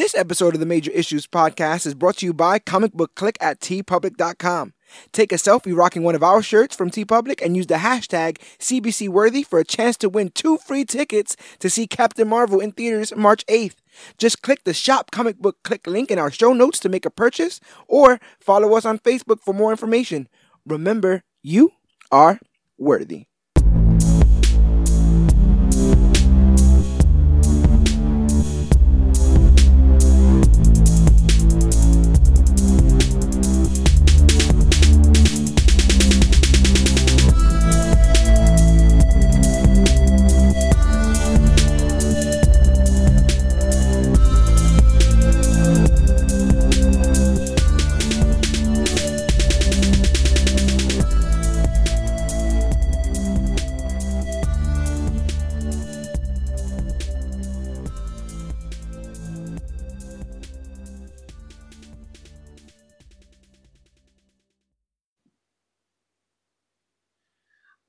This episode of the Major Issues Podcast is brought to you by Comic Book Click at teepublic.com. Take a selfie rocking one of our shirts from TeePublic and use the hashtag CBCWorthy for a chance to win two free tickets to see Captain Marvel in theaters March 8th. Just click the Shop Comic Book Click link in our show notes to make a purchase or follow us on Facebook for more information. Remember, you are worthy.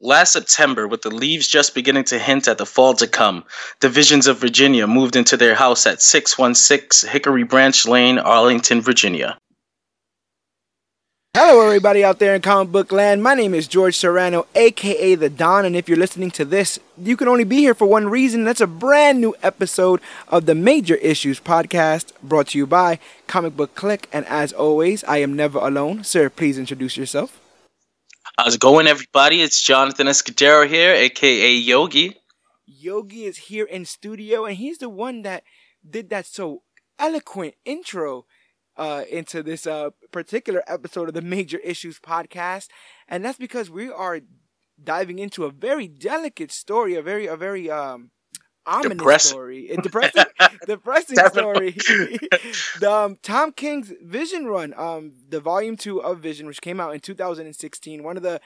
Last September, with the leaves just beginning to hint at the fall to come, the Visions of Virginia moved into their house at 616 Hickory Branch Lane, Arlington, Virginia. Hello, everybody out there in comic book land. My name is George Serrano, aka The Don, and if you're listening to this, you can only be here for one reason. That's a brand new episode of the Major Issues Podcast, brought to you by Comic Book Click. And as always, I am never alone. Sir, please introduce yourself. How's it going, everybody? It's Jonathan Escudero here, aka Yogi. Yogi is here in studio, and he's the one that did that so eloquent intro uh, into this uh, particular episode of the Major Issues podcast, and that's because we are diving into a very delicate story, a very, a very um, ominous Depressing. story, a depressing, depressing story. the um, Tom King's Vision run, um, the volume two of Vision, which came out in 2016, one of the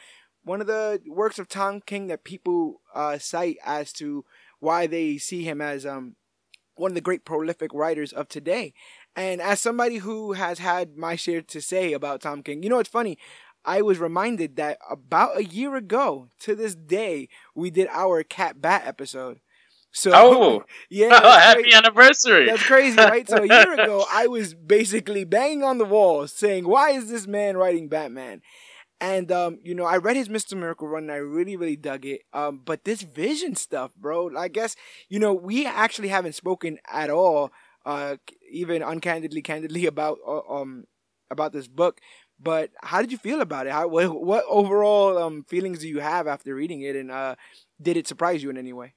one of the works of Tom King that people uh, cite as to why they see him as um one of the great prolific writers of today. And as somebody who has had my share to say about Tom King, you know, it's funny. I was reminded that about a year ago to this day, we did our Cat Bat episode. So, Oh, yeah, that's happy crazy. anniversary! That's crazy, right? So a year ago, I was basically banging on the wall saying, "Why is this man writing Batman?" And um, you know, I read his Mister Miracle run, and I really, really dug it. Um, but this Vision stuff, bro, I guess you know we actually haven't spoken at all, uh, even uncandidly, candidly about uh, um about this book. But how did you feel about it? How what, what overall um feelings do you have after reading it, and uh, did it surprise you in any way?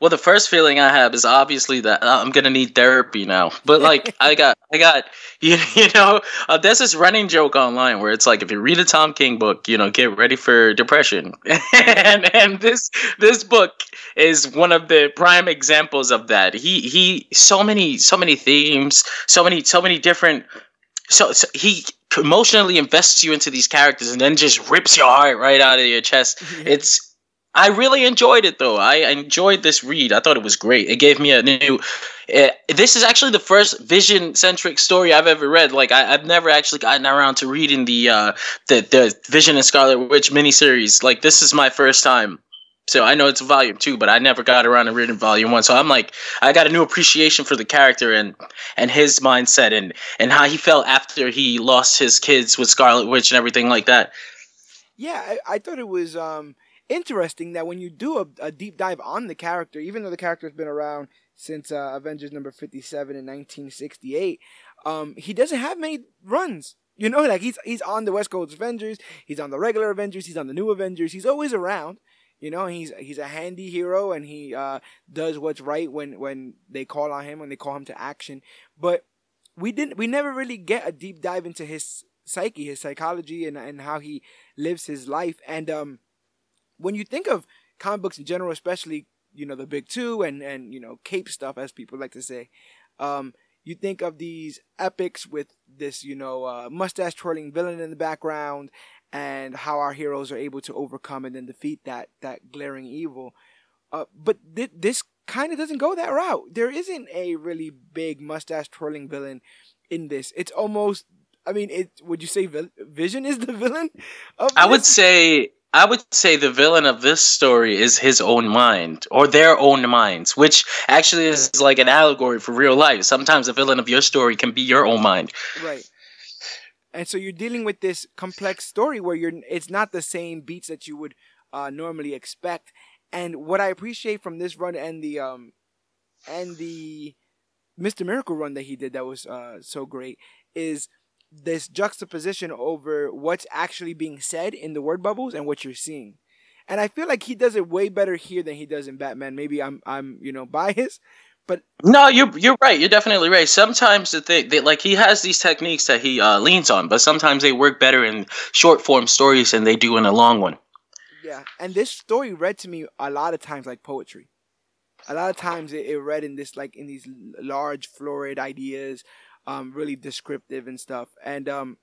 Well, the first feeling I have is obviously that uh, I'm gonna need therapy now. But like, I got, I got, you, you know, uh, there's this running joke online where it's like, if you read a Tom King book, you know, get ready for depression, and and this this book is one of the prime examples of that. He he, so many so many themes, so many so many different. So, so he emotionally invests you into these characters and then just rips your heart right out of your chest. It's I really enjoyed it though. I enjoyed this read. I thought it was great. It gave me a new. Uh, this is actually the first vision centric story I've ever read. Like I, I've never actually gotten around to reading the uh, the the Vision and Scarlet Witch miniseries. Like this is my first time. So I know it's volume two, but I never got around to reading volume one. So I'm like, I got a new appreciation for the character and and his mindset and and how he felt after he lost his kids with Scarlet Witch and everything like that. Yeah, I, I thought it was um interesting that when you do a, a deep dive on the character, even though the character has been around since uh, Avengers number 57 in 1968, um, he doesn't have many runs. You know, like he's he's on the West Coast Avengers, he's on the regular Avengers, he's on the new Avengers, he's always around. You know, he's he's a handy hero and he uh, does what's right when when they call on him, when they call him to action. But we didn't we never really get a deep dive into his psyche, his psychology and and how he lives his life. And um when you think of comic books in general, especially you know the big two and and you know cape stuff as people like to say, um, you think of these epics with this you know uh, mustache twirling villain in the background and how our heroes are able to overcome and then defeat that that glaring evil. Uh, but th- this kind of doesn't go that route. There isn't a really big mustache twirling villain in this. It's almost. I mean, it. Would you say Vision is the villain? Of I would say I would say the villain of this story is his own mind or their own minds, which actually is like an allegory for real life. Sometimes the villain of your story can be your own mind. Right. And so you're dealing with this complex story where you're it's not the same beats that you would uh, normally expect. And what I appreciate from this run and the um and the Mr. Miracle run that he did that was uh, so great is this juxtaposition over what's actually being said in the word bubbles and what you're seeing. And I feel like he does it way better here than he does in Batman. Maybe I'm I'm you know biased, but no, you're you're right. You're definitely right. Sometimes the thing, they, like he has these techniques that he uh, leans on, but sometimes they work better in short form stories than they do in a long one. Yeah, and this story read to me a lot of times like poetry. A lot of times it, it read in this like in these large florid ideas um, really descriptive and stuff. And um,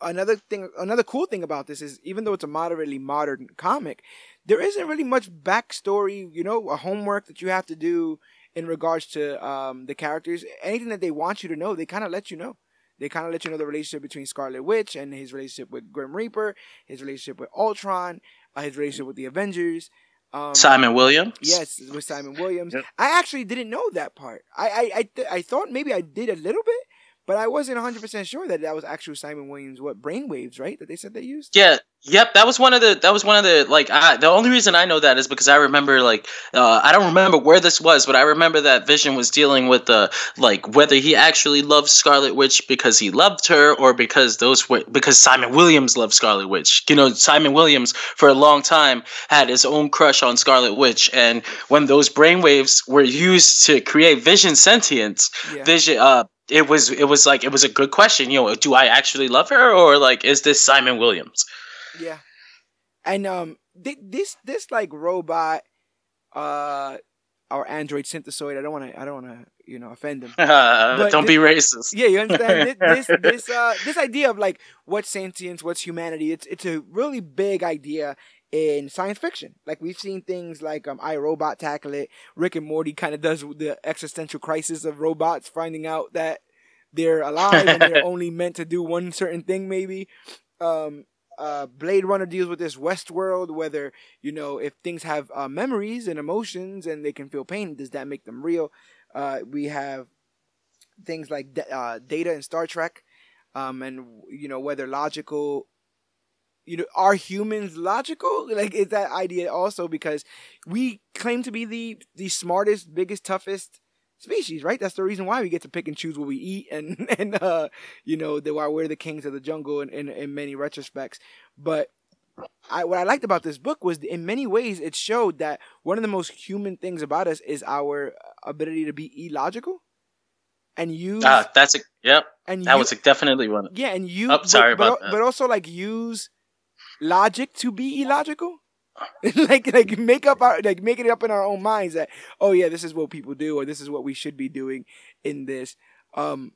another thing, another cool thing about this is even though it's a moderately modern comic, there isn't really much backstory, you know, a homework that you have to do in regards to um, the characters. Anything that they want you to know, they kind of let you know. They kind of let you know the relationship between Scarlet Witch and his relationship with Grim Reaper, his relationship with Ultron, uh, his relationship with the Avengers. Um, Simon Williams. Yes, with Simon Williams. Yep. I actually didn't know that part. I I I, th- I thought maybe I did a little bit, but I wasn't 100% sure that that was actually Simon Williams what brainwaves, right? That they said they used. Yeah, yep, that was one of the that was one of the like I, the only reason I know that is because I remember like uh, I don't remember where this was, but I remember that Vision was dealing with the like whether he actually loved Scarlet Witch because he loved her or because those were because Simon Williams loved Scarlet Witch. You know, Simon Williams for a long time had his own crush on Scarlet Witch and when those brainwaves were used to create Vision sentience, yeah. Vision uh it was it was like it was a good question. You know, do I actually love her or like is this Simon Williams? Yeah, and um, th- this this like robot, uh, or android synthezoid. I don't want to. I don't want to. You know, offend them. don't this, be racist. Yeah, you understand this this this uh this idea of like what's sentience, what's humanity. It's it's a really big idea in science fiction. Like we've seen things like um, I Robot tackle it. Rick and Morty kind of does the existential crisis of robots finding out that they're alive and they're only meant to do one certain thing. Maybe um, uh, Blade Runner deals with this Westworld, whether you know if things have uh, memories and emotions and they can feel pain, does that make them real? Uh, we have things like uh, Data in Star Trek, um, and you know whether logical you know, are humans logical? Like, is that idea also because we claim to be the the smartest, biggest, toughest species, right? That's the reason why we get to pick and choose what we eat, and and uh, you know, the, why we're the kings of the jungle in, in in many retrospects. But I what I liked about this book was in many ways it showed that one of the most human things about us is our ability to be illogical and use. Ah, that's a yep. And that you, was definitely one. Yeah, and you. Oh, sorry but, about but, that. But also like use logic to be illogical. like like make up our like make it up in our own minds that oh yeah this is what people do or this is what we should be doing in this um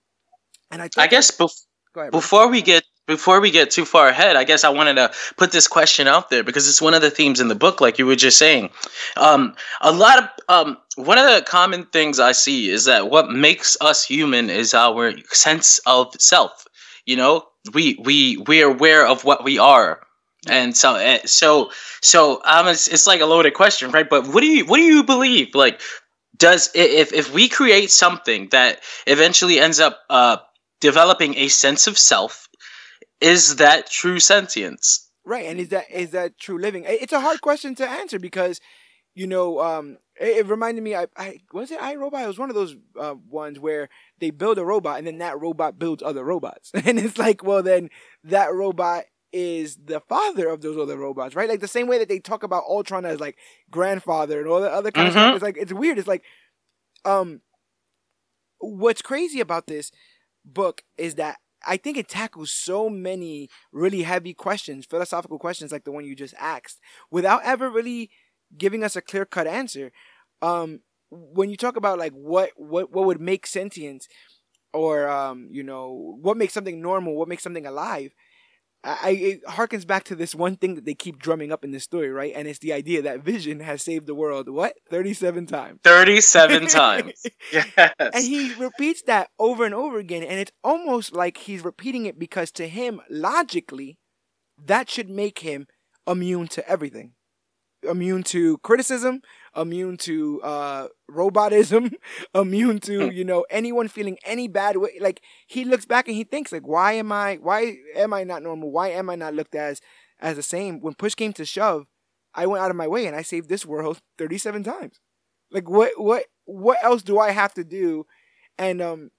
and I I guess bef- ahead, before we get before we get too far ahead, I guess I wanted to put this question out there because it's one of the themes in the book, like you were just saying. Um, a lot of um, one of the common things I see is that what makes us human is our sense of self. You know, we we we are aware of what we are and so eh, so so um it's, it's like a loaded question right? But what do you what do you believe? Like does if if we create something that eventually ends up uh developing a sense of self is that true sentience? Right and is that is that true living? It's a hard question to answer because you know um it, it reminded me i i was it i robot it was one of those uh, ones where they build a robot and then that robot builds other robots. And it's like well then that robot is the father of those other robots, right? Like the same way that they talk about Ultron as like grandfather and all the other kind mm-hmm. of stuff. It's like it's weird. It's like, um, what's crazy about this book is that I think it tackles so many really heavy questions, philosophical questions like the one you just asked, without ever really giving us a clear cut answer. Um, when you talk about like what what what would make sentience, or um, you know, what makes something normal, what makes something alive I, it harkens back to this one thing that they keep drumming up in this story, right? And it's the idea that Vision has saved the world what thirty-seven times. Thirty-seven times. Yes. And he repeats that over and over again, and it's almost like he's repeating it because to him, logically, that should make him immune to everything, immune to criticism, immune to uh, robotism, immune to you know anyone feeling any bad way. Like he looks back and he thinks like, why am I? Why am I not normal? Why am I not looked as as the same? When push came to shove, I went out of my way and I saved this world thirty seven times. Like what what what else do I have to do? And um,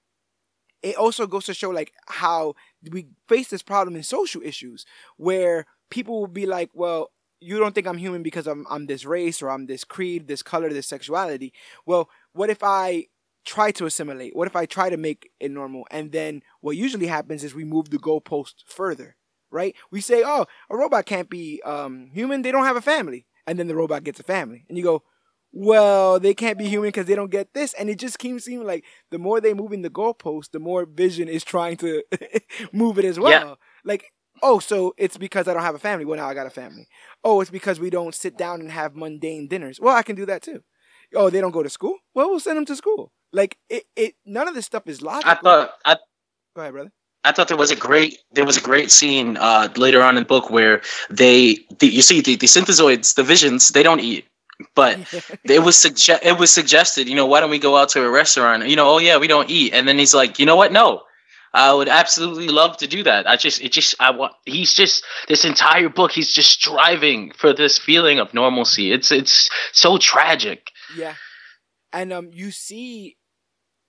it also goes to show like how we face this problem in social issues where people will be like, well, you don't think I'm human because I'm I'm this race or I'm this creed, this color, this sexuality. Well, what if I try to assimilate? What if I try to make it normal? And then what usually happens is we move the goalpost further, right? We say, oh, a robot can't be um, human. They don't have a family. And then the robot gets a family. And you go, well, they can't be human because they don't get this. And it just keeps seeming like the more they move in the goalpost, the more Vision is trying to move it as well. Yeah. Like, oh, so it's because I don't have a family. Well, now I got a family. Oh, it's because we don't sit down and have mundane dinners. Well, I can do that too. Oh, they don't go to school. Well, we'll send them to school. Like it, it. None of this stuff is logical. I thought. I, go ahead, brother. I thought there was a great there was a great scene uh, later on in the book where they the, you see the, the synthezoids the visions they don't eat but it was suggest it was suggested you know why don't we go out to a restaurant you know oh yeah we don't eat and then he's like you know what no I would absolutely love to do that. I just, it just, I want. He's just this entire book. He's just striving for this feeling of normalcy. It's, it's so tragic. Yeah, and um, you see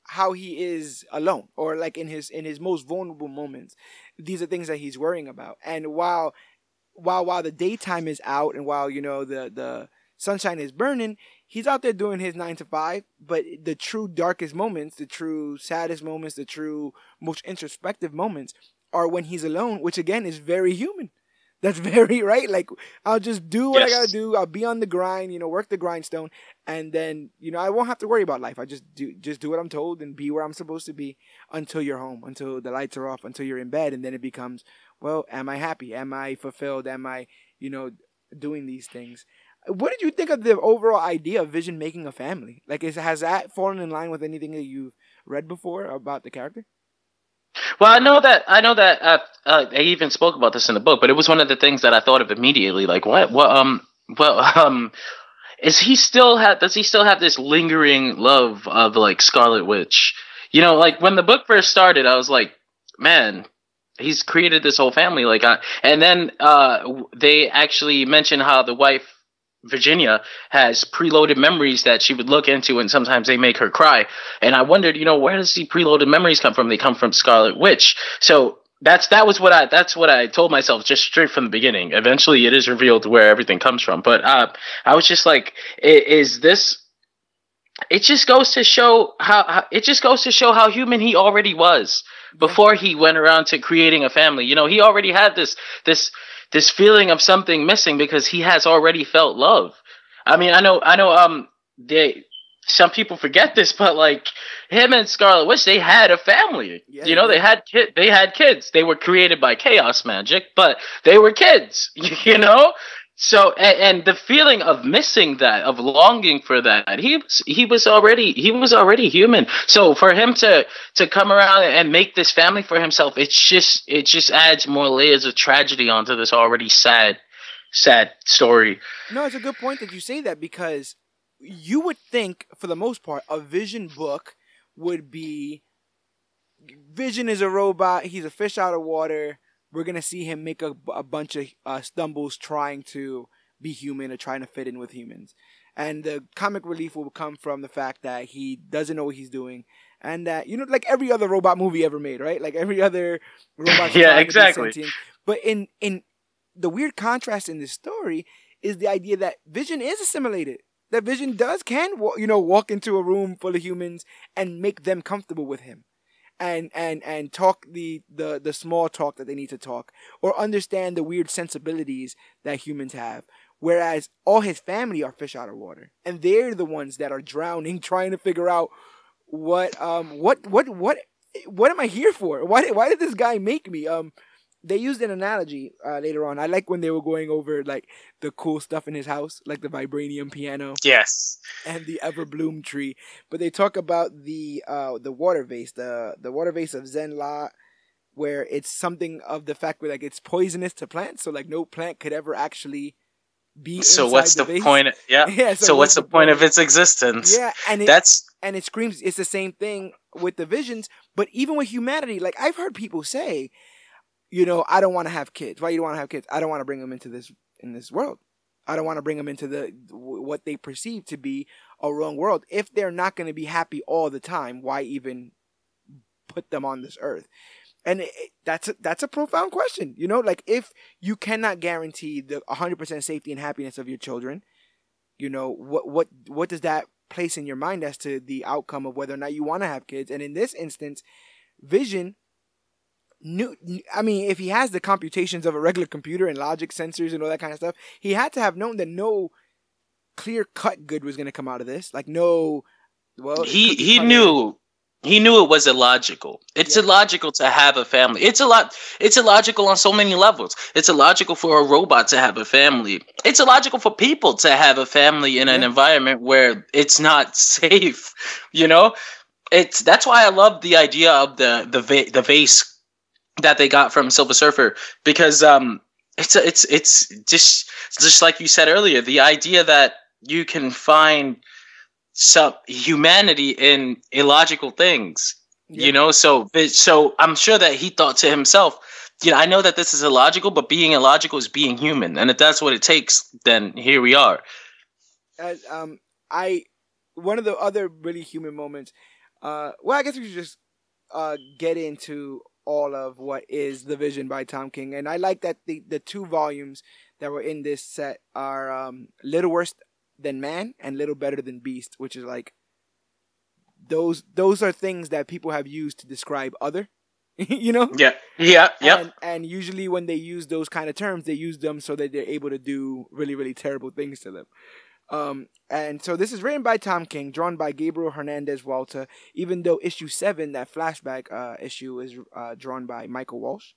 how he is alone, or like in his in his most vulnerable moments. These are things that he's worrying about. And while, while while the daytime is out, and while you know the the sunshine is burning, he's out there doing his nine to five, but the true darkest moments, the true saddest moments, the true most introspective moments are when he's alone, which again is very human. That's very right. Like I'll just do what yes. I gotta do. I'll be on the grind, you know, work the grindstone, and then you know I won't have to worry about life. I just do just do what I'm told and be where I'm supposed to be until you're home, until the lights are off, until you're in bed, and then it becomes, well, am I happy? Am I fulfilled? Am I, you know, doing these things? What did you think of the overall idea of Vision making a family? Like, is has that fallen in line with anything that you've read before about the character? Well, I know that I know that uh, uh, I even spoke about this in the book, but it was one of the things that I thought of immediately. Like, what? Well, Um. Well, um. Is he still have? Does he still have this lingering love of like Scarlet Witch? You know, like when the book first started, I was like, man, he's created this whole family. Like, I, and then uh, they actually mentioned how the wife Virginia has preloaded memories that she would look into, and sometimes they make her cry. And I wondered, you know, where does the preloaded memories come from? They come from Scarlet Witch. So that's that was what I that's what I told myself just straight from the beginning. Eventually, it is revealed where everything comes from. But uh, I was just like, is this? It just goes to show how, how it just goes to show how human he already was before he went around to creating a family. You know, he already had this this this feeling of something missing because he has already felt love. I mean, I know, I know, um, they, some people forget this, but like him and Scarlet Witch, they had a family. Yeah, you know, yeah. they had kid, they had kids. They were created by chaos magic, but they were kids. You know, so and, and, the feeling of missing that, of longing for that, he was he was already he was already human. So for him to to come around and make this family for himself, it's just it just adds more layers of tragedy onto this already sad sad story. No, it's a good point that you say that because you would think, for the most part, a Vision book would be Vision is a robot. He's a fish out of water we're gonna see him make a, a bunch of uh, stumbles trying to be human or trying to fit in with humans. And the comic relief will come from the fact that he doesn't know what he's doing, and that you know, like every other robot movie ever made, right? Like every other robot. yeah, exactly. But in in the weird contrast in this story is the idea that Vision is assimilated. That Vision does can you know walk into a room full of humans and make them comfortable with him and and and talk the the the small talk that they need to talk or understand the weird sensibilities that humans have. Whereas all his family are fish out of water and they're the ones that are drowning trying to figure out what um what what what what am i here for? Why why did this guy make me? Um they used an analogy uh, later on. I like when they were going over like the cool stuff in his house, like the vibranium piano. Yes. And the Everbloom tree. But they talk about the uh, the water vase, the the water vase of Zenn-La, where it's something of the fact where like it's poisonous to plants, so like no plant could ever actually be. So what's the, the point? Yeah. Yeah, So, so what's the point of its existence? Yeah, and it, That's and it screams it's the same thing with the visions but even with humanity like i've heard people say you know i don't want to have kids. Why you don't want to have kids? I don't want to bring them into this in this world. I don't want to bring them into the what they perceive to be a wrong world. If they're not going to be happy all the time why even put them on this earth? And it, that's a, that's a profound question you know? Like if you cannot guarantee the 100% safety and happiness of your children you know what what what does that place in your mind as to the outcome of whether or not you want to have kids? And in this instance vision knew i mean if he has the computations of a regular computer and logic sensors and all that kind of stuff he had to have known that no clear cut good was going to come out of this like no well he he knew he knew it was illogical. It's Yeah. illogical to have a family. It's a lot. It's illogical on so many levels. It's illogical for a robot to have a family. It's illogical for people to have a family in an environment where it's not safe. You know, it's that's why I love the idea of the the va- the vase that they got from Silver Surfer because um it's it's it's just just like you said earlier the idea that you can find some humanity in illogical things Yeah. you know so so i'm sure that he thought to himself you know i know that this is illogical but being illogical is being human and if that's what it takes then here we are as um I one of the other really human moments. Uh, well, I guess we should just uh get into all of what is the Vision by Tom King, and I like that the the two volumes that were in this set are um Little Worse Than Man and Little Better Than Beast, which is like those those are things that people have used to describe other, you know. yeah yeah yeah And, and usually when they use those kind of terms, they use them so that they're able to do really, really terrible things to them. Um, and so this is written by Tom King, drawn by Gabriel Hernandez Walta, even though issue seven, that flashback uh, issue, is uh, drawn by Michael Walsh.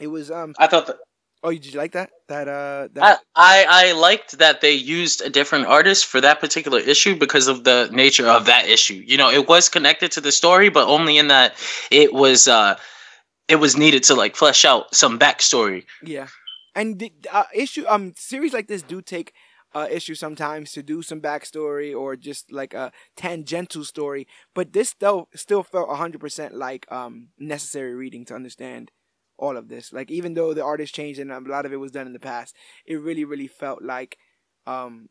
It was um i thought that oh did you like that that uh I, I I liked that they used a different artist for that particular issue because of the nature of that issue. You know, it was connected to the story, but only in that it was uh it was needed to like flesh out some backstory. yeah and the uh, issue um series like this do take uh issue sometimes to do some backstory or just like a tangential story but this still still felt 100% like um necessary reading to understand all of this. Like even though the artist changed and a lot of it was done in the past it really really felt like um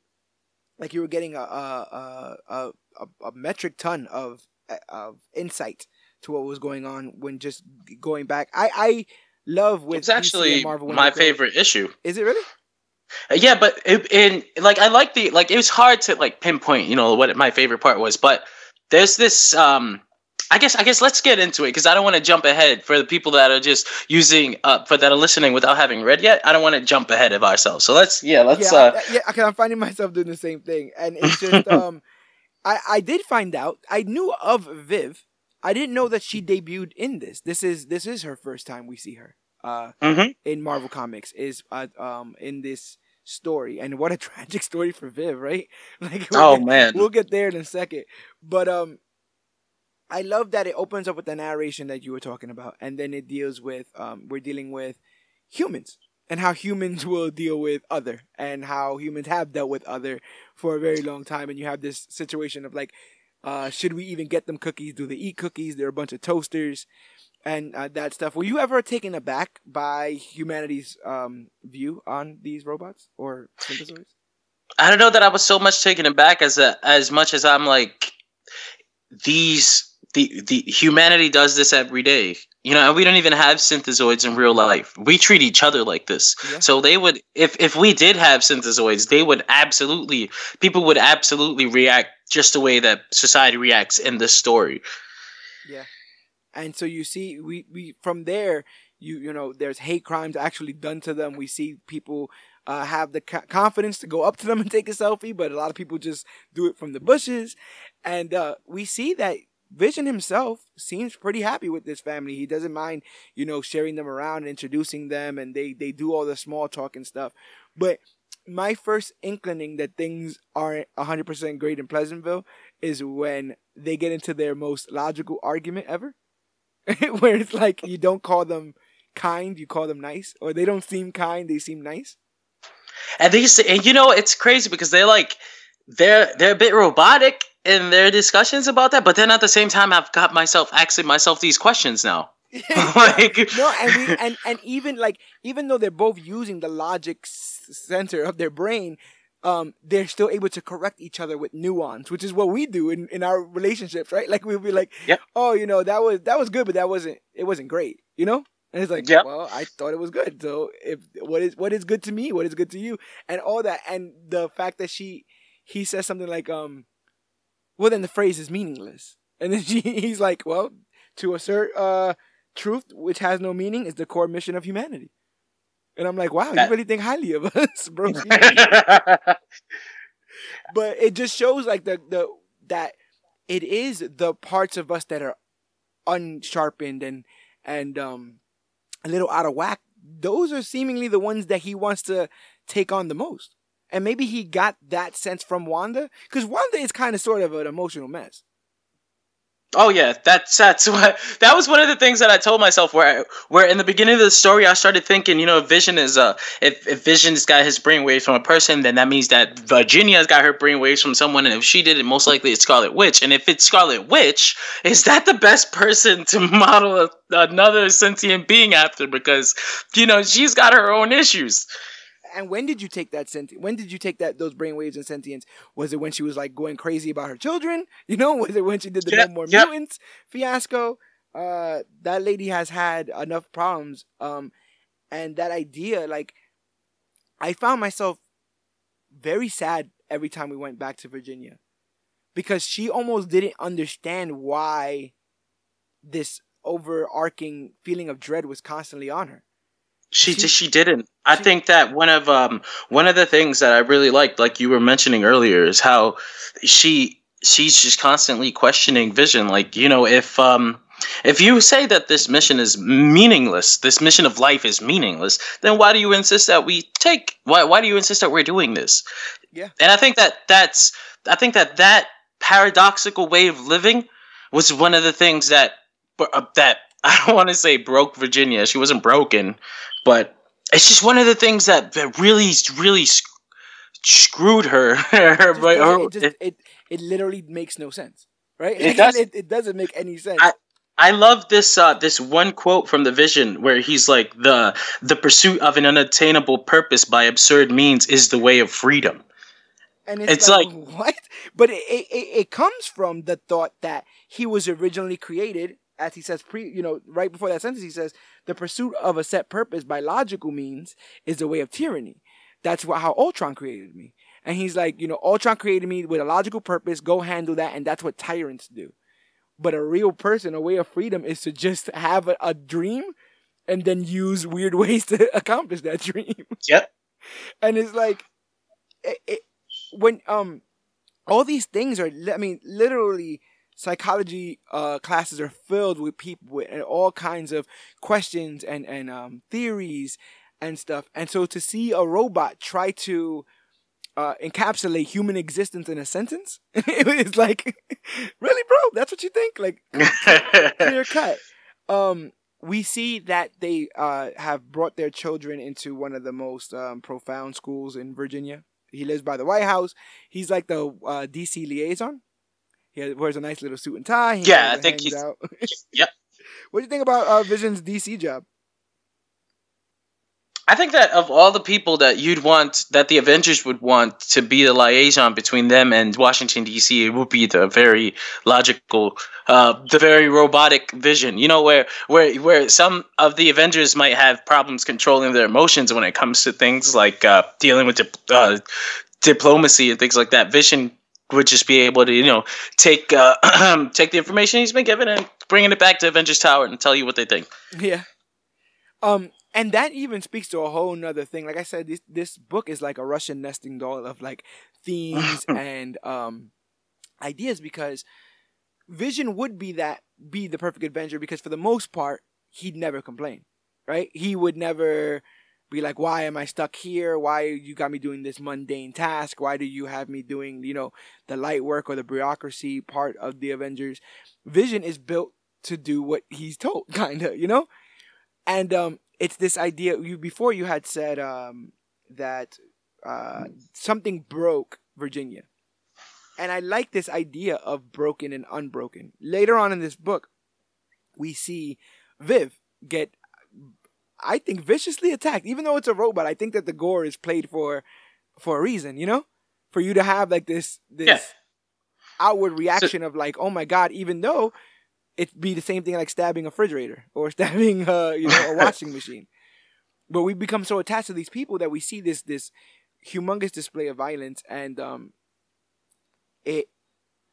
like you were getting a a a, a, a metric ton of of insight to what was going on when just going back. I i love with It's actually Marvel my favorite issue. is it really Yeah, but it, in like I like the like it was hard to like pinpoint, you know, what my favorite part was, but there's this um I guess I guess let's get into it because I don't want to jump ahead for the people that are just using uh for that are listening without having read yet. I don't want to jump ahead of ourselves. So let's yeah, let's yeah, uh I- yeah. Okay, I'm finding myself doing the same thing, and it's just um, I I did find out. I knew of Viv. I didn't know that she debuted in this. This is this is her first time we see her. Uh, mhm. in Marvel Comics is uh, um in this story, and what a tragic story for Viv, right? Like, we'll Oh man. we'll get there in a second, but um. I love that it opens up with the narration that you were talking about, and then it deals with um, we're dealing with humans and how humans will deal with other, and how humans have dealt with other for a very long time, and you have this situation of like, uh, should we even get them cookies? Do they eat cookies? They're a bunch of toasters, and uh, that stuff. Were you ever taken aback by humanity's um, view on these robots or synthezoids? I don't know that I was so much taken aback as a, as much as I'm like these the the humanity does this every day. You know, and we don't even have synthezoids in real life. We treat each other like this. Yeah. So they would if if we did have synthezoids, they would absolutely people would absolutely react just the way that society reacts in this story. Yeah. And so you see, we, we from there, you you know, there's hate crimes actually done to them. We see people uh, have the co- confidence to go up to them and take a selfie, but a lot of people just do it from the bushes. And uh, we see that Vision himself seems pretty happy with this family. He doesn't mind, you know, sharing them around and introducing them, and they they do all the small talk and stuff. But my first inclining that things aren't 100% great in Pleasantville is when they get into their most logical argument ever where it's like you don't call them kind, you call them nice, or they don't seem kind, they seem nice. And these, and you know, it's crazy because they're like, they're they're a bit robotic in their discussions about that, but then at the same time, I've got myself asking myself these questions now. like, no, and we, and and even like even though they're both using the logic s- center of their brain, um, they're still able to correct each other with nuance, which is what we do in, in our relationships, right? Like we'll be like, Yep. oh, you know, that was that was good, but that wasn't it wasn't great, you know? And it's like, Yep. well, I thought it was good. So if what is what is good to me, what is good to you, and all that, and the fact that she he says something like, um, well, then the phrase is meaningless, and then she he's like, well, to assert uh truth which has no meaning is the core mission of humanity. And I'm like, wow, That- you really think highly of us, bro. but it just shows like the the that it is the parts of us that are unsharpened and and um a little out of whack. Those are seemingly the ones that he wants to take on the most. And maybe he got that sense from Wanda because Wanda is kind of sort of an emotional mess. Oh yeah, that's that's what that was one of the things that I told myself where where in the beginning of the story I started thinking, you know, Vision is uh if, if Vision's got his brainwaves from a person, then that means that Virginia's got her brainwaves from someone, and if she did it, most likely it's Scarlet Witch. And if it's Scarlet Witch, is that the best person to model a, another sentient being after? Because you know she's got her own issues. And when did you take that senti- When did you take that those brainwaves and sentience? Was it when she was like going crazy about her children? You know, was it when she did the Yep, No More yep. Mutants fiasco? Uh, that lady has had enough problems. Um, and that idea, like, I found myself very sad every time we went back to Virginia because she almost didn't understand why this overarching feeling of dread was constantly on her. She She- just she didn't. I she- think that one of um one of the things that I really liked, like you were mentioning earlier, is how she she's just constantly questioning Vision. Like you know, if um if you say that this mission is meaningless, this mission of life is meaningless, then why do you insist that we take? Why why do you insist that we're doing this? Yeah. And I think that that's I think that that paradoxical way of living was one of the things that uh, that I don't want to say broke Virginia. She wasn't broken, but it's just one of the things that, that really really sc- screwed her. her, It her- it, just, it, it literally makes no sense, right? It does- It, doesn't make any sense. I- I love this uh, this one quote from the Vision where he's like the the pursuit of an unattainable purpose by absurd means is the way of freedom. And it's, It's like, like- what? But it it it comes from the thought that he was originally created, as he says, pre you know, right before that sentence, he says, the pursuit of a set purpose by logical means is the way of tyranny. That's what how Ultron created me. And he's like, you know, Ultron created me with a logical purpose. Go handle that, and that's what tyrants do. But a real person, a way of freedom, is to just have a, a dream, and then use weird ways to accomplish that dream Yep. and it's like it, it, when um all these things are i mean literally psychology uh classes are filled with people with and all kinds of questions and and um theories and stuff and so to see a robot try to uh, encapsulate human existence in a sentence it's like really bro that's what you think like clear cut. Um, we see that they uh, have brought their children into one of the most um, profound schools in Virginia. He lives by the White House. He's like the uh, DC liaison. He wears a nice little suit and tie. He Yeah, I think he's- out. Yep. What do you think about uh, Vision's DC job? I think that of all the people that you'd want, that the Avengers would want to be the liaison between them and Washington D.C., it would be the very logical, uh, the very robotic Vision. You know, where where where some of the Avengers might have problems controlling their emotions when it comes to things like uh, dealing with dip- uh, diplomacy and things like that. Vision would just be able to, you know, take uh, take the information he's been given and bringing it back to Avengers Tower and tell you what they think. Yeah. Um, and that even speaks to a whole nother thing. Like I said, this this book is like a Russian nesting doll of like themes and um ideas because Vision would be that be the perfect Avenger because for the most part he'd never complain, right? He would never be like, "Why am I stuck here? Why you got me doing this mundane task? Why do you have me doing you know the light work or the bureaucracy part of the Avengers?" Vision is built to do what he's told, kind of, you know? And um, it's this idea. You before you had said um, that uh, something broke Virginia, and I like this idea of broken and unbroken. Later on in this book, we see Viv get, I think, viciously attacked. Even though it's a robot, I think that the gore is played for for a reason. You know, for you to have like this this Yeah. outward reaction of like, oh my god, even though it'd be the same thing like stabbing a refrigerator or stabbing uh, you know a washing machine. But we become so attached to these people that we see this this humongous display of violence and um it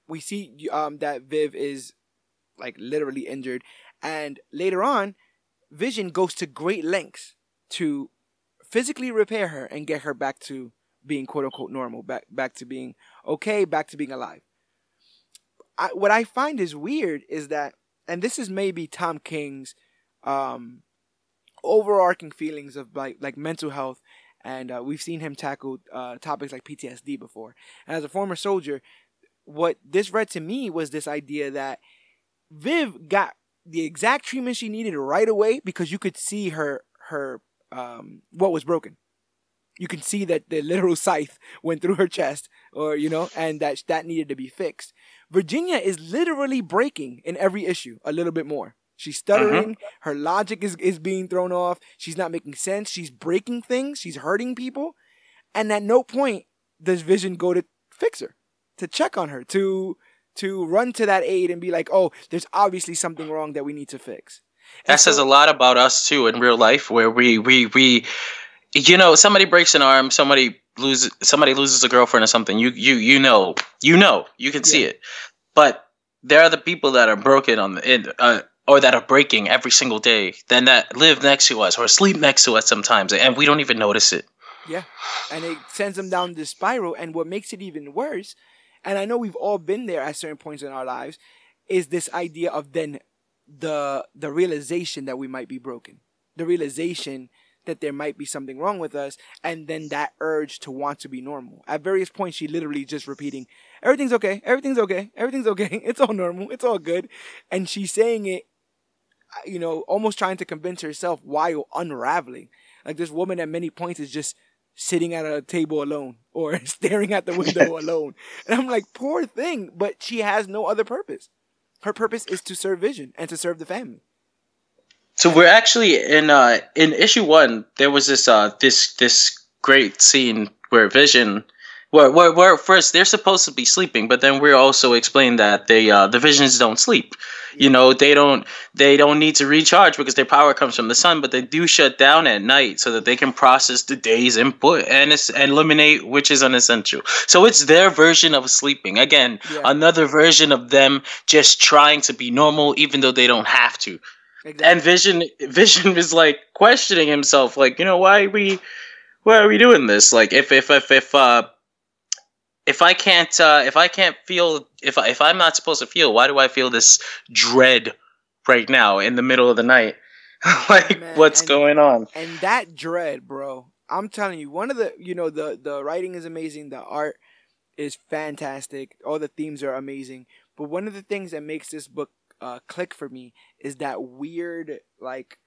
we see um that Viv is like literally injured and later on Vision goes to great lengths to physically repair her and get her back to being quote unquote normal, back back to being okay, back to being alive. I, what I find is weird is that, and this is maybe Tom King's um, overarching feelings of like like mental health, and uh, we've seen him tackle uh, topics like PTSD before. And as a former soldier, what this read to me was this idea that Viv got the exact treatment she needed right away because you could see her her um, what was broken. You can see that the literal scythe went through her chest, or you know, and that that needed to be fixed. Virginia is literally breaking in every issue a little bit more. She's stuttering. Her logic is, is being thrown off. She's not making sense. She's breaking things. She's hurting people. And at no point does Vision go to fix her, to check on her, to to run to that aid and be like, oh, there's obviously something wrong that we need to fix. And That says a lot about us too in real life, where we we we, you know, somebody breaks an arm, somebody loses somebody loses a girlfriend or something. You you you know you know you can see it, but there are the people that are broken on the end. uh, or that are breaking every single day, then that live next to us or sleep next to us sometimes, and we don't even notice it. Yeah. And it sends them down the spiral. And what makes it even worse, and I know we've all been there at certain points in our lives, is this idea of then the the realization that we might be broken. The realization that there might be something wrong with us, and then that urge to want to be normal. At various points she literally just repeating, Everything's okay, everything's okay, everything's okay, it's all normal, it's all good. And she's saying it you know, almost trying to convince herself while unraveling. Like this woman at many points is just sitting at a table alone or staring at the window alone. And I'm like, poor thing, but she has no other purpose. Her purpose is to serve Vision and to serve the family. So we're actually in uh in issue one. There was this uh this this great scene where Vision, where where, where first they're supposed to be sleeping, but then we're also explained that they uh the Visions don't sleep. You know they don't they don't need to recharge because their power comes from the sun, but they do shut down at night so that they can process the day's input and and eliminate which is unessential. So it's their version of sleeping. Again, Yeah. another version of them just trying to be normal even though they don't have to Exactly. and vision vision is like questioning himself like you know why are we why are we doing this like if if if if uh if i can't uh if i can't feel if I, if i'm not supposed to feel why do i feel this dread right now in the middle of the night like Man, what's and- going on and that dread, bro. I'm telling you, one of the you know the the writing is amazing, the art is fantastic, all the themes are amazing. But one of the things that makes this book uh, click for me is that weird, like,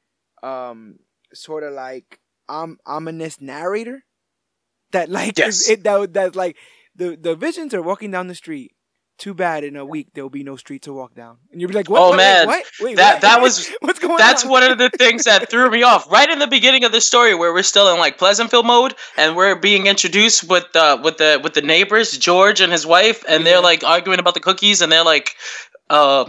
um, sort of like um ominous narrator that like Yes. is, it that that's like the the visions are walking down the street. Too bad in a week there will be no street to walk down, and you'll be like, "What? Oh, what, man. Wait, what? Wait, That- what? that was- what's going that's on?" one of the things that threw me off right in the beginning of the story where we're still in like pleasantville mode and we're being introduced with uh with the with the neighbors george and his wife and Yeah. they're like arguing about the cookies and they're like uh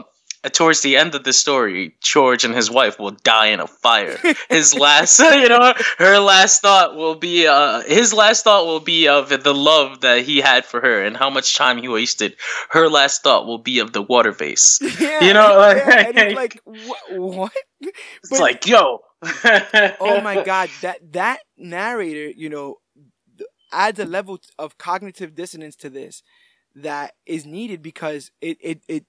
towards the end of the story george and his wife will die in a fire. His last you know her last thought will be uh his last thought will be of the love that he had for her and how much time he wasted. Her last thought will be of the water vase. Yeah, You know, like- yeah, and it's like wha- what? it's But- like yo. Oh my god, that that narrator, you know, adds a level of cognitive dissonance to this that is needed because it it it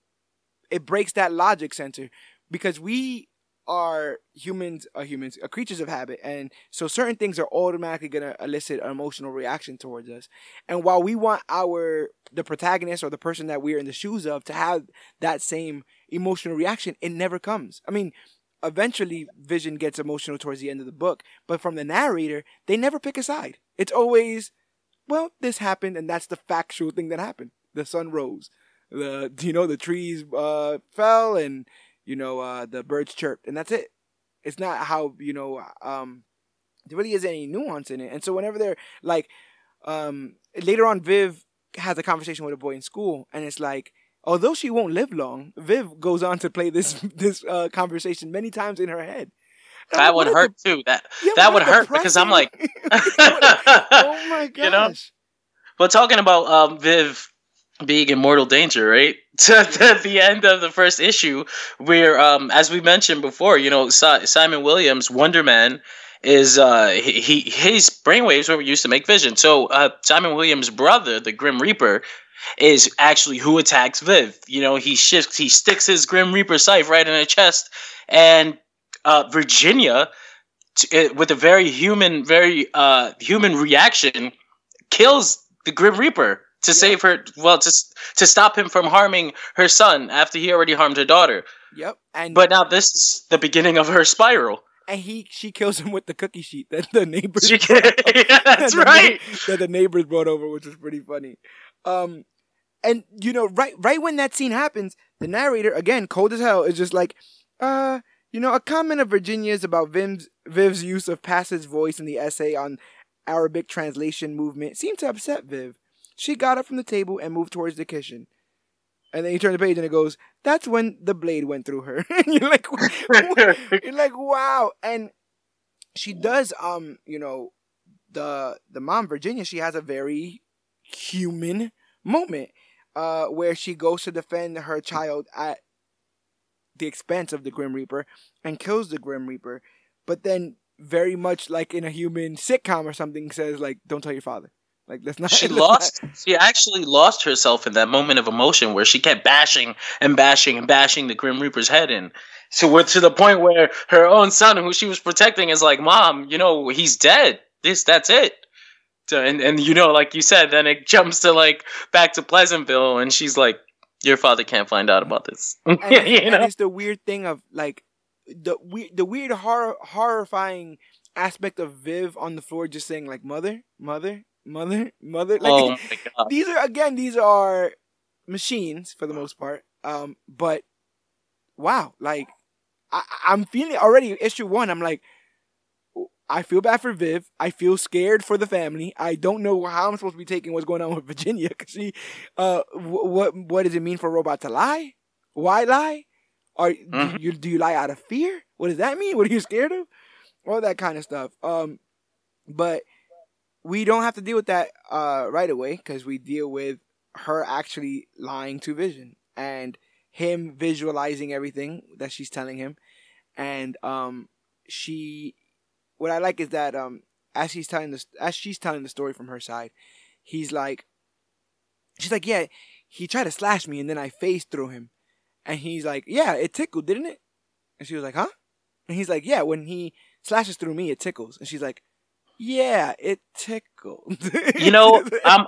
it breaks that logic center because we are humans are humans are creatures of habit. And so certain things are automatically going to elicit an emotional reaction towards us. And while we want our the protagonist or the person that we're in the shoes of to have that same emotional reaction it never comes. I mean eventually vision gets emotional towards the end of the book but from the narrator they never pick a side. It's always well this happened and that's the factual thing that happened. The sun rose the you know the trees uh fell and you know, uh, the birds chirped, and that's it. It's not how you know, um, there really isn't any nuance in it. And so whenever they're like, um, later on, Viv has a conversation with a boy in school, and it's like, although she won't live long, Viv goes on to play this this uh, conversation many times in her head. that would hurt the, too. That yeah, that would hurt because I'm like, oh my gosh. You know? But talking about um, Viv being in mortal danger, right? To, the end of the first issue, where, um, as we mentioned before, you know, si- Simon Williams, Wonder Man, is uh, he, his brainwaves were used to make vision. So uh, Simon Williams' brother, the Grim Reaper, is actually who attacks Viv. You know, he shifts, he sticks his Grim Reaper scythe right in her chest, and uh, Virginia, t- with a very human, very uh, human reaction, kills the Grim Reaper to yep. save her well to to stop him from harming her son after he already harmed her daughter. Yep and but now this is the beginning of her spiral. And he she kills him with the cookie sheet that the neighbors she, yeah, that's that right. the, that the neighbors brought over which was pretty funny. Um and you know right right when that scene happens the narrator again cold as hell is just like uh you know a comment of virginia's about viv's viv's use of passive voice in the essay on arabic translation movement. Seemed to upset viv she got up from the table and moved towards the kitchen. And then you turn the page and it goes, that's when the blade went through her. and you're like, you're like, wow. And she does, um, you know, the the mom Virginia, she has a very human moment, uh, where she goes to defend her child at the expense of the Grim Reaper and kills the Grim Reaper, but then very much like in a human sitcom or something says like, "Don't tell your father." Like that's not. She lost. Not... She actually lost herself in that moment of emotion where she kept bashing and bashing and bashing the Grim Reaper's head in. So we're to the point where her own son, who she was protecting, is like, "Mom, you know he's dead. This, that's it." So, and and you know, like you said, then it jumps to like back to Pleasantville, and she's like, "Your father can't find out about this." and, you know? and it's the weird thing of like the we the weird horror horrifying aspect of Viv on the floor just saying like mother, mother, mother, mother. Like, oh my god! These are again, these are machines for the most part. Um, but wow, like I, I'm feeling already issue one. I'm like, I feel bad for Viv. I feel scared for the family. I don't know how I'm supposed to be taking what's going on with Virginia because she, uh, what what does it mean for a robot to lie? Why lie? Are mm-hmm. do you do you lie out of fear? What does that mean? What are you scared of? All that kind of stuff. Um, but we don't have to deal with that uh, right away because we deal with her actually lying to Vision and him visualizing everything that she's telling him, and um, she. What I like is that um, as she's telling this, as she's telling the story from her side, he's like, she's like, yeah, he tried to slash me and then I phased through him, and he's like, yeah, it tickled, didn't it? And she was like, huh? And he's like, yeah, when he slashes through me, it tickles, and she's like, yeah, it tickled. you know, I'm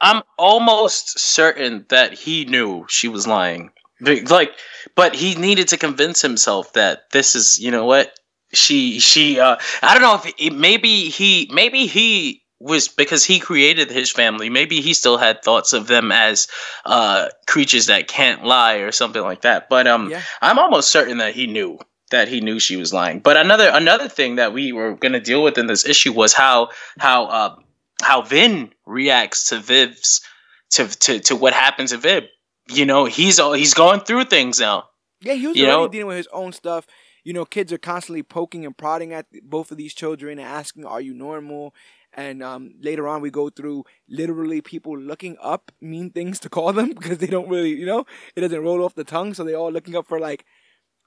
I'm almost certain that he knew she was lying. Like, but he needed to convince himself that this is, you know what? She she uh I don't know if it, maybe he maybe he was because he created his family. Maybe he still had thoughts of them as uh creatures that can't lie or something like that. But um yeah. I'm almost certain that he knew that he knew she was lying. But another another thing that we were going to deal with in this issue was how how uh, how Vin reacts to Viv's to to to what happens to Viv. You know, he's all he's going through things now. Yeah, he was you already know? dealing with his own stuff. You know, kids are constantly poking and prodding at both of these children and asking, "Are you normal?" And um, later on, we go through literally people looking up mean things to call them because they don't really, you know, it doesn't roll off the tongue. So they're all looking up for like,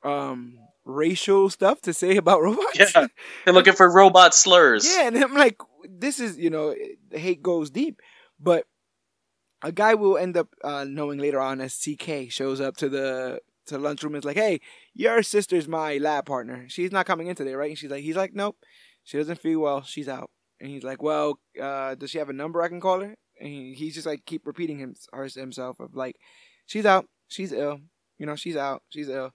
um, racial stuff to say about robots. Yeah, they're looking for robot slurs. Yeah, and I'm like, this is you know, the hate goes deep, but a guy will end up uh, knowing later on as CK shows up to the to lunchroom and is like, "Hey, your sister's my lab partner. She's not coming in today, right?" And she's like, "He's like, nope, she doesn't feel well. She's out." And he's like, "Well, uh, does she have a number I can call her?" And he, he's just like keep repeating him himself of like, "She's out. She's ill. You know, she's out. She's ill."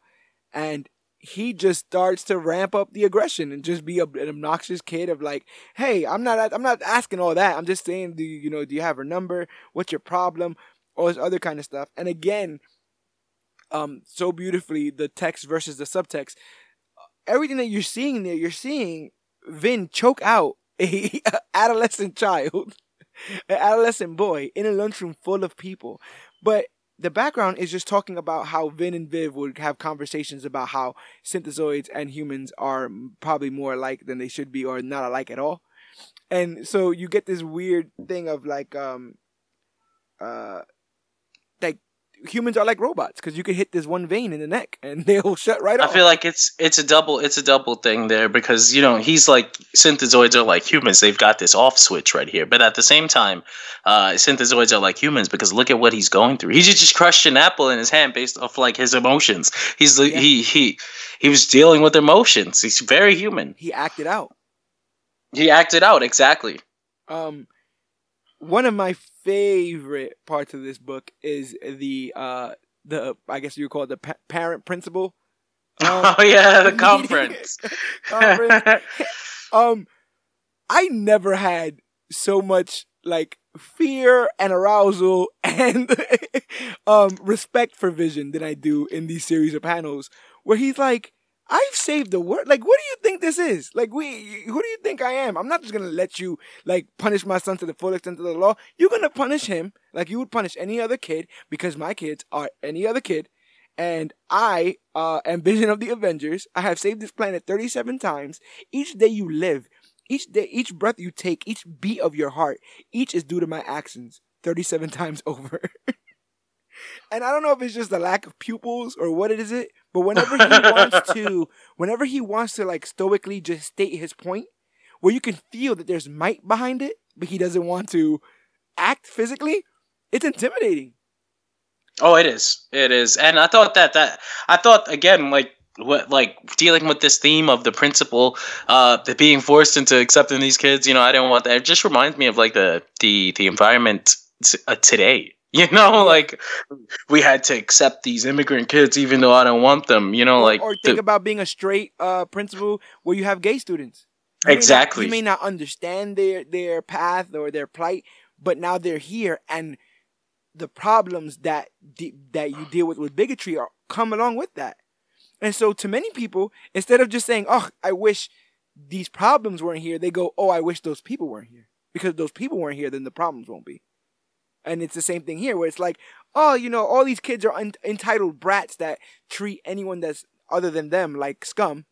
And he just starts to ramp up the aggression and just be a, an obnoxious kid of like, "Hey, I'm not I'm not asking all that. I'm just saying, do you, you know, do you have her number? What's your problem? All this other kind of stuff." And again, um, so beautifully the text versus the subtext. Everything that you're seeing there, you're seeing Vin choke out a adolescent child, an adolescent boy in a lunchroom full of people, but the background is just talking about how Vin and Viv would have conversations about how synthezoids and humans are probably more alike than they should be or not alike at all. And so you get this weird thing of like um uh humans are like robots because you can hit this one vein in the neck and they'll shut right I off. I feel like it's it's a double it's a double thing there because you know he's like synthezoids are like humans. They've got this off switch right here. But at the same time uh, synthezoids are like humans because look at what he's going through. He just crushed an apple in his hand based off like his emotions. He's Yeah. he he he was dealing with emotions. He's very human. He acted out. he acted out exactly. Um, one of my favorite parts of this book is the uh the I guess you would call it the pa- parent principal. Um, oh yeah the conference conference. Um, I never had so much like fear and arousal and um respect for Vision than I do in these series of panels where he's like, I've saved the world. Like, what do you think this is? Like, we, who do you think I am? I'm not just gonna let you like punish my son to the full extent of the law. You're gonna punish him like you would punish any other kid because my kids are any other kid. And I uh, am Vision of the Avengers. I have saved this planet 37 times. Each day you live, each day, each breath you take, each beat of your heart, each is due to my actions 37 times over. And I don't know if it's just the lack of pupils or what it is it, but whenever he wants to, whenever he wants to like stoically just state his point, where you can feel that there's might behind it, but he doesn't want to act physically, it's intimidating. Oh, it is. It is. And I thought that that I thought again like what like dealing with this theme of the principal uh the being forced into accepting these kids, you know, I didn't want that. It just reminds me of like the the the environment t- uh, today. You know, like we had to accept these immigrant kids even though I don't want them, you know, like or think the- about being a straight uh, principal where you have gay students. You may not- Exactly. you may not understand their their path or their plight, but now they're here, and the problems that de- that you deal with with bigotry are come along with that. And so, to many people, instead of just saying, "Oh, I wish these problems weren't here," they go, "Oh, I wish those people weren't here." Because if those people weren't here, then the problems won't be. And it's the same thing here, where it's like, oh, you know, all these kids are un- entitled brats that treat anyone that's other than them like scum.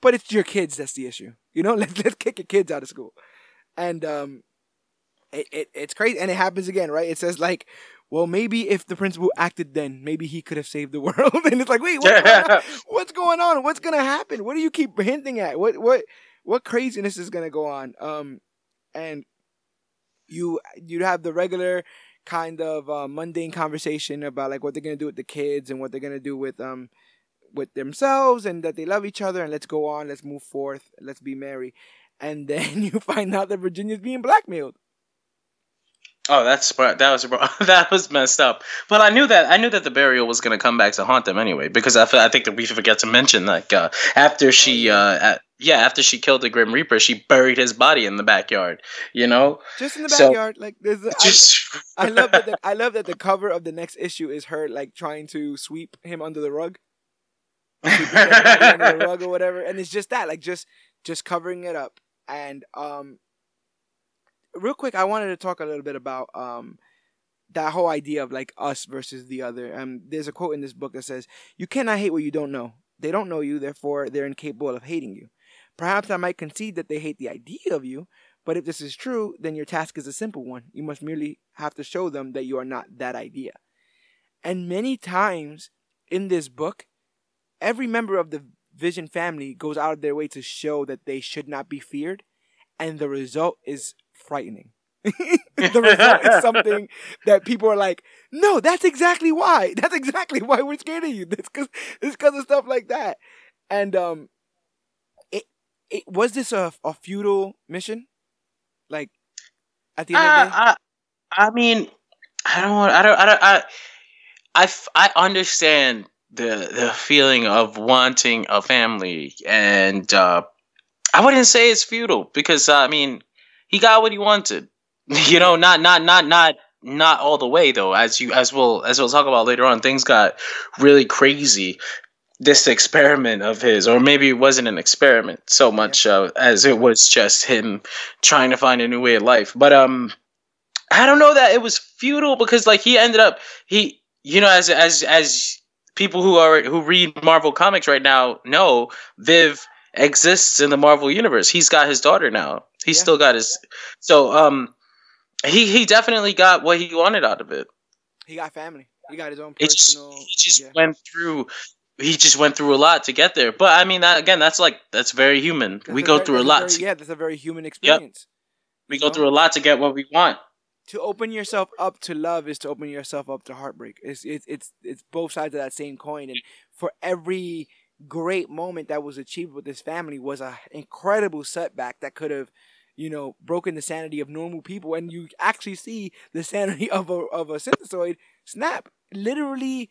But it's your kids that's the issue. You know, let's let's kick your kids out of school. And um, it, it it's crazy, and it happens again, right? It says like, well, maybe if the principal acted then, maybe he could have saved the world. and it's like, wait, what's going? What's going on? What's gonna happen? What do you keep hinting at? What what what craziness is gonna go on? Um, and you you'd have the regular kind of uh, mundane conversation about like what they're gonna do with the kids and what they're gonna do with um with themselves and that they love each other and let's go on, let's move forth, let's be merry. And then you find out that Virginia's being blackmailed. Oh, that's that was that was messed up. But I knew that I knew that the burial was gonna come back to haunt them anyway because I, I think that we forget to mention like uh, after she uh at, yeah after she killed the Grim Reaper she buried his body in the backyard. You know, Just in the So- backyard, like there's. A, I, just I love that. The, I love that the cover of the next issue is her like trying to sweep him under the rug, Sweep his dead body under the rug or whatever, and it's just that, like just just covering it up. And um, real quick, I wanted to talk a little bit about um that whole idea of like us versus the other. Um, there's a quote in this book that says, "You cannot hate what you don't know. They don't know you, therefore they're incapable of hating you. Perhaps I might concede that they hate the idea of you." But if this is true, then your task is a simple one. You must merely have to show them that you are not that idea. And many times in this book, every member of the Vision family goes out of their way to show that they should not be feared, and the result is frightening. the result is something that people are like, no, that's exactly why. That's exactly why we're scared of you. It's because it's because of stuff like that. And um, it was this a a futile mission, like at the end of the day. I, I, mean, I don't want. I don't. I don't. I, I, f- I understand the the feeling of wanting a family, and uh, I wouldn't say it's futile because uh, I mean, he got what he wanted. You know, not not not not not all the way though. As you as we'll as we'll talk about later on, things got really crazy. This experiment of his, or maybe it wasn't an experiment so much uh, as it was just him trying to find a new way of life. But um, I don't know that it was futile because like he ended up he you know as as as people who are who read Marvel comics right now know Viv exists in the Marvel universe. He's got his daughter now. He's Yeah. still got his so um he he definitely got what he wanted out of it. He got family. He got his own It just, he just yeah. went through he just went through a lot to get there. But I mean that again that's like that's very human. That's we go very- through a lot very- yeah, that's a very human experience. we you go know? through a lot to get what we want. to open yourself up to love is to open yourself up to heartbreak. It's it's it's it's both sides of that same coin. And for every great moment that was achieved with this family was an incredible setback that could have, you know, broken the sanity of normal people. And you actually see the sanity of a of a synthezoid snap, literally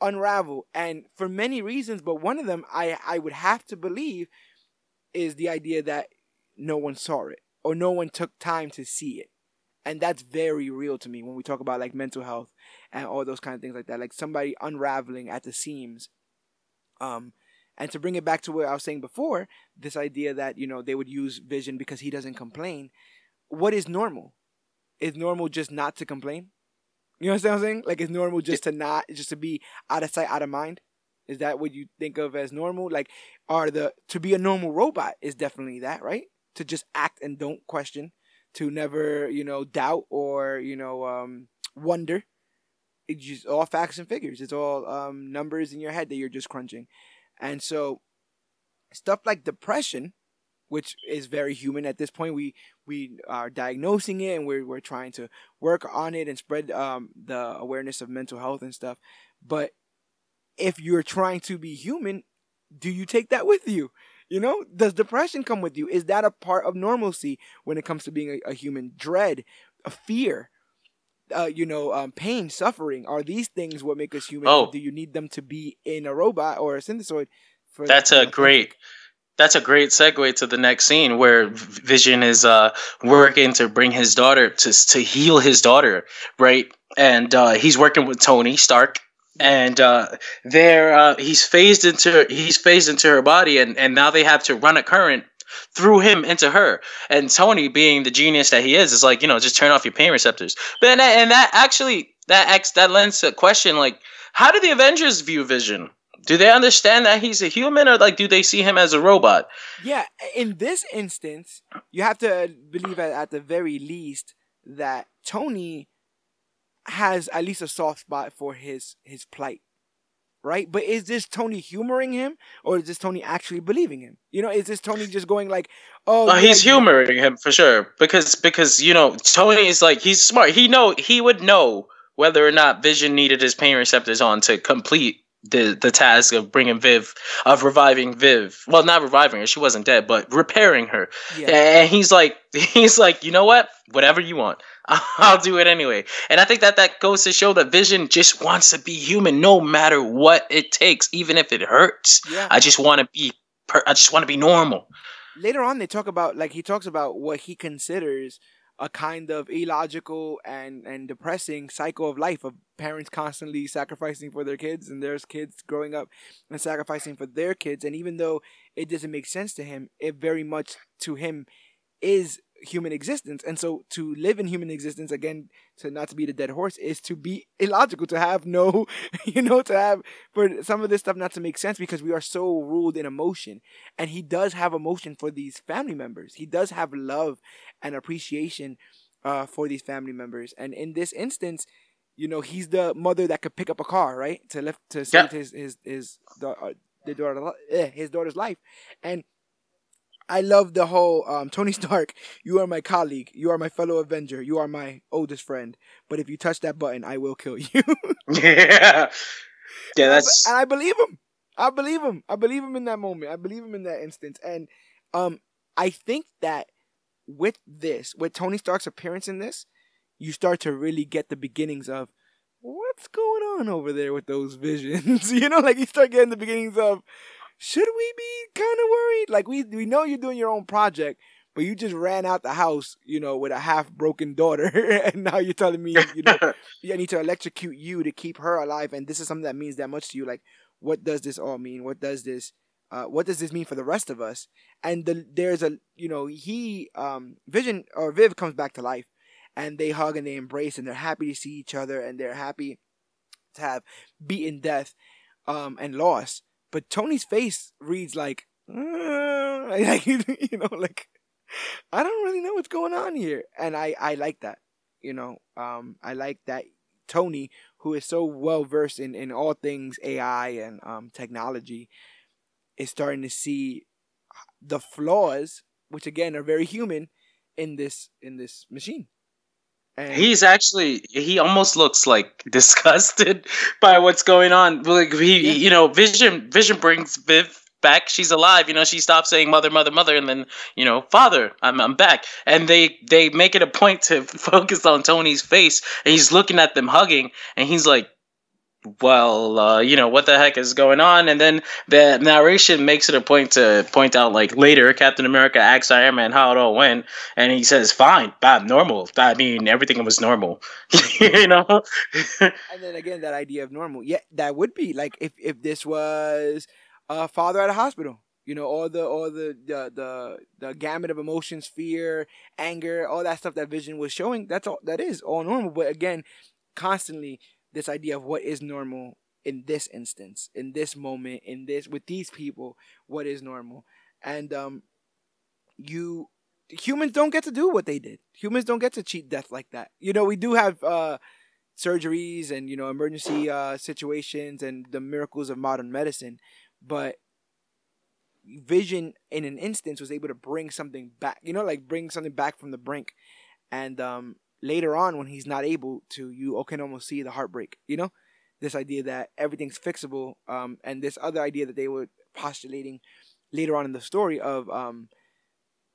unravel. And for many reasons, but one of them I I would have to believe is the idea that no one saw it or no one took time to see it. And that's very real to me when we talk about like mental health and all those kind of things like that like somebody unraveling at the seams. Um and to bring it back to what i was saying before this idea that you know they would use vision because he doesn't complain. What is normal? Is normal just not to complain you know what i'm saying like it's normal just to not just to be out of sight out of mind is that what you think of as normal like are the to be a normal robot is definitely that right to just act and don't question to never, you know, doubt or, you know, um, wonder. It's just all facts and figures. It's all um, numbers in your head that you're just crunching. And so stuff like depression, which is very human at this point, we we are diagnosing it and we're we're trying to work on it and spread um, the awareness of mental health and stuff. But if you're trying to be human, do you take that with you? You know, does depression come with you? Is that a part of normalcy when it comes to being a, a human? Dread, a fear, uh, you know, um, pain, suffering. Are these things what make us human? Oh. Do you need them to be in a robot or a synthezoid? For That's a authentic? great. That's a great segue to the next scene where Vision is uh, working to bring his daughter to to heal his daughter, right? And uh, he's working with Tony Stark, and uh, there uh, he's phased into he's phased into her body, and and now they have to run a current through him into her. And Tony, being the genius that he is, is like you know just turn off your pain receptors. But and that, and that actually that ex that lends a question like how do the Avengers view Vision? Do they understand that he's a human, or like do they see him as a robot? Yeah, in this instance, you have to believe at, at the very least that Tony has at least a soft spot for his his plight. Right? But is this Tony humoring him or is this Tony actually believing him? You know, is this Tony just going like, "Oh, Uh, he's humoring him for sure because because you know Tony is like he's smart. He know he would know whether or not Vision needed his pain receptors on to complete the the task of bringing Viv of reviving Viv. Well, not reviving her; she wasn't dead, but repairing her. Yeah. And he's like he's like you know what, whatever you want. I'll do it anyway. And I think that that goes to show that Vision just wants to be human no matter what it takes, even if it hurts. Yeah. I just want to be per- I just want to be normal. later on they talk about like he talks about what he considers a kind of illogical and and depressing cycle of life of parents constantly sacrificing for their kids and there's kids growing up and sacrificing for their kids. And even though it doesn't make sense to him it very much to him is human existence. And so to live in human existence again to not to be the dead horse is to be illogical to have no you know to have for some of this stuff not to make sense because we are so ruled in emotion. And he does have emotion for these family members. He does have love and appreciation uh, for these family members. And in this instance you know he's the mother that could pick up a car right? To lift to save Yeah. his his his uh, the daughter eh, his daughter's life. And I love the whole um, Tony Stark. You are my colleague. You are my fellow Avenger. You are my oldest friend. But if you touch that button, I will kill you. yeah, yeah, that's. And I believe him. I believe him. I believe him in that moment. I believe him in that instance. And um, I think that with this, with Tony Stark's appearance in this, you start to really get the beginnings of what's going on over there with those visions. you know, like you start getting the beginnings of should we be kind of worried? Like we we know you're doing your own project, but you just ran out the house, you know, with a half broken daughter, and now you're telling me, you know, I need to electrocute you to keep her alive, and this is something that means that much to you. Like, what does this all mean? What does this uh, what does this mean for the rest of us? And the, there's a, you know, he, um, Vision or Viv comes back to life, and they hug and they embrace, and they're happy to see each other, and they're happy to have beaten death, um, and loss. But Tony's face reads like, uh, like you know, like I don't really know what's going on here, and I I like that, you know, um, I like that Tony, who is so well versed in in all things AI and um technology is starting to see the flaws, which again are very human, in this in this machine. And He's actually he almost looks like disgusted by what's going on. Like he, yeah. you know, Vision Vision brings Viv back. She's alive. You know, she stops saying mother, mother, mother, and then you know, father, I'm I'm back. And they they make it a point to focus on Tony's face, and he's looking at them hugging, and he's like, well, uh, you know, what the heck is going on? And then the narration makes it a point to point out, like, later, Captain America asks Iron Man how it all went, and he says, fine, bad, normal. I mean, everything was normal, you know? and then again, that idea of normal. Yeah, that would be, like, if, if this was a father at a hospital. You know, all the all the, the the the gamut of emotions, fear, anger, all that stuff that Vision was showing. That's all. That is all normal. But again, constantly this idea of what is normal in this instance, in this moment, in this with these people, what is normal. And um you humans don't get to do what they did. Humans don't get to cheat death like that. You know, we do have uh surgeries and you know emergency uh situations and the miracles of modern medicine, but Vision in an instance was able to bring something back. You know, like bring something back from the brink. And um later on when he's not able to, you can almost see the heartbreak. You know, this idea that everything's fixable, um, and this other idea that they were postulating later on in the story of um,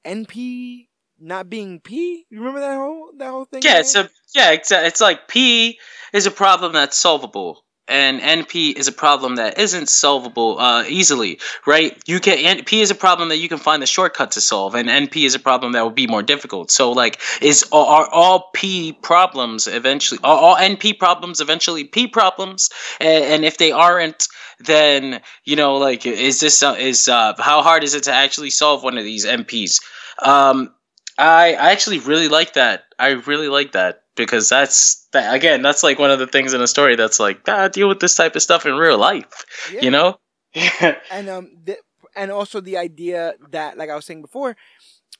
NP not being P. You remember that whole that whole thing? Yeah, it's a yeah, it's a, it's like P is a problem that's solvable and NP is a problem that isn't solvable uh, easily, right? You can NP is a problem that you can find the shortcut to solve, and NP is a problem that will be more difficult. So, like, is are all P problems eventually are all NP problems eventually P problems? And, and if they aren't, then you know, like, is this uh, is uh, how hard is it to actually solve one of these NPs? Um, I I actually really like that. I really like that because that's that again. That's like one of the things in a story that's like ah, deal with this type of stuff in real life. Yeah. You know. and um, the, and also the idea that, like I was saying before,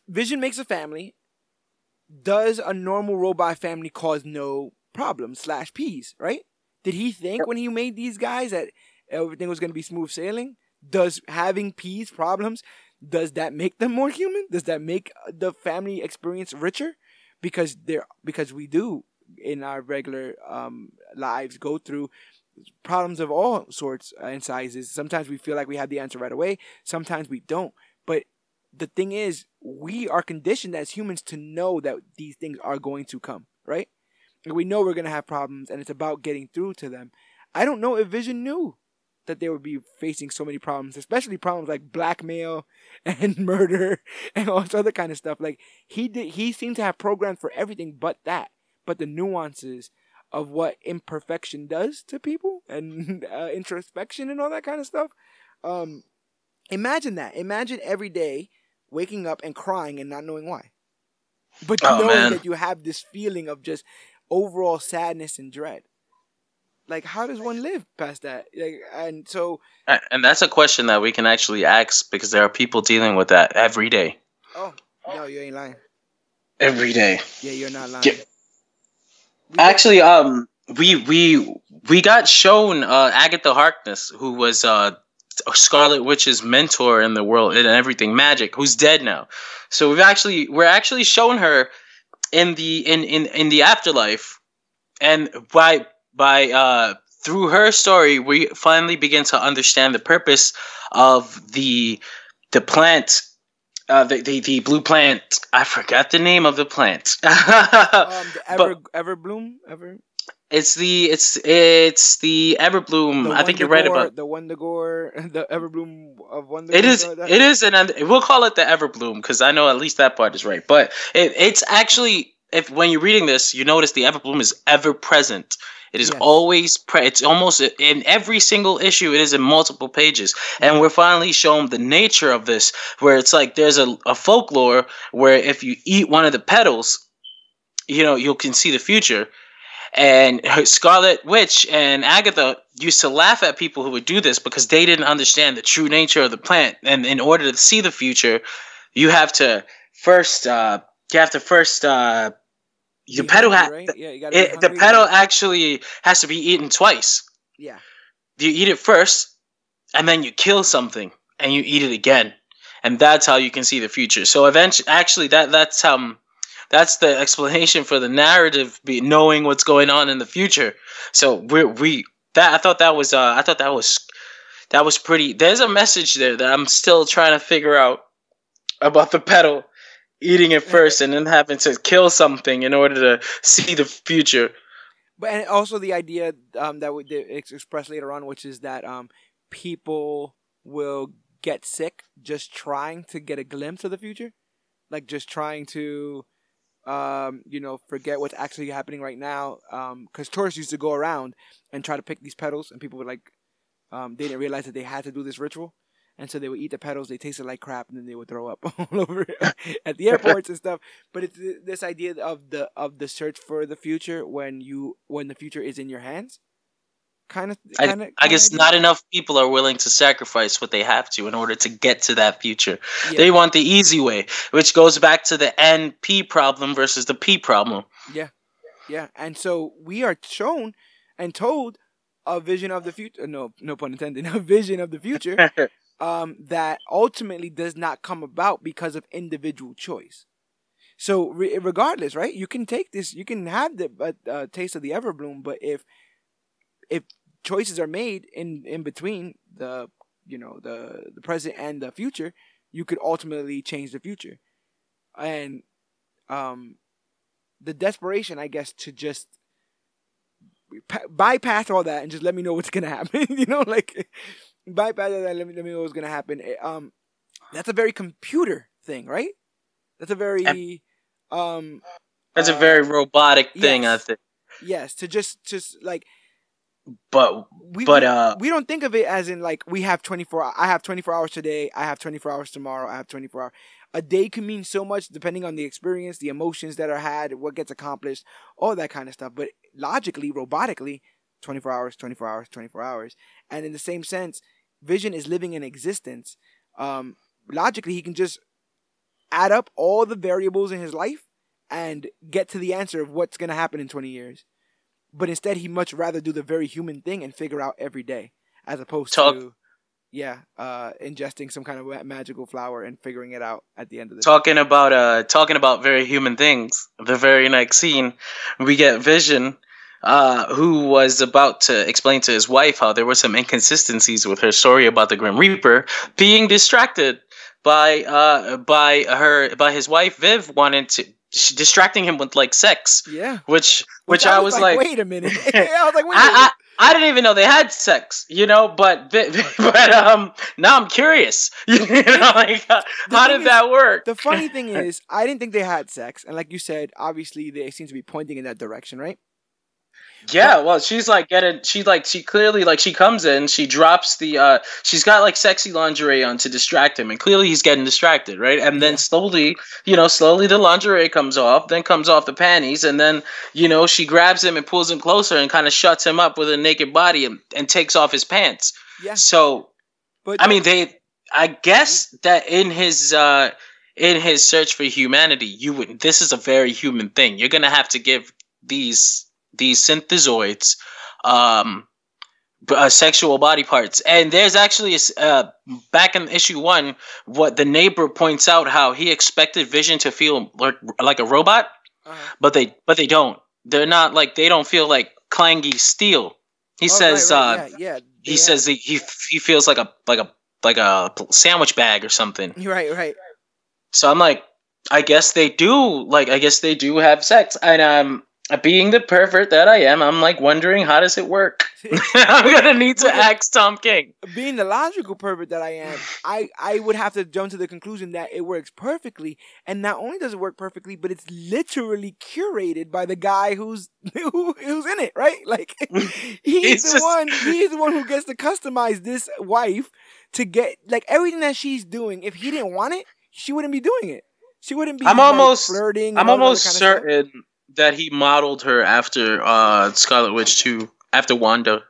Vision makes a family. Does a normal robot family cause no problems slash peace? Right? Did he think when he made these guys that everything was going to be smooth sailing? Does having peace problems? Does that make them more human? Does that make the family experience richer? Because they're because we do in our regular um, lives go through problems of all sorts and sizes. Sometimes we feel like we have the answer right away. Sometimes we don't. But the thing is, we are conditioned as humans to know that these things are going to come, right? we know we're going to have problems, and it's about getting through to them. I don't know if Vision knew that they would be facing so many problems, especially problems like blackmail and murder and all this other kind of stuff. Like he did, he seemed to have programs for everything but that, but the nuances of what imperfection does to people and uh, introspection and all that kind of stuff. Um, imagine that. Imagine every day waking up and crying and not knowing why, but oh, knowing man. that you have this feeling of just overall sadness and dread like how does one live past that? Like and so and that's a question that we can actually ask because there are people dealing with that every day. Oh no you ain't lying. Every day. Yeah you're not lying. Yeah. actually um we we we got shown uh agatha harkness who was uh Scarlet Witch's mentor in the world and everything, Magic, who's dead now. So we've actually we're actually shown her in the in in in the afterlife, and by by uh through her story, we finally begin to understand the purpose of the the plant uh, the, the the blue plant. I forgot the name of the plant. um, the ever but ever bloom ever. It's the it's it's the Everbloom. The I think you're right about the Wundagore, the Everbloom of Wundagore. It is it is an we'll call it the Everbloom because I know at least that part is right. But it, it's actually if when you're reading this, you notice the Everbloom is ever present. It is yes. always pre- it's almost in every single issue. It is in multiple pages, and we're finally shown the nature of this, where it's like there's a, a folklore where if you eat one of the petals, you know you can see the future. And Scarlet Witch and Agatha used to laugh at people who would do this because they didn't understand the true nature of the plant. And in order to see the future, you have to first uh, you have to first uh, the petal ha- right? yeah, it, the petal actually has to be eaten twice. Yeah. You eat it first, and then you kill something, and you eat it again, and that's how you can see the future. So eventually, actually, that that's um, that's the explanation for the narrative, be knowing what's going on in the future. So we we that I thought that was uh I thought that was that was pretty. There's a message there that I'm still trying to figure out about the petal eating it first and then having to kill something in order to see the future. But and also the idea um, that we express later on, which is that um, people will get sick just trying to get a glimpse of the future, like just trying to, um, you know, forget what's actually happening right now. Because um, tourists used to go around and try to pick these petals, and people would like, um, they didn't realize that they had to do this ritual and so they would eat the petals. They tasted like crap, and then they would throw up all over at the airports and stuff. But it's this idea of the of the search for the future when you when the future is in your hands. Kind of, kind of. I, I guess idea. not enough people are willing to sacrifice what they have to in order to get to that future. Yeah. They want the easy way, which goes back to the NP problem versus the P problem. Yeah, yeah, and so we are shown and told a vision of the future. No, no pun intended. A vision of the future um, that ultimately does not come about because of individual choice. So re- regardless, right? You can take this, you can have the uh, uh, taste of the Everbloom, but if if choices are made in in between the you know the the present and the future, you could ultimately change the future, and um, the desperation, I guess, to just bypass all that and just let me know what's gonna happen. you know, like that. Let me let me know what's gonna happen. Eh, um, that's a very computer thing, right? That's a very um. That's a very robotic thing, yes, I think. Yes, to just just like. But we, but uh, we don't think of it as in like we have twenty four. I have twenty four hours today. I have twenty four hours tomorrow. I have twenty four hours. A day can mean so much depending on the experience, the emotions that are had, what gets accomplished, all that kind of stuff. But logically, robotically, 24 hours, 24 hours, 24 hours. And in the same sense, Vision is living in existence. Um, logically, he can just add up all the variables in his life and get to the answer of what's going to happen in 20 years. But instead, he much rather do the very human thing and figure out every day, as opposed Talk. to, yeah, uh, ingesting some kind of magical flower and figuring it out at the end of the talking day. about uh talking about very human things. The very next scene, we get Vision uh, who was about to explain to his wife how there were some inconsistencies with her story about the Grim Reaper, being distracted by uh by her by his wife Viv wanting to distracting him with like sex. Yeah. Which which, which I, was, I was like, like, wait a minute. I was like, wait. I, I, I didn't even know they had sex, you know, but but um now I'm curious. you know, like how did is, that work? The funny thing is, I didn't think they had sex, and like you said, obviously they seem to be pointing in that direction, right? Yeah, well, she's like getting. She like she clearly like she comes in. She drops the. uh She's got like sexy lingerie on to distract him, and clearly he's getting distracted, right? And then slowly, you know, slowly the lingerie comes off, then comes off the panties, and then you know she grabs him and pulls him closer and kind of shuts him up with a naked body and, and takes off his pants. Yeah. So, but I mean, they. I guess that in his. uh in his search for humanity, you would. This is a very human thing. You're gonna have to give these these synthezoids um, uh, sexual body parts. And there's actually a, uh, back in issue one, what the neighbor points out how he expected Vision to feel like, like a robot, uh-huh. but they but they don't. They're not like they don't feel like clangy steel. He oh, says, right, right. Uh, yeah, yeah, he says he, he he feels like a like a like a sandwich bag or something. Right, right. So I'm like, I guess they do like I guess they do have sex, and um, being the pervert that I am, I'm like wondering how does it work. I'm gonna need to ask Tom King. Being the logical pervert that I am, I I would have to jump to the conclusion that it works perfectly, and not only does it work perfectly, but it's literally curated by the guy who's who, who's in it, right? Like he's the just... one. He's the one who gets to customize this wife to get like everything that she's doing. If he didn't want it, she wouldn't be doing it. She wouldn't be. I'm like, almost flirting. I'm almost certain that he modeled her after uh Scarlet Witch too, after Wanda.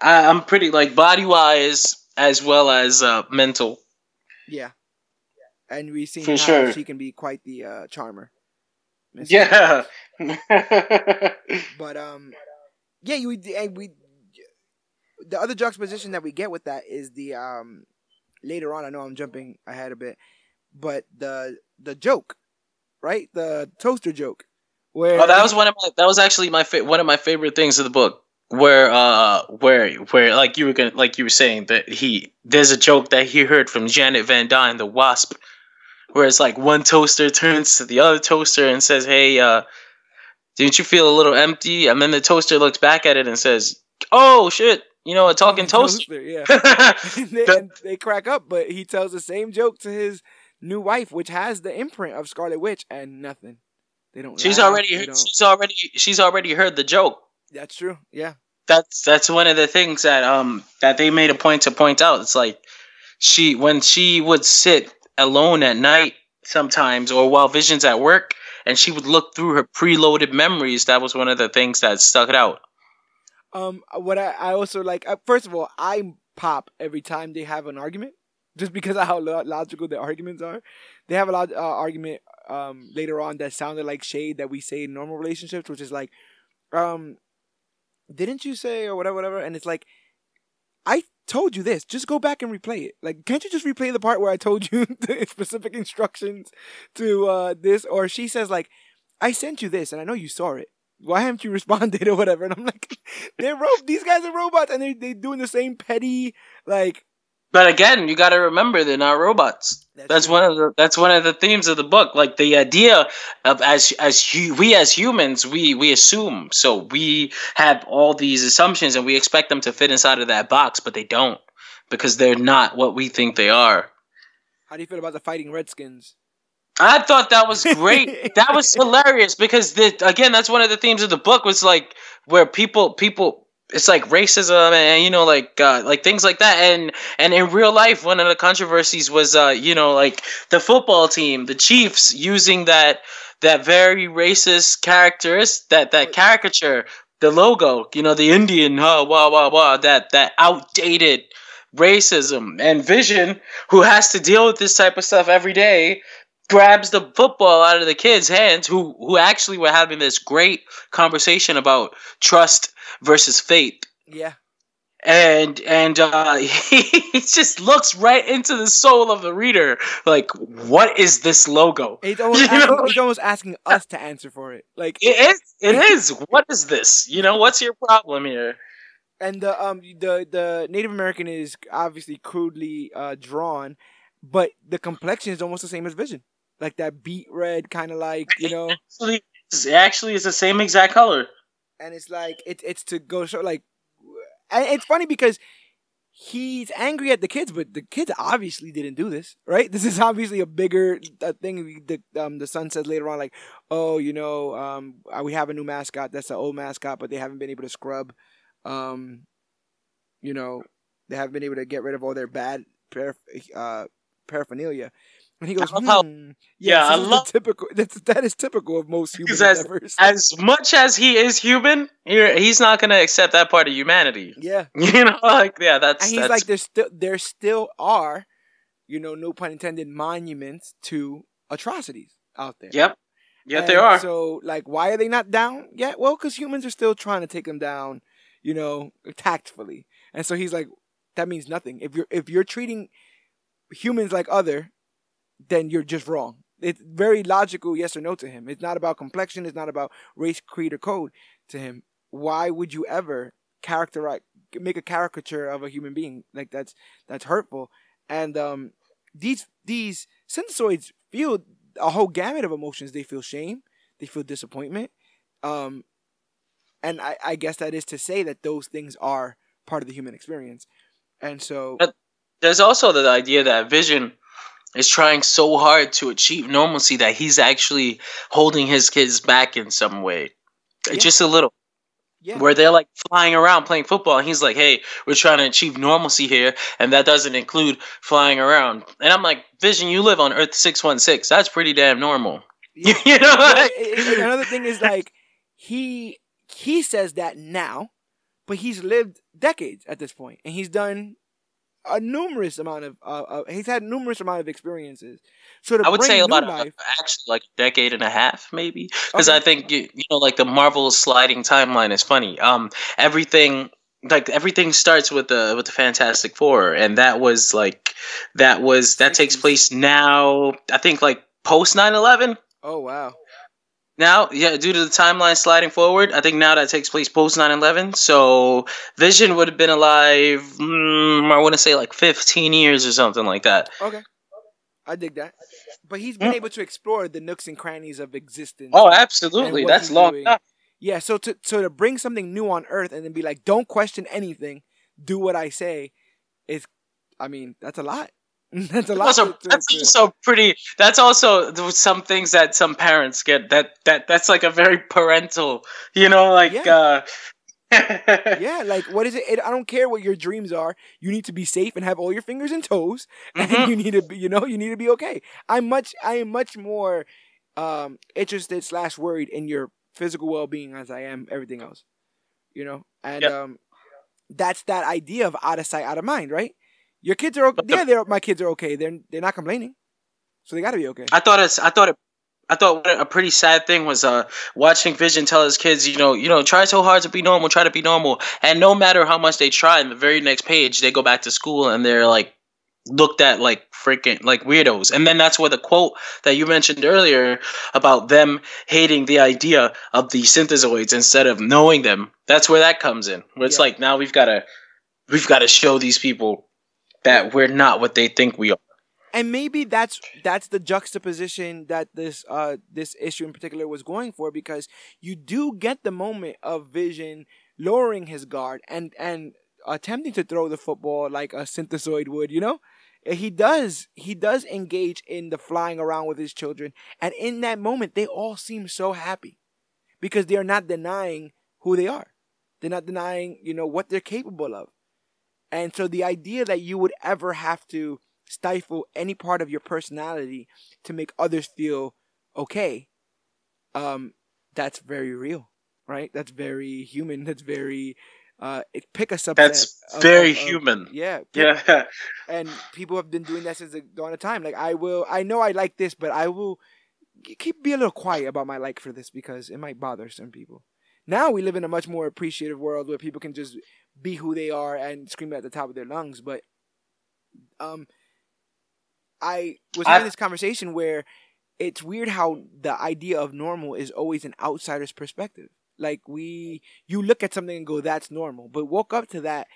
I, am pretty like body wise as well as uh mental. Yeah, and we've seen For how sure. she can be quite the uh, charmer. Yeah, but um, yeah, you and we. The other juxtaposition that we get with that is the um later on. I know I'm jumping ahead a bit, but the the joke, right? The toaster joke where oh, that was one of my that was actually my fa- one of my favorite things of the book. Where uh where where like you were gonna like you were saying that he there's a joke that he heard from Janet Van Dyne, the Wasp, where it's like one toaster turns to the other toaster and says, "Hey, uh, didn't you feel a little empty?" And then the toaster looks back at it and says, "Oh shit." You know, a talking toaster. toaster yeah. they, they crack up, but he tells the same joke to his new wife, which has the imprint of Scarlet Witch, and nothing. They don't. She's laugh, already. Heard, she's already. She's already heard the joke. That's true. Yeah. That's that's one of the things that um that they made a point to point out. It's like she when she would sit alone at night sometimes or while Vision's at work and she would look through her preloaded memories. That was one of the things that stuck it out. Um, what I, I also like. Uh, first of all, I pop every time they have an argument, just because of how logical the arguments are. They have a lot uh, argument um, later on that sounded like shade that we say in normal relationships, which is like, um, didn't you say or whatever, whatever? And it's like, I told you this. Just go back and replay it. Like, can't you just replay the part where I told you the specific instructions to uh, this? Or she says like, I sent you this, and I know you saw it. Why haven't you responded or whatever? And I'm like, they're ro- these guys are robots, and they they doing the same petty like but again, you got to remember they're not robots. That's, that's one of the that's one of the themes of the book. Like the idea of as as hu- we as humans, we we assume. So we have all these assumptions and we expect them to fit inside of that box, but they don't because they're not what we think they are. How do you feel about the fighting Redskins? I thought that was great. that was hilarious because the, again, that's one of the themes of the book was like where people people it's like racism and you know like uh, like things like that. And and in real life one of the controversies was uh you know like the football team the chiefs using that that very racist characters that that caricature the logo you know the indian huh wah wah wah that that outdated racism and vision who has to deal with this type of stuff every day grabs the football out of the kids hands who who actually were having this great conversation about trust versus faith. Yeah. And and uh, he just looks right into the soul of the reader. Like, what is this logo? He's almost, asking, he's almost asking us to answer for it. Like it is. It is. What is this? You know, what's your problem here? And the um the the Native American is obviously crudely uh, drawn, but the complexion is almost the same as Vision, like that beet red kind of like you know. Actually, it actually is the same exact color and it's like it's it's to go show like, and it's funny because he's angry at the kids, but the kids obviously didn't do this, right? This is obviously a bigger uh, thing. The um the son says later on, like, oh, you know, um, uh, we have a new mascot. That's the old mascot, but they haven't been able to scrub, um, you know, they haven't been able to get rid of all their bad uh, paraphernalia. And he goes, hmm. how, yeah, yeah I love typical. That's that is typical of most human as, as much as he is human, he's not going to accept that part of humanity. Yeah, you know, like yeah, that's. And he's that's... like, there still there still are, you know, no pun intended, monuments to atrocities out there. Yep. Yeah, there are. So, like, why are they not down yet? Well, because humans are still trying to take them down you know, tactfully. And so he's like, that means nothing. If you're if you're treating humans like other, then you're just wrong. It's very logical, yes or no to him. It's not about complexion. It's not about race, creed, or code to him. Why would you ever characterize, make a caricature of a human being like that's that's hurtful? And um, these these synthezoids feel a whole gamut of emotions. They feel shame, they feel disappointment, um, and I, I guess that is to say that those things are part of the human experience. And so, but there's also the idea that Vision is trying so hard to achieve normalcy that he's actually holding his kids back in some way, yeah. just a little. Yeah. Where they're like flying around playing football, and he's like, "Hey, we're trying to achieve normalcy here, and that doesn't include flying around." And I'm like, "Vision, you live on Earth six one six. That's pretty damn normal." Yeah. you know. Like, another thing is like he he says that now, but he's lived decades at this point, and he's done a numerous amount of uh, uh, he's had numerous amount of experiences. So I would say about life, a, actually like a decade and a half, maybe, because okay. I think you, you know like the Marvel sliding timeline is funny. Um, everything like everything starts with the with the Fantastic Four, and that was like that was that takes place now. I think like post 9-11. Oh wow. Now, yeah, due to the timeline sliding forward, I think now that takes place post 9 11. So Vision would have been alive, mm, I want to say like 15 years or something like that. Okay. I dig that. But he's been mm. able to explore the nooks and crannies of existence. Oh, absolutely. That's long enough. Yeah, so to so to bring something new on Earth and then be like, don't question anything, do what I say, is, I mean, that's a lot. that's a lot. Also, to, that's to, also pretty. That's also some things that some parents get. That that that's like a very parental. You know, like. Yeah. Uh, yeah, like what is it? it? I don't care what your dreams are. You need to be safe and have all your fingers and toes, and mm-hmm. you need to be, you know, you need to be okay. I'm much, I am much more um, interested slash worried in your physical well being as I am everything else. You know, and yep. um, that's that idea of out of sight, out of mind, right? Your kids are okay. yeah, they're my kids are okay. They're they're not complaining, so they got to be okay. I thought it's I thought it. I thought a pretty sad thing was uh, watching Vision tell his kids, you know, you know, try so hard to be normal, try to be normal, and no matter how much they try, in the very next page they go back to school and they're like looked at like freaking like weirdos. And then that's where the quote that you mentioned earlier about them hating the idea of the synthezoids instead of knowing them. That's where that comes in. Where it's yeah. like now we've got to we've got to show these people that we're not what they think we are. And maybe that's that's the juxtaposition that this uh this issue in particular was going for because you do get the moment of Vision lowering his guard and and attempting to throw the football like a synthezoid would, you know? He does he does engage in the flying around with his children and in that moment they all seem so happy because they're not denying who they are. They're not denying, you know, what they're capable of. And so the idea that you would ever have to stifle any part of your personality to make others feel okay, um, that's very real, right? That's very human. That's very uh, pick a subset. That's of, very of, of, human. Yeah, pick, yeah. and people have been doing that since the dawn of time. Like I will, I know I like this, but I will keep be a little quiet about my like for this because it might bother some people. Now we live in a much more appreciative world where people can just be who they are and scream at the top of their lungs. But um, I was having this conversation where it's weird how the idea of normal is always an outsider's perspective. Like we, you look at something and go, "That's normal," but walk up to that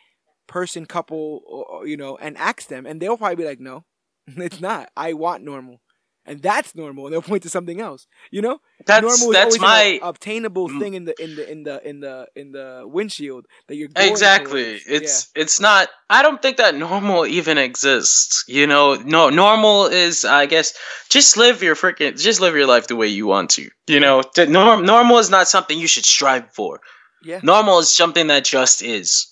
person, couple, or, you know, and ask them, and they'll probably be like, "No, it's not. I want normal." And that's normal. And they'll point to something else. You know, that's normal that's my obtainable thing in the in the in the in the in the windshield that you're exactly. Towards. It's yeah. it's not. I don't think that normal even exists. You know, no normal is I guess just live your freaking just live your life the way you want to. You know, norm, normal is not something you should strive for. Yeah, normal is something that just is.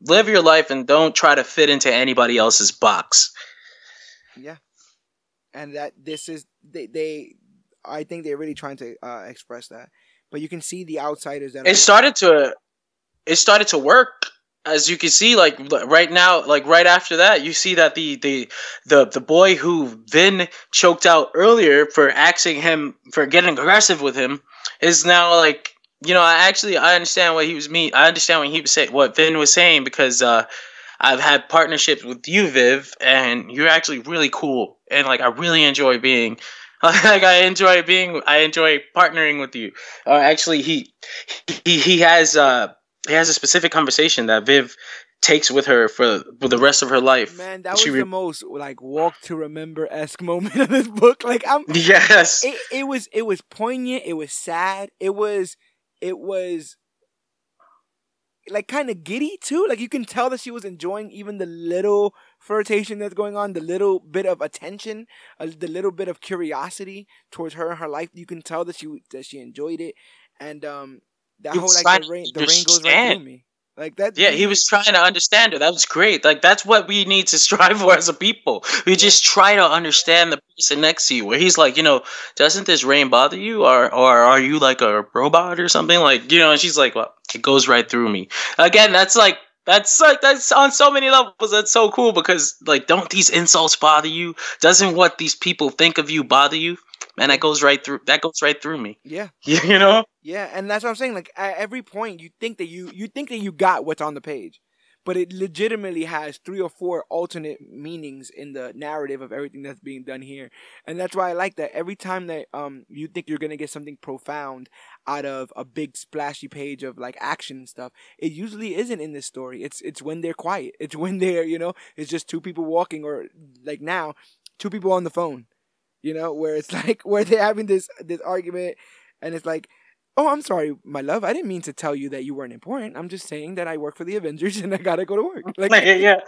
Live your life and don't try to fit into anybody else's box. Yeah and that this is they, they I think they're really trying to uh, express that. But you can see the outsiders that it started to it started to work as you can see like right now like right after that you see that the the the, the boy who Vin choked out earlier for axing him for getting aggressive with him is now like you know, I actually I understand what he was mean. I understand what he was saying, what Vin was saying, because uh, I've had partnerships with you, Viv, and you're actually really cool, and like I really enjoy being. Like I enjoy being, I enjoy partnering with you. Uh, actually, he he he has uh he has a specific conversation that Viv takes with her for, for the rest of her life. Man, that was re- the most like walk to remember esque moment of this book. Like I'm Yes. It, it was it was poignant, it was sad, it was it was like kind of giddy too. Like you can tell that she was enjoying even the little flirtation that's going on, the little bit of attention, uh, the little bit of curiosity towards her and her life. You can tell that she that she enjoyed it, and um, that whole like the rain, the rain goes right through me. Like that. Yeah, he was trying to understand her. That was great. Like that's what we need to strive for as a people. We just try to understand the person next to you. Where he's like, you know, doesn't this rain bother you, or or are you like a robot or something? Like, you know, and she's like, well, it goes right through me. Again, that's like that's like that's on so many levels. That's so cool because like, don't these insults bother you? Doesn't what these people think of you bother you? Man, that goes right through. That goes right through me. Yeah. You know. Yeah, and that's what I'm saying. Like at every point, you think that you you think that you got what's on the page, but it legitimately has three or four alternate meanings in the narrative of everything that's being done here, and that's why I like that. Every time that um you think you're gonna get something profound out of a big splashy page of like action and stuff, it usually isn't in this story. It's it's when they're quiet. It's when they're you know it's just two people walking or like now two people on the phone you know, where it's like where they're having this this argument, and it's like, oh, I'm sorry, my love, I didn't mean to tell you that you weren't important. I'm just saying that I work for the Avengers and I gotta go to work. Like, yeah,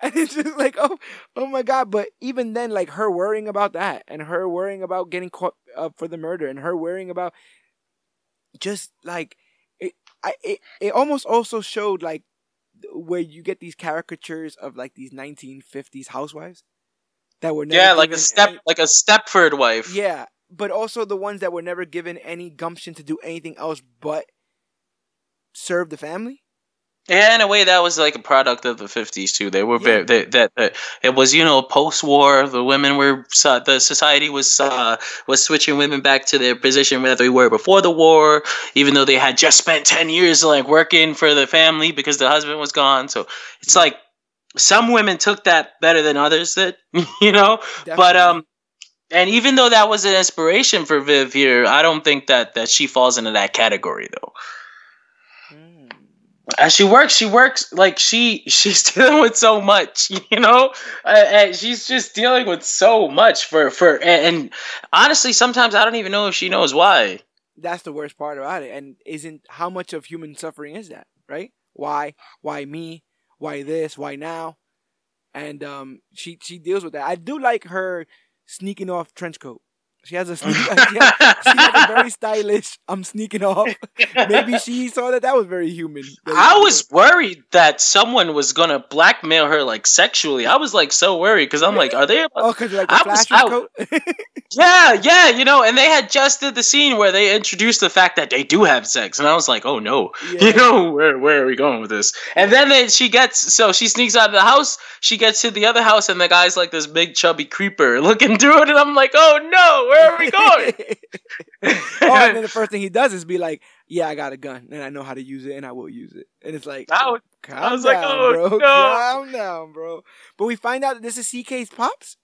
and it's just like, oh, oh my god. But even then, like her worrying about that, and her worrying about getting caught up for the murder, and her worrying about just like it, I it, it almost also showed like where you get these caricatures of like these 1950s housewives that were yeah, like a step, any... like a Stepford wife. Yeah, but also the ones that were never given any gumption to do anything else but serve the family. Yeah, in a way, that was like a product of the fifties too. They were yeah. very they, that, that it was you know post war. The women were uh, the society was uh, was switching women back to their position where they were before the war, even though they had just spent ten years like working for the family because the husband was gone. So it's like some women took that better than others did, you know. Definitely. But um, and even though that was an inspiration for Viv here, I don't think that that she falls into that category though. Mm. As she works, she works like she she's dealing with so much, you know. Uh, and she's just dealing with so much for for and, and honestly, sometimes I don't even know if she knows why. That's the worst part about it. And isn't how much of human suffering is that, right? Why? Why me? Why this, why now, and um, she she deals with that. I do like her sneaking off trench coat. She has a sneak, she, has, she has a very stylish. I'm sneaking off. Maybe she saw that that was very human. I was worried that someone was gonna blackmail her like sexually. I was like so worried because I'm like, are they? Oh, because like the I was, coat. yeah, yeah, you know, and they had just did the scene where they introduced the fact that they do have sex, and I was like, oh no, yeah. you know, where where are we going with this? And then they, she gets so she sneaks out of the house. She gets to the other house, and the guy's like this big chubby creeper looking through it, and I'm like, oh no where are we going? oh, and then the first thing he does is be like, "Yeah, I got a gun and I know how to use it and I will use it." And it's like, I was, I was oh, down, like, "Oh bro. no, calm down, bro." But we find out that this is CK's pops.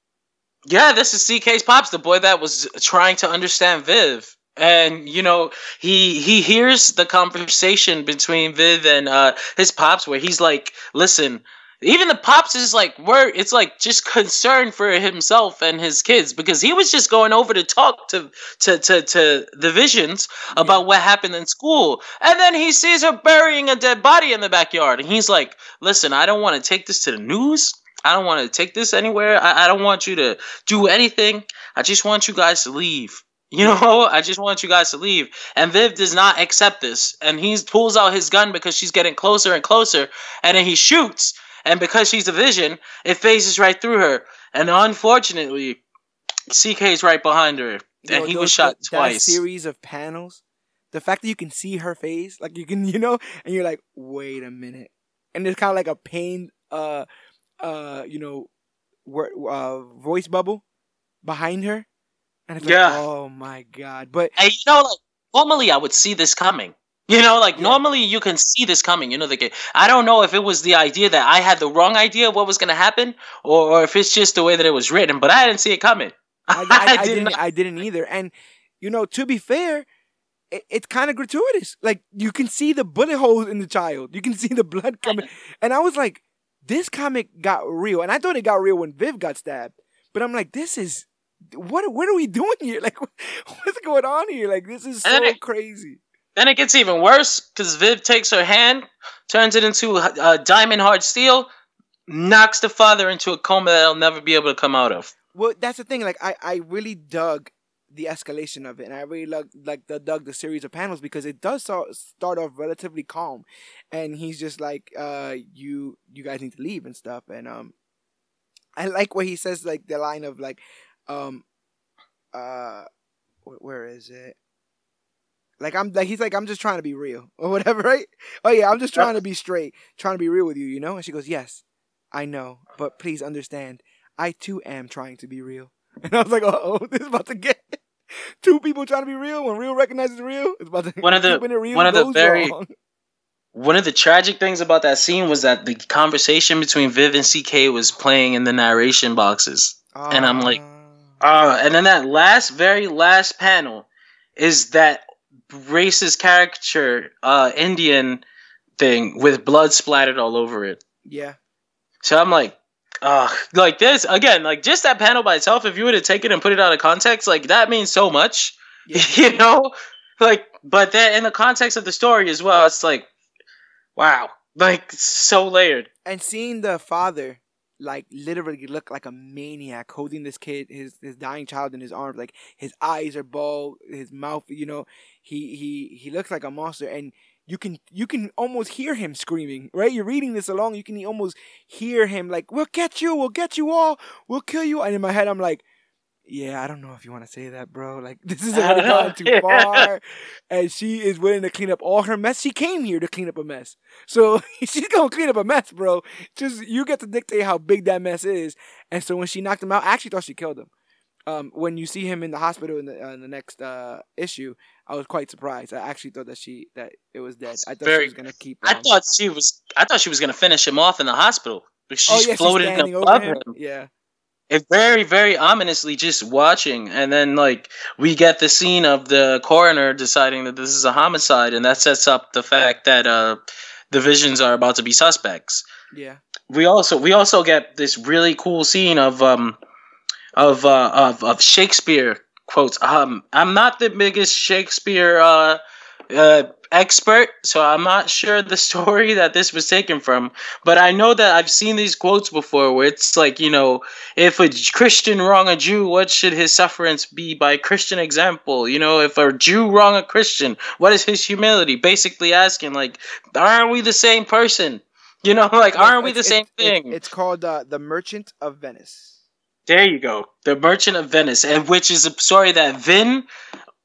Yeah, this is CK's pops, the boy that was trying to understand Viv. And you know he he hears the conversation between Viv and uh, his pops where he's like, "Listen, even the pops is like where it's like just concerned for himself and his kids because he was just going over to talk to to to, to the visions about yeah. what happened in school. And then he sees her burying a dead body in the backyard. And he's like listen i don't want to take this to the news i don't want to take this anywhere I, I don't want you to do anything i just want you guys to leave you know, I just want you guys to leave. And Viv does not accept this. And he pulls out his gun because she's getting closer and closer. And then he shoots and because she's a vision, it phases right through her. And unfortunately, CK is right behind her, and he was shot that, twice. That series of panels, the fact that you can see her face, like you can, you know, and you're like, wait a minute, and there's kind of like a pain, uh, uh, you know, uh, voice bubble behind her, and it's like, oh my god! But and you know, like normally I would see this coming. You know, like Yeah. normally you can see this coming. You know, like I don't know if it was the idea that I had the wrong idea of what was going to happen, or, or if it's just the way that it was written. But I didn't see it coming. I, I, I did didn't. I didn't either. And you know, to be fair, it, it's kind of gratuitous. Like you can see the bullet holes in the child. You can see the blood coming. And I was like, this comic got real. And I thought it got real when Viv got stabbed. But I'm like, this is what? What are we doing here? Like, what's going on here? Like, this is so it- crazy. Then it gets even worse because Viv takes her hand, turns it into uh, diamond hard steel, knocks the father into a coma that he'll never be able to come out of. Well, that's the thing. Like, I, I really dug the escalation of it, and I really like like, the dug the series of panels because it does so, start off relatively calm, and he's just like, uh, you, you guys need to leave and stuff, and um, I like what he says, like the line of like, um, uh, wh- where is it? Like I'm like he's like I'm just trying to be real or whatever, right? Oh yeah, I'm just trying to be straight, trying to be real with you, you know. And she goes, "Yes, I know, but please understand, I too am trying to be real." And I was like, "Oh, this is about to get two people trying to be real when real recognizes real. It's about to One of the- one of the very- wrong. One of the tragic things about that scene was that the conversation between Viv and CK was playing in the narration boxes. And I'm like, Ah. Uh, and then that last, very last panel is that racist caricature uh, Indian thing with blood splattered all over it. yeah, So I'm like, uh, like this again, like just that panel by itself. If you were to take it and put it out of context, like that means so much, yeah, you know. Like, but then in the context of the story as well, it's like, wow, like so layered. and seeing the father like literally look like a maniac holding this kid his his dying child in his arms like his eyes are bald his mouth you know he he he looks like a monster and you can you can almost hear him screaming right? You're reading this along you can almost hear him like we'll get you we'll get you all we'll kill you. And in my head i'm like yeah i don't know if you want to say that bro. Like this is already gone too far. And she is willing to clean up all her mess. She came here to clean up a mess. So she's gonna clean up a mess bro. Just you get to dictate how big that mess is. And so when she knocked him out, I actually thought she killed him. Um, when you see him in the hospital in the uh, in the next uh, issue, I was quite surprised. I actually thought that she that it was dead. I thought Very she was gonna keep. I um, thought she was. I thought she was gonna finish him off in the hospital. She's oh yeah, she's floating over above him. him. Yeah, It very, very ominously just watching, and then like we get the scene of the coroner deciding that this is a homicide, and that sets up the fact that uh, the visions are about to be suspects. yeah, We also we also get this really cool scene of um of uh, of of Shakespeare quotes. Um, I'm not the biggest Shakespeare uh, uh, expert, so I'm not sure the story that this was taken from. But I know that I've seen these quotes before, where it's like, you know, if a Christian wrong a Jew, what should his sufferance be by Christian example? You know, if a Jew wrong a Christian, what is his humility? Basically asking, like, aren't we the same person? You know, like, aren't we the It's- same it's- thing? It's called uh, the Merchant of Venice. There you go. The Merchant of Venice, and which is a story that Vin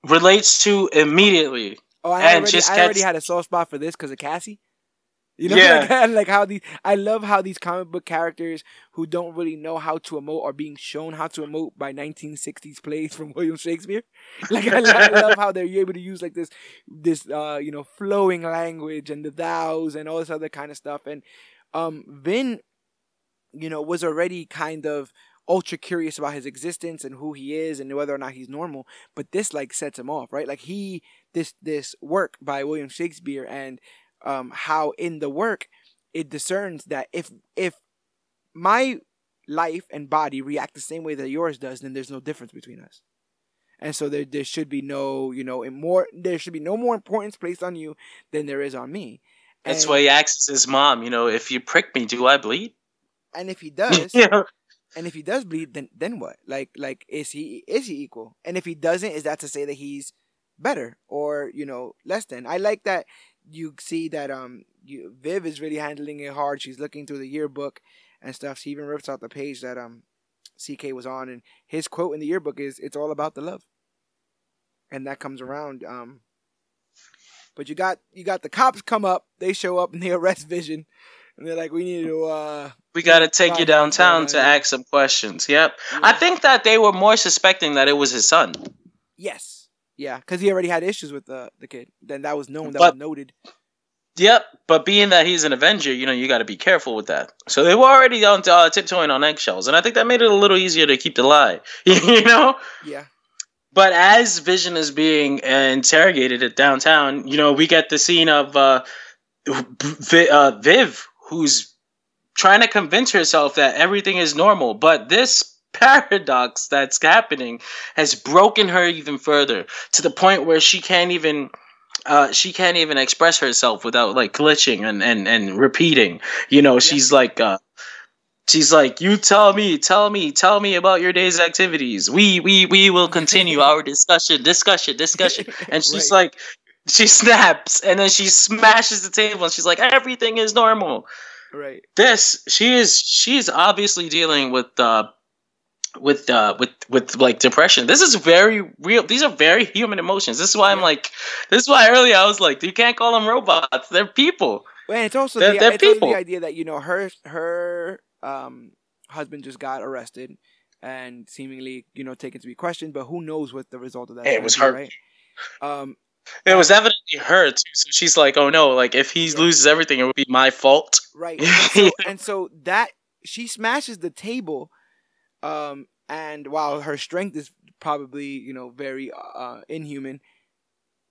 relates to immediately. Oh, I And already, just I already had a soft spot for this because of Cassie. You know, Yeah. like, like how these. I love how these comic book characters who don't really know how to emote are being shown how to emote by 1960s plays from William Shakespeare. Like I, lo- I love how they're able to use like this, this uh, you know, flowing language and the thous and all this other kind of stuff. And um, Vin, you know, was already kind of ultra curious about his existence and who he is and whether or not he's normal. But this like sets him off, right? Like he this this work by William Shakespeare and um, how in the work it discerns that if if my life and body react the same way that yours does, then there's no difference between us. And so there there should be no you know more there should be no more importance placed on you than there is on me. That's why he asks his mom, you know, if you prick me, do I bleed? And if he does, know? And if he does bleed, then then what? Like like is he is he equal? And if he doesn't, is that to say that he's better or you know less than? I like that you see that um you, Viv is really handling it hard. She's looking through the yearbook and stuff. She even rips out the page that um CK was on, and his quote in the yearbook is "It's all about the love," and that comes around. Um, but you got you got the cops come up. They show up and they arrest Vision, and they're like, "We need to." uh We got to take you downtown to ask some questions. Yep. I think that they were more suspecting that it was his son. Yes. Yeah, because he already had issues with the the kid. Then that was known. That But- was noted. Yep, but being that he's an Avenger, you know, you got to be careful with that. So they were already on uh, tiptoeing on eggshells, and I think that made it a little easier to keep the lie. you know. Yeah. But as Vision is being uh, interrogated at downtown, you know, we get the scene of uh, uh, Viv, who's trying to convince herself that everything is normal. But this paradox that's happening has broken her even further to the point where she can't even. Uh, she can't even express herself without like glitching and, and, and repeating. You know, she's like, uh, she's like, you tell me, tell me, tell me about your day's activities. We we we will continue our discussion, discussion, discussion. And she's Right. like, she snaps and then she smashes the table and she's like, everything is normal. Right. This she is she's obviously dealing with uh with uh with with like depression. This is very real. These are very human emotions. This is why I'm like this is why earlier I was like, you can't call them robots. They're people. Well, and it's also They're- the, they're it's also people. the idea that you know her her um husband just got arrested and seemingly you know taken to be questioned, but who knows what the result of that? It was be, her. right? Um, It was evidently her too. So she's like, oh no, like if he Yeah. loses everything, it would be my fault. right. And so, and so that she smashes the table, um, and while her strength is probably you know very uh inhuman.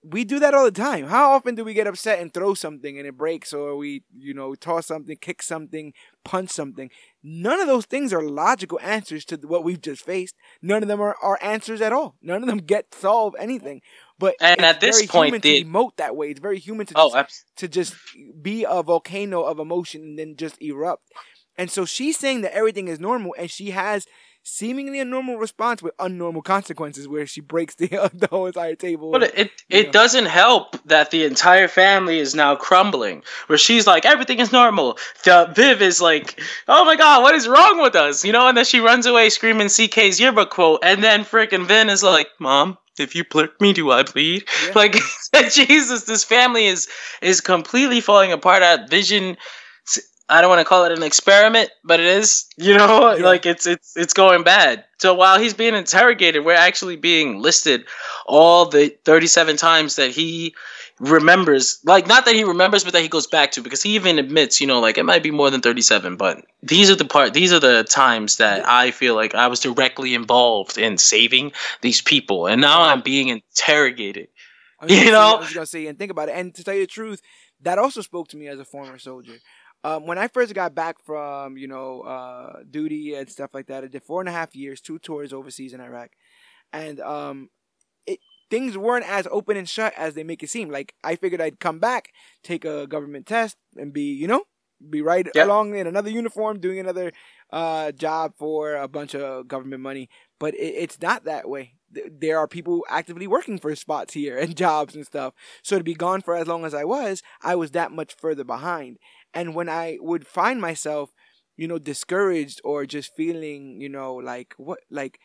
We do that all the time. How often do we get upset and throw something and it breaks, or we, you know, toss something, kick something, punch something? None of those things are logical answers to what we've just faced. None of them are, are answers at all. None of them get solve anything. But And it's at this very point, human the- to emote that way. It's very human to Oh, just, abs- to just be a volcano of emotion and then just erupt. And so she's saying that everything is normal, and she has seemingly a normal response with unnormal consequences, where she breaks the the whole entire table. But it it doesn't help that the entire family is now crumbling. Where she's like, everything is normal. The Viv is like, oh my god, what is wrong with us? You know, and then she runs away screaming CK's yearbook quote, and then freaking Vin is like, Mom, if you prick me, do I bleed? Yeah. Like Jesus, this family is is completely falling apart. At Vision, I don't want to call it an experiment, but it is. You know, Yeah. like it's it's it's going bad. So while he's being interrogated, we're actually being listed all the 37 times that he remembers like not that he remembers but that he goes back to because he even admits you know like it might be more than 37 but these are the part these are the times that i feel like i was directly involved in saving these people and now i'm being interrogated I was gonna You say- know? I was gonna say and think about it. And to tell you the truth, that also spoke to me as a former soldier. Um, when I first got back from you know uh, duty and stuff like that, I did four and a half years, two tours overseas in Iraq, and um, it things weren't as open and shut as they make it seem. Like I figured I'd come back, take a government test, and be you know be right Yep. along in another uniform, doing another uh, job for a bunch of government money. But it, it's not that way. Th- There are people actively working for spots here and jobs and stuff. So to be gone for as long as I was, I was that much further behind. And when I would find myself, you know, discouraged or just feeling, you know, like what, like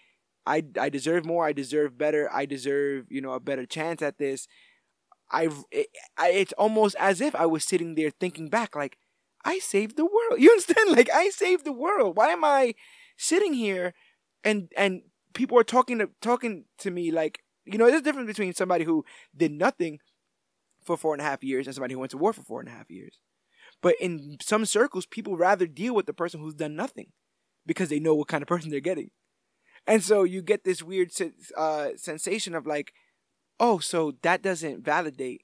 I, I deserve more, I deserve better, I deserve, you know, a better chance at this. I've, it, I, it's almost as if I was sitting there thinking back, like, I saved the world. You understand? Like, I saved the world. Why am I sitting here and, and people are talking to, talking to me like, you know, there's a difference between somebody who did nothing for four and a half years and somebody who went to war for four and a half years. But in some circles, people rather deal with the person who's done nothing because they know what kind of person they're getting. And so you get this weird uh, sensation of like, oh, so that doesn't validate,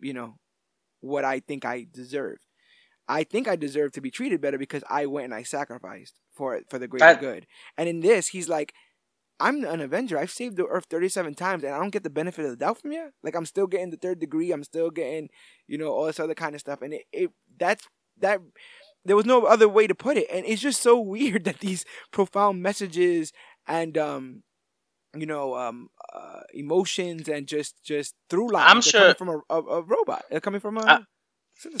you know, what I think I deserve. I think I deserve to be treated better because I went and I sacrificed for it for the greater That- good. And in this, he's like, I'm an Avenger. I've saved the Earth 37 times, and I don't get the benefit of the doubt from you. Like I'm still getting the third degree. I'm still getting, you know, all this other kind of stuff. And it, it that's that. There was no other way to put it, and it's just so weird that these profound messages and um, you know, um, uh, emotions and just just through lines. I'm sure- coming from a, a, a robot. They're coming from a. I-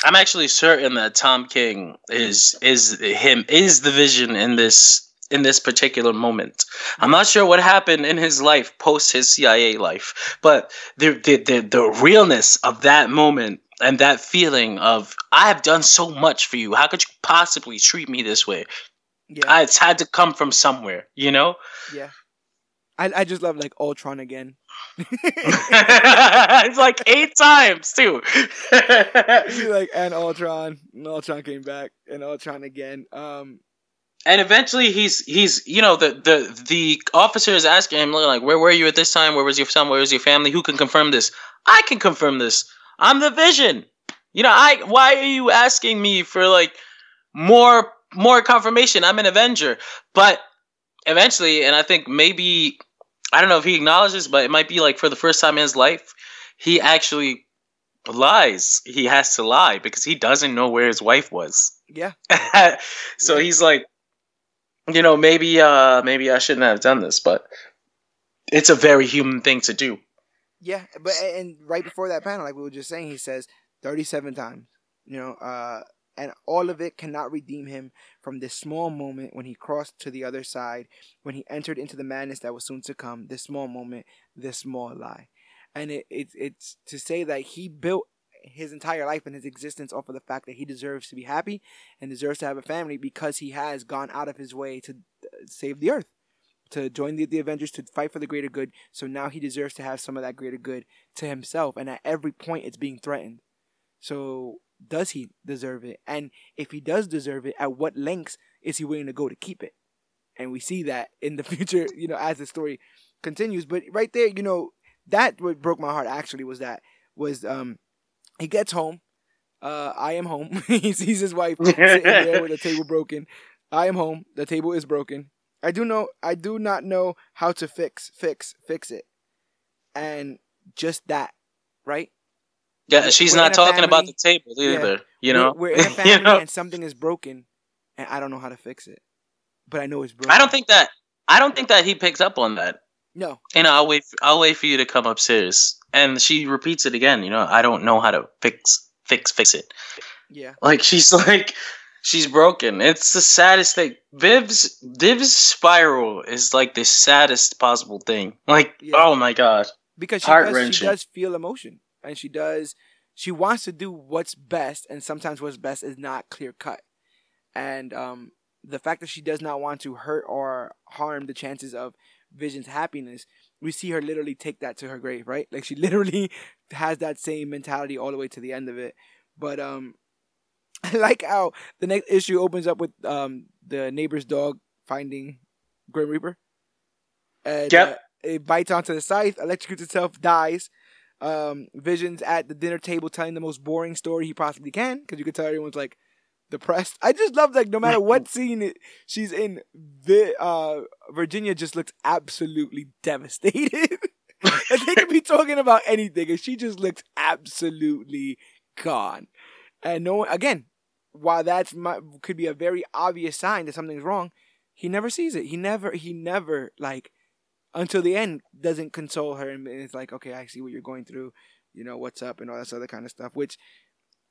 i'm actually certain that tom king is is him is the vision in this in this particular moment i'm not sure what happened in his life post his cia life but the the the, the realness of that moment and that feeling of i have done so much for you how could you possibly treat me this way yeah, I, it's had to come from somewhere you know yeah. I I just love like Ultron again. it's like eight times too. like and Ultron, and Ultron came back, and Ultron again. Um, and eventually he's he's you know the the the officer is asking him like where were you at this time? Where was your son? Where was your family? Who can confirm this? I can confirm this. I'm the Vision. You know I. Why are you asking me for like more more confirmation? I'm an Avenger, but eventually, and I think maybe I don't know if he acknowledges, but it might be like for the first time in his life, he actually lies. He has to lie because he doesn't know where his wife was. Yeah. so yeah. he's like, you know, maybe uh maybe I shouldn't have done this, but it's a very human thing to do. Yeah, but and right before that panel, like we were just saying, he says 37 times. You know, uh and all of it cannot redeem him from this small moment when he crossed to the other side, when he entered into the madness that was soon to come, this small moment, this small lie. And it, it it's to say that he built his entire life and his existence off of the fact that he deserves to be happy and deserves to have a family because he has gone out of his way to uh, save the earth, to join the, the Avengers, to fight for the greater good. So now he deserves to have some of that greater good to himself. And at every point, it's being threatened. So does he deserve it? And if he does deserve it, at what lengths is he willing to go to keep it? And we see that in the future, you know, as the story continues. But right there, you know, that what broke my heart actually was that was um he gets home. Uh, I am home. he sees his wife sitting there with the table broken. I am home. The table is broken. I do know. I do not know how to fix, fix, fix it, and just that, right? Yeah, she's we're not talking family, about the table either. Yeah, you know, we're, we're in a family you know? and something is broken, and I don't know how to fix it, but I know it's broken. I don't think that. I don't think that he picks up on that. No. And I'll wait. I'll wait for you to come upstairs, and she repeats it again. You know, I don't know how to fix, fix, fix it. Yeah. Like she's like, she's broken. It's the saddest thing. Viv's Viv's spiral is like the saddest possible thing. Like, yeah. oh my god. Because she does, she does feel emotion and she does she wants to do what's best and sometimes what's best is not clear cut and um, the fact that she does not want to hurt or harm the chances of vision's happiness we see her literally take that to her grave right? Like she literally has that same mentality all the way to the end of it. But um i like how the next issue opens up with um the neighbor's dog finding grim reaper. And yep. Uh, it bites onto the scythe electrocutes itself dies. Um, Vision's at the dinner table telling the most boring story he possibly can because you can tell everyone's like depressed. I just love like no matter what scene it, she's in, the uh, Virginia just looks absolutely devastated. and they could be talking about anything, and she just looks absolutely gone. And no one, again, while that's my, could be a very obvious sign that something's wrong, he never sees it. He never, he never like until the end doesn't console her and it's like okay i see what you're going through you know what's up and all this other kind of stuff which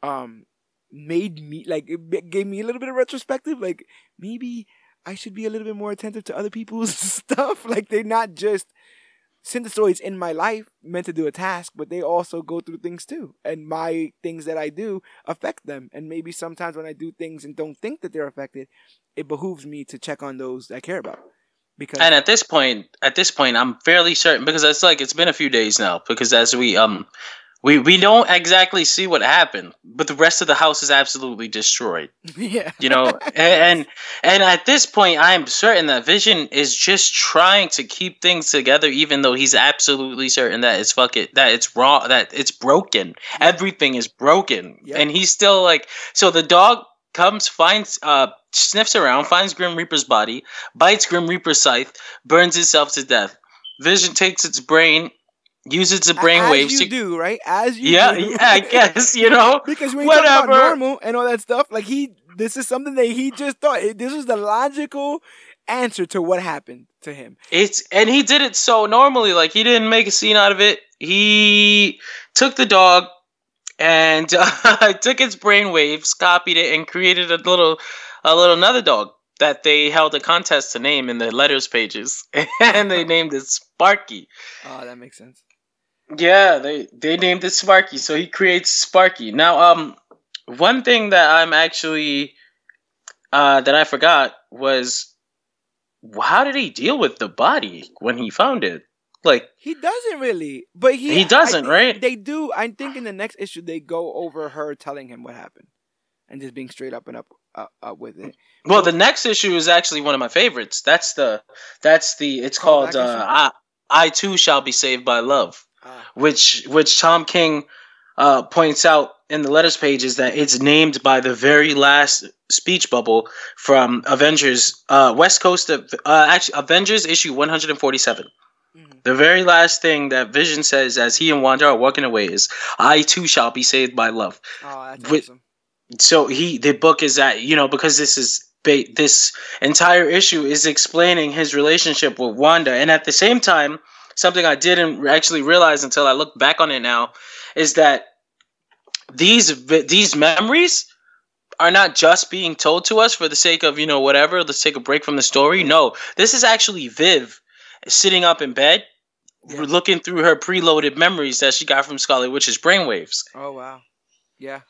um made me like it gave me a little bit of retrospective like maybe i should be a little bit more attentive to other people's stuff. Like they're not just the in my life meant to do a task but they also go through things too. And my things that i do affect them. And maybe sometimes when i do things and don't think that they're affected it behooves me to check on those i care about. Because and at this point, at this point, I'm fairly certain because it's like it's been a few days now. Because as we um, we we don't exactly see what happened, but the rest of the house is absolutely destroyed. Yeah, you know, and, and and at this point, I'm certain that Vision is just trying to keep things together, even though he's absolutely certain that it's fuck it, that it's wrong, that it's broken. Everything is broken, yep. and he's still like so. The dog comes, finds, uh, sniffs around, finds Grim Reaper's body, bites Grim Reaper's scythe, burns itself to death. Vision takes its brain, uses the brain As waves you to do, right? As you yeah, do. yeah, I guess you know because when you talk about normal and all that stuff, like he, this is something that he just thought. This is the logical answer to what happened to him. It's and he did it so normally, like he didn't make a scene out of it. He took the dog, and uh, took its brainwaves, copied it, and created a little, a little another dog that they held a contest to name in the letters pages, and they named it Sparky. Oh, that makes sense. Yeah, they they named it Sparky, so he creates Sparky. Now, um, one thing that I'm actually, uh, that I forgot was how did he deal with the body when he found it? Like he doesn't really, but he he doesn't, right? They do. I think in the next issue they go over her telling him what happened, and just being straight up and up uh, up with it. Well, the next issue is actually one of my favorites. That's the that's the it's called uh, I I too shall be saved by love. Which which Tom King uh, points out in the letters page is that it's named by the very last speech bubble from Avengers uh, West Coast of uh, actually Avengers issue 147. Mm-hmm. The very last thing that Vision says as he and Wanda are walking away is, "I too shall be saved by love." Oh, that's With, awesome. So he, the book is that you know because this is this entire issue is explaining his relationship with Wanda, and at the same time, something I didn't actually realize until I look back on it now is that these these memories are not just being told to us for the sake of you know whatever let's take a break from the story. No this is actually viv sitting up in bed yeah. looking through her preloaded memories that she got from scarlet witch's brainwaves oh wow. Yeah.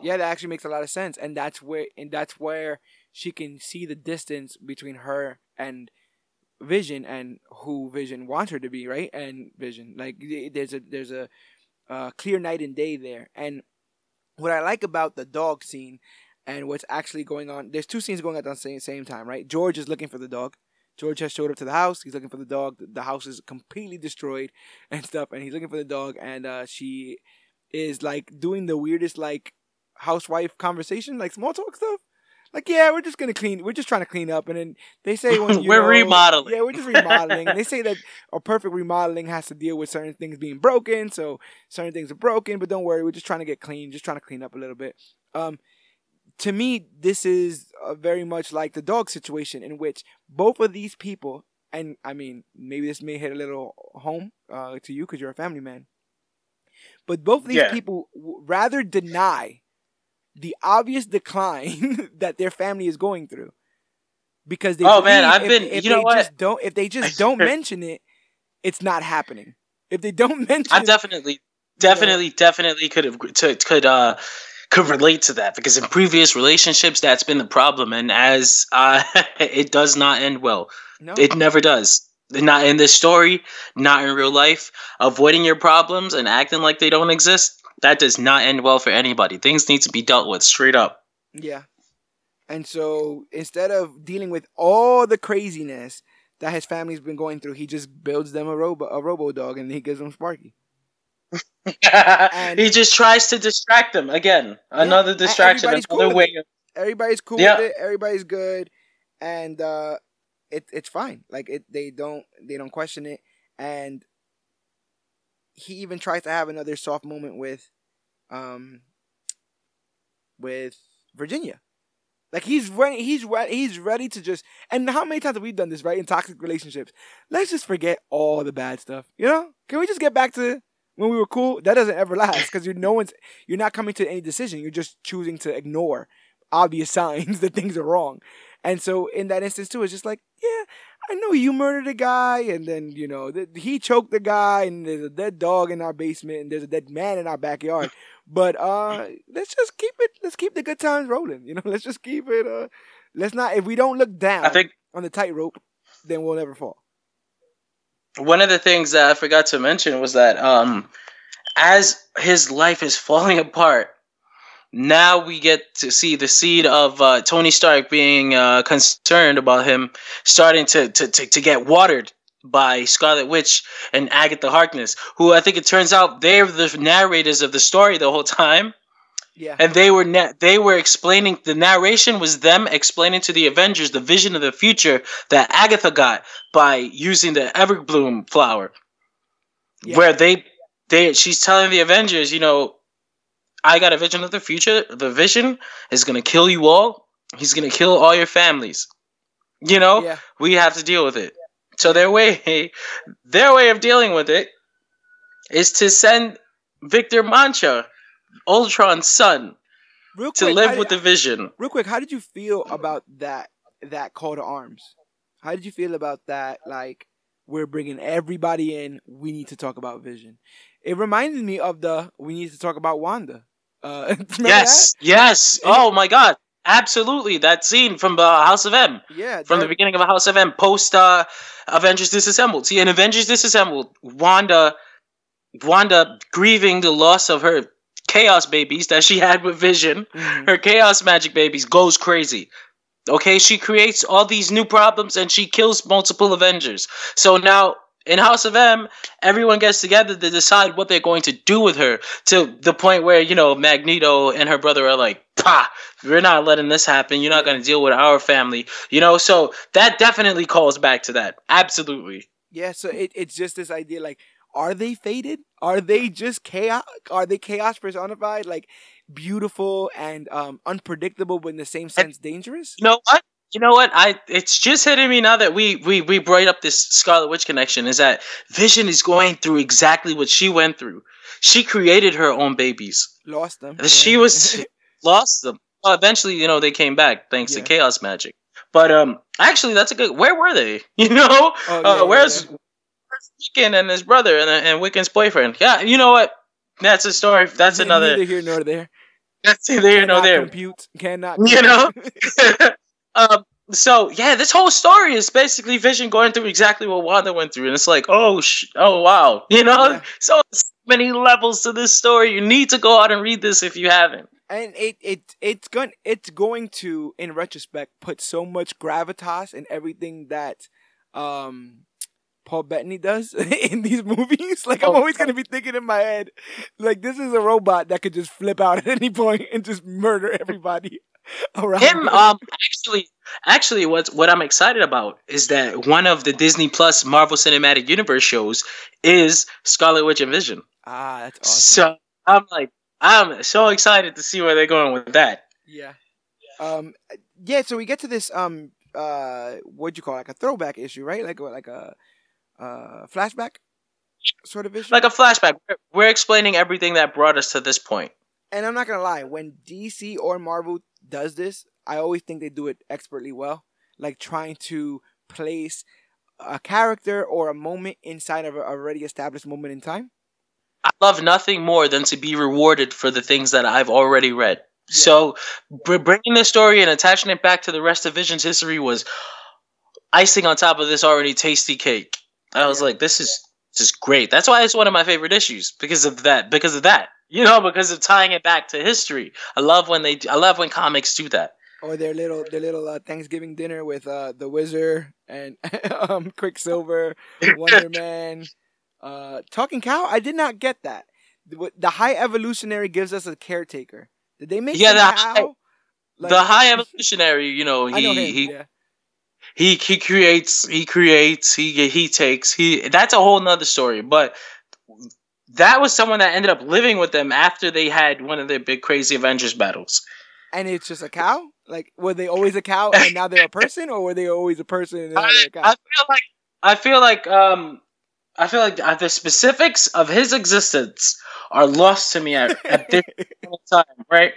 Yeah that actually makes a lot of sense. And that's where and that's where she can see the distance between her and vision and who vision wants her to be right and vision like there's a there's a uh, clear night and day there. And what I like about the dog scene and what's actually going on, there's two scenes going on at the same, same time, right? George is looking for the dog. George has showed up to the house. He's looking for the dog. The house is completely destroyed and stuff, and he's looking for the dog. And uh, she is like doing the weirdest like housewife conversation, like small talk stuff like, yeah, we're just gonna clean. We're just trying to clean up, and then they say when we're know, remodeling. Yeah, we're just remodeling. and they say that a perfect remodeling has to deal with certain things being broken. So certain things are broken, but don't worry, we're just trying to get clean, just trying to clean up a little bit. Um, to me, this is uh, very much like the dog situation, in which both of these people, and I mean, maybe this may hit a little home uh, to you because you're a family man, but both of these yeah. people w- rather deny the obvious decline that their family is going through. Because they oh man i've been if you know what? just don't if they just don't mention it it's not happening. If they don't mention i definitely definitely you know, definitely could have to, could uh could relate to that. Because in previous relationships that's been the problem. And as uh it does not end well. No. it never does. Not in this story not in real life. Avoiding your problems and acting like they don't exist that does not end well for anybody. Things need to be dealt with straight up. Yeah. And so instead of dealing with all the craziness that his family's been going through, he just builds them a robo a robo dog and he gives them Sparky. he just tries to distract them again. Yeah, another distraction, another cool way. Of... Everybody's cool yeah. with it. Everybody's good, and uh, it it's fine. Like it, they don't they don't question it, and he even tries to have another soft moment with um with Virginia. Like he's ready, he's ready, he's ready to just. And how many times have we done this, right? In toxic relationships, let's just forget all the bad stuff. You know? Can we just get back to when we were cool? That doesn't ever last because you're no one's. You're not coming to any decision. You're just choosing to ignore obvious signs that things are wrong. And so in that instance too, it's just like, yeah, I know you murdered a guy, and then you know he choked the guy, and there's a dead dog in our basement, and there's a dead man in our backyard. But uh, let's just keep it. Let's keep the good times rolling. You know, let's just keep it. Uh, let's not. If we don't look down, I think on the tightrope, then we'll never fall. One of the things that I forgot to mention was that um, as his life is falling apart, now we get to see the seed of uh, Tony Stark being uh, concerned about him starting to, to, to, to, get watered by Scarlet Witch and Agatha Harkness, who I think it turns out they're the narrators of the story the whole time. Yeah. And they were na- they were explaining the narration was them explaining to the Avengers the vision of the future that Agatha got by using the Everbloom flower. Yeah. Where they they she's telling the Avengers, you know, I got a vision of the future. The vision is gonna kill you all. He's gonna kill all your families. You know, yeah. we have to deal with it. So their way, their way of dealing with it, is to send Victor Mancha, Ultron's son, real to quick, live with the Vision. Real quick, how did you feel about that that call to arms? How did you feel about that? Like we're bringing everybody in. We need to talk about Vision. It reminded me of the we need to talk about Wanda. Uh, yes, that? yes. And oh my god, Absolutely, that scene from uh, House of M. Yeah, from that- the beginning of a House of M, post uh, Avengers Disassembled. See, in Avengers Disassembled, Wanda, Wanda grieving the loss of her Chaos babies that she had with Vision, Mhm. her Chaos Magic babies, goes crazy. Okay, she creates all these new problems and she kills multiple Avengers. So now in House of M, everyone gets together to decide what they're going to do with her to the point where, you know, Magneto and her brother are like, Pah, we're not letting this happen. You're not going to deal with our family. You know, so that definitely calls back to that. Absolutely. Yeah, so it, it's just this idea like, are they faded? Are they just chaos? Are they chaos personified? Like beautiful and um, unpredictable, but in the same sense dangerous? You know what? You know what? I it's just hitting me now that we we we brought up this Scarlet Witch connection is that Vision is going through exactly what she went through. She created her own babies. Lost them. She was lost them. Well, eventually, you know, they came back thanks Yeah. to chaos magic. But um, actually, that's a good. Where were they? You know, Oh, yeah, uh, where's yeah. Wiccan and his brother and and Wiccan's boyfriend? Yeah, you know what? That's a story. That's another. Neither here nor there. That's neither here nor there. Compute. Cannot. You know? um, so yeah, this whole story is basically Vision going through exactly what Wanda went through, and it's like, oh, sh- oh wow, you know, Yeah. so many levels to this story. You need to go out and read this if you haven't. and it it it's going it's going to in retrospect put so much gravitas in everything that um Paul Bettany does in these movies. Like I'm Oh. always gonna be thinking in my head, like this is a robot that could just flip out at any point and just murder everybody around. Him, um, actually, actually, what's what I'm excited about is that one of the Disney Plus Marvel Cinematic Universe shows is Scarlet Witch and Vision. ah, that's awesome. So I'm like, I'm so excited to see where they're going with that. Yeah. Um. Yeah. So we get to this. Um. Uh. What'd you call it? like a throwback issue, right? Like a- like a uh flashback sort of issue. Like a flashback. We're, we're explaining everything that brought us to this point. And I'm not gonna lie, when DC or Marvel does this, I always think they do it expertly well. Like trying to place a character or a moment inside of an already established moment in time. I love nothing more than to be rewarded for the things that I've already read. So, br- bringing this story and attaching it back to the rest of Vision's history was icing on top of this already tasty cake. I was Yeah. like, this is this is great. That's why it's one of my favorite issues because of that. Because of that, you know, because of tying it back to history. I love when they. I love when comics do that. Or their little their little uh, Thanksgiving dinner with uh the Wizard and um Quicksilver, Wonder Man, uh Talking Cow. I did not get that. The, the High Evolutionary gives us a caretaker. Did they make Yeah, the? High- the high evolutionary, you know, I know he him. he yeah. he he creates he creates he he takes he that's a whole nother story but that was someone that ended up living with them after they had one of their big crazy avengers battles and it's just a cow. Like, were they always a cow and now they're a person, or were they always a person and now they're a cow? I feel like i feel like um i feel like uh, the specifics of his existence are lost to me at, at this time right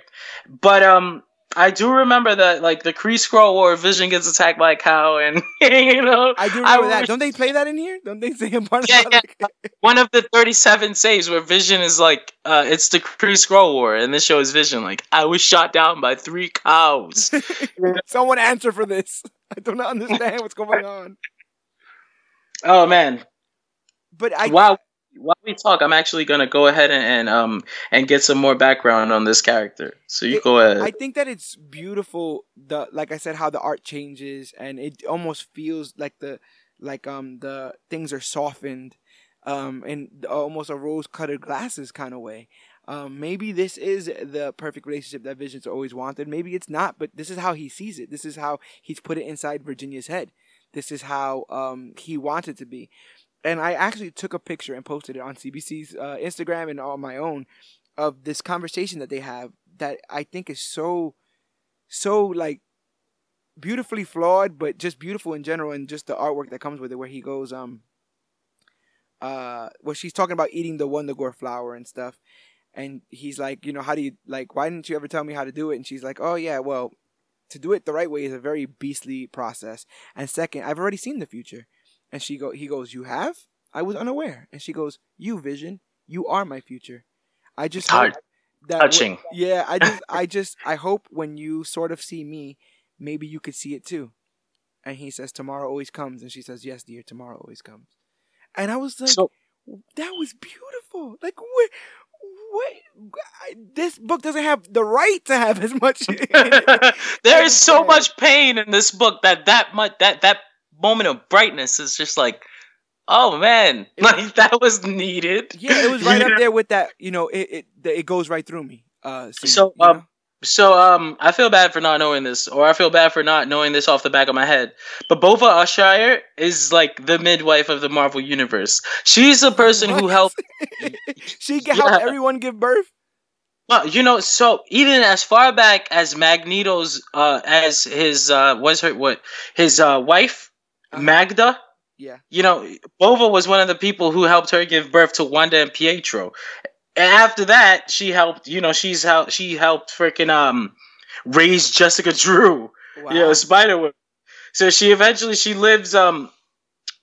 but um I do remember that, like the Kree-Skrull War, Vision gets attacked by a cow, and you know, I do remember that. wish- Don't they play that in here? Don't they say a part Yeah, like, one of the 37 saves where Vision is like, uh, it's the Kree-Skrull War, and this show is Vision like, I was shot down by three cows. someone answer for this? I do not understand what's going on. oh man! But I while while we talk, I'm actually gonna go ahead and, and um and get some more background on this character. So you It- go ahead. I think that it's beautiful. The like I said, how the art changes, and it almost feels like the like um the things are softened, um in almost a rose-colored glasses kind of way. Um, maybe this is the perfect relationship that Vision's always wanted. Maybe it's not, but this is how he sees it. This is how he's put it inside Virginia's head. This is how um he wants it to be. And I actually took a picture and posted it on CBC's uh, Instagram and on my own of this conversation that they have that I think is so, so like beautifully flawed, but just beautiful in general, and just the artwork that comes with it. Where he goes, um, uh, where she's talking about eating the Wundagore flower and stuff, and he's like, you know, how do you like? Why didn't you ever tell me how to do it? And she's like, oh yeah, well, to do it the right way is a very beastly process. And second, I've already seen the future. And she go, he goes, you have? I was unaware. And she goes, you Vision, you are my future. I just hope Hard. that Touching. yeah, I just, I just, I hope when you sort of see me, maybe you could see it too. And he says, "Tomorrow always comes," and she says, "Yes, dear, tomorrow always comes." And I was like, So that was beautiful. Like, what? What? This book doesn't have the right to have as much. there is so much pain in this book that that much that that moment of brightness is just like, oh man, like that was needed. yeah, it was right up there with that. You know, it it it goes right through me. Uh, scene, So, um, know? So um, I feel bad for not knowing this, or I feel bad for not knowing this off the back of my head. But Bova Ayrshire is like the midwife of the Marvel universe. She's the person who What? helped. she can help everyone give birth. Well, you know, so even as far back as Magneto's, uh, as his uh, was her what his uh wife Uh-huh. Magda. Yeah. You know, Bova was one of the people who helped her give birth to Wanda and Pietro. And after that, she helped. You know, she's helped. She helped freaking um raise Jessica Drew. Wow. Yeah, Spider Woman. So she eventually she lives. Um,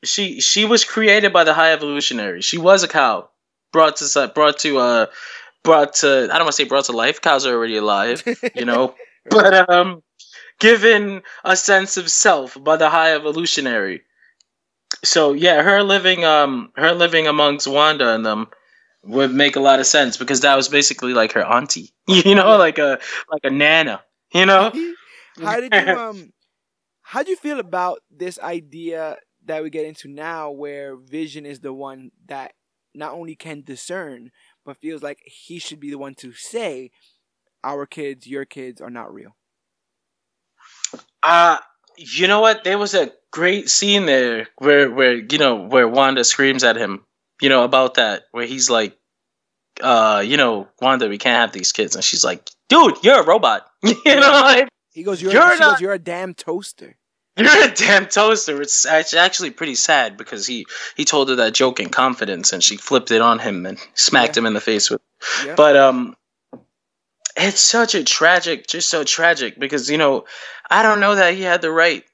she she was created by the High Evolutionary. She was a cow brought to brought to uh brought to I don't want to say brought to life. Cows are already alive, you know, but um, given a sense of self by the High Evolutionary. So yeah, her living um her living amongst Wanda and them would make a lot of sense because that was basically like her auntie, you know, like a like a nana, you know. how did you um how do you feel about this idea that we get into now where vision is the one that not only can discern but feels like he should be the one to say our kids your kids are not real Uh you know what? There was a great scene there where where you know where Wanda screams at him, you know, about that, where he's like, uh, you know, Wanda, we can't have these kids, and she's like, dude, you're a robot. you know, like he goes you're, You're she goes, not- you're a damn toaster you're a damn toaster. It's act- actually pretty sad because he he told her that joke in confidence, and she flipped it on him and smacked Yeah. him in the face with. yeah But um, it's such a tragic, just so tragic because you know, I don't know that he had the right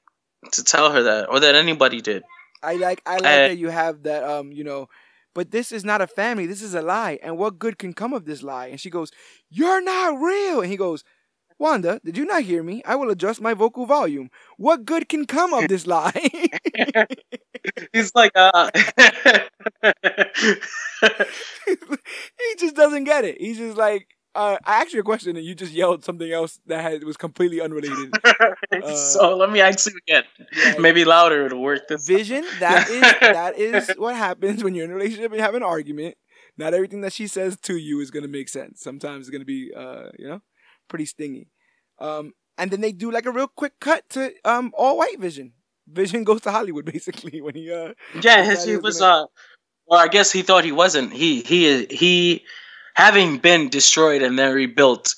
to tell her that or that anybody did. i like i like that you have that um you know but this is not a family this is a lie and what good can come of this lie and she goes you're not real and he goes Wanda, did you not hear me? I will adjust my vocal volume. What good can come of this lie? He's like, uh, he just doesn't get it. He's just like, uh, I asked you a question and you just yelled something else that had, was completely unrelated. so let me ask you again. Yeah. Maybe louder it'll work. This Vision, that is that is what happens when you're in a relationship and you have an argument. Not everything that she says to you is gonna make sense. Sometimes it's gonna be, uh, you know, pretty stingy. Um, and then they do like a real quick cut to um all white Vision. Vision goes to Hollywood basically when he uh Yeah, he was. gonna- Uh, well, I guess he thought he wasn't. He he he, having been destroyed and then rebuilt,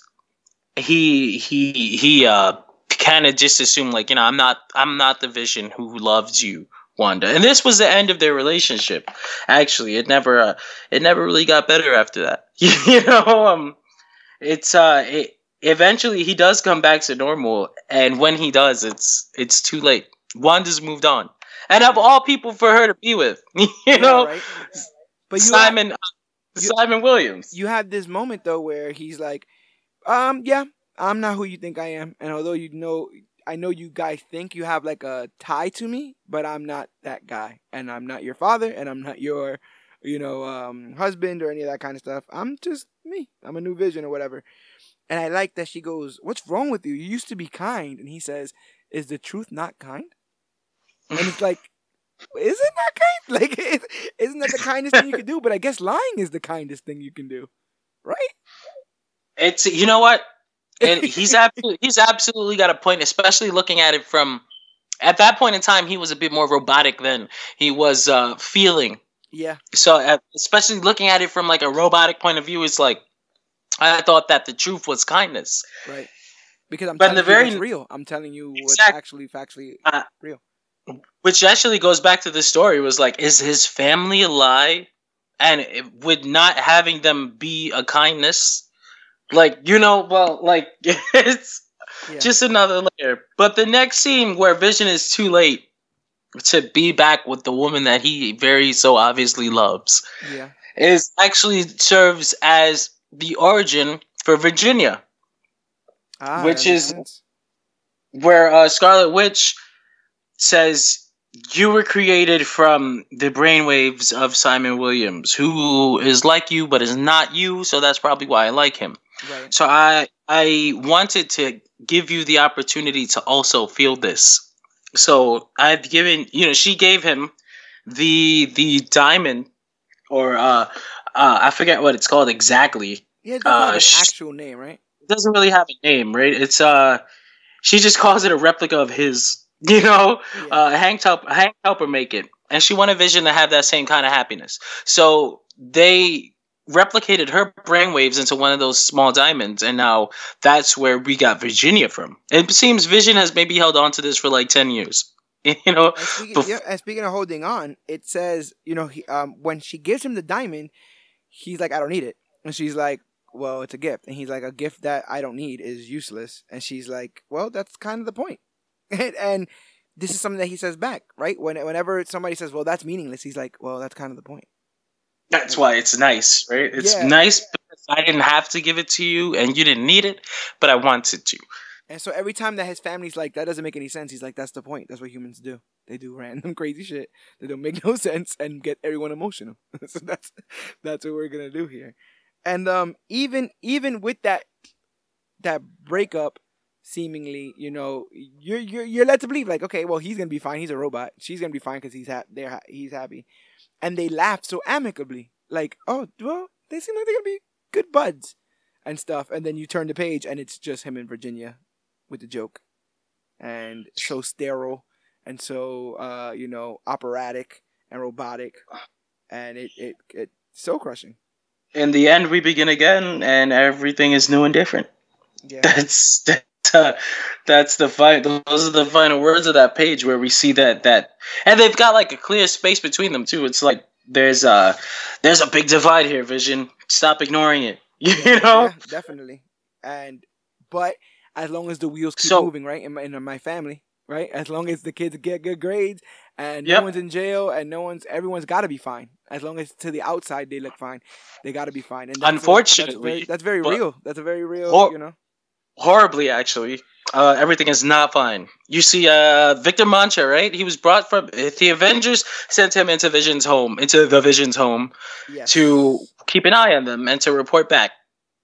he he he uh kind of just assumed like you know I'm not I'm not the Vision who loves you, Wanda. And this was the end of their relationship. Actually, it never uh, it never really got better after that. you know, um, it's uh it, eventually he does come back to normal, and when he does, it's it's too late. Wanda's moved on and of all people for her to be with, you yeah, know, right? But you Simon uh, you- Simon Williams. you have this moment though where he's like, um, yeah, I'm not who you think I am, and although you know, I know you guys think you have like a tie to me, but I'm not that guy, and I'm not your father, and I'm not your, you know, um, husband or any of that kind of stuff. I'm just me. I'm a new vision or whatever. And I like that she goes, "What's wrong with you? You used to be kind," and he says, "Is the truth not kind?" And it's like. Isn't that kind? Like, is- isn't that the kindest thing you can do? But I guess lying is the kindest thing you can do, right? It's you know what, and he's absolutely he's absolutely got a point, especially looking at it from at that point in time he was a bit more robotic than he was uh, feeling. Yeah, So uh, especially looking at it from like a robotic point of view, it's like I thought that the truth was kindness. right. Because I'm But telling the you very- what's real. I'm telling you what's actually factually Uh, real. Which actually goes back to the story was like is his family a lie and it- with not having them be a kindness like you know well like it's Yeah. just another layer but the next scene where vision is too late to be back with the woman that he very so obviously loves yeah. is actually serves as the origin for Virginia, Ah, Which is- sense. where uh, Scarlet Witch says you were created from the brainwaves of Simon Williams, who is like you but is not you. So that's probably why I like him. right. So I I wanted to give you the opportunity to also feel this. So I've given you know she gave him the the diamond or uh uh I forget what it's called exactly. Yeah, it uh, an actual name, right? It doesn't really have a name, right? It's uh she just calls it a replica of his. You know, Yeah. uh, Hank help Hank help her make it, and she wanted Vision to have that same kind of happiness. So they replicated her brainwaves into one of those small diamonds, and now that's where we got Virginia from. It seems Vision has maybe held on to this for like ten years. You know, And speaking, bef- yeah, and speaking of holding on, it says, you know, he, um, when she gives him the diamond, he's like, I don't need it. And she's like, well, it's a gift. And he's like, a gift that I don't need is useless. And she's like, well, that's kind of the point. And, and this is something that he says back, right? When, whenever somebody says, well, that's meaningless, he's like, well, that's kind of the point. that's why it's nice, right? It's Yeah. nice because I didn't have to give it to you, and you didn't need it, but I wanted to. And so every time that his family's like, that doesn't make any sense, he's like, that's the point. That's what humans do. They do random crazy shit that don't make no sense and get everyone emotional. so that's that's what we're gonna do here. And um, even even with that that breakup, seemingly, you know, you're you're you're led to believe like, okay, well, he's gonna be fine. He's a robot. She's gonna be fine because he's ha- they're ha- he's happy, and they laugh so amicably, like, oh, well, they seem like they're gonna be good buds and stuff. And then you turn the page and it's just him and Virginia with the joke, and so sterile and so uh, you know operatic and robotic, and it it it so crushing. In the end, we begin again, and everything is new and different. Yeah, That's that, uh, that's the final. Those are the final words of that page where we see that that, and they've got like a clear space between them too. It's like there's a there's a big divide here. Vision, stop ignoring it. You know. yeah, definitely. And but as long as the wheels keep So- moving, right, in my, in my family, right, as long as the kids get good grades and no one's in jail and no one's everyone's got to be fine. As long as to the outside they look fine, they got to be fine. And Unfortunately, that's very, that's very real. That's a very real, Hor- you know. Horribly actually uh, everything is not fine you see uh, victor mancha right he was brought from the avengers sent him into vision's home into the vision's home Yes. to keep an eye on them and to report back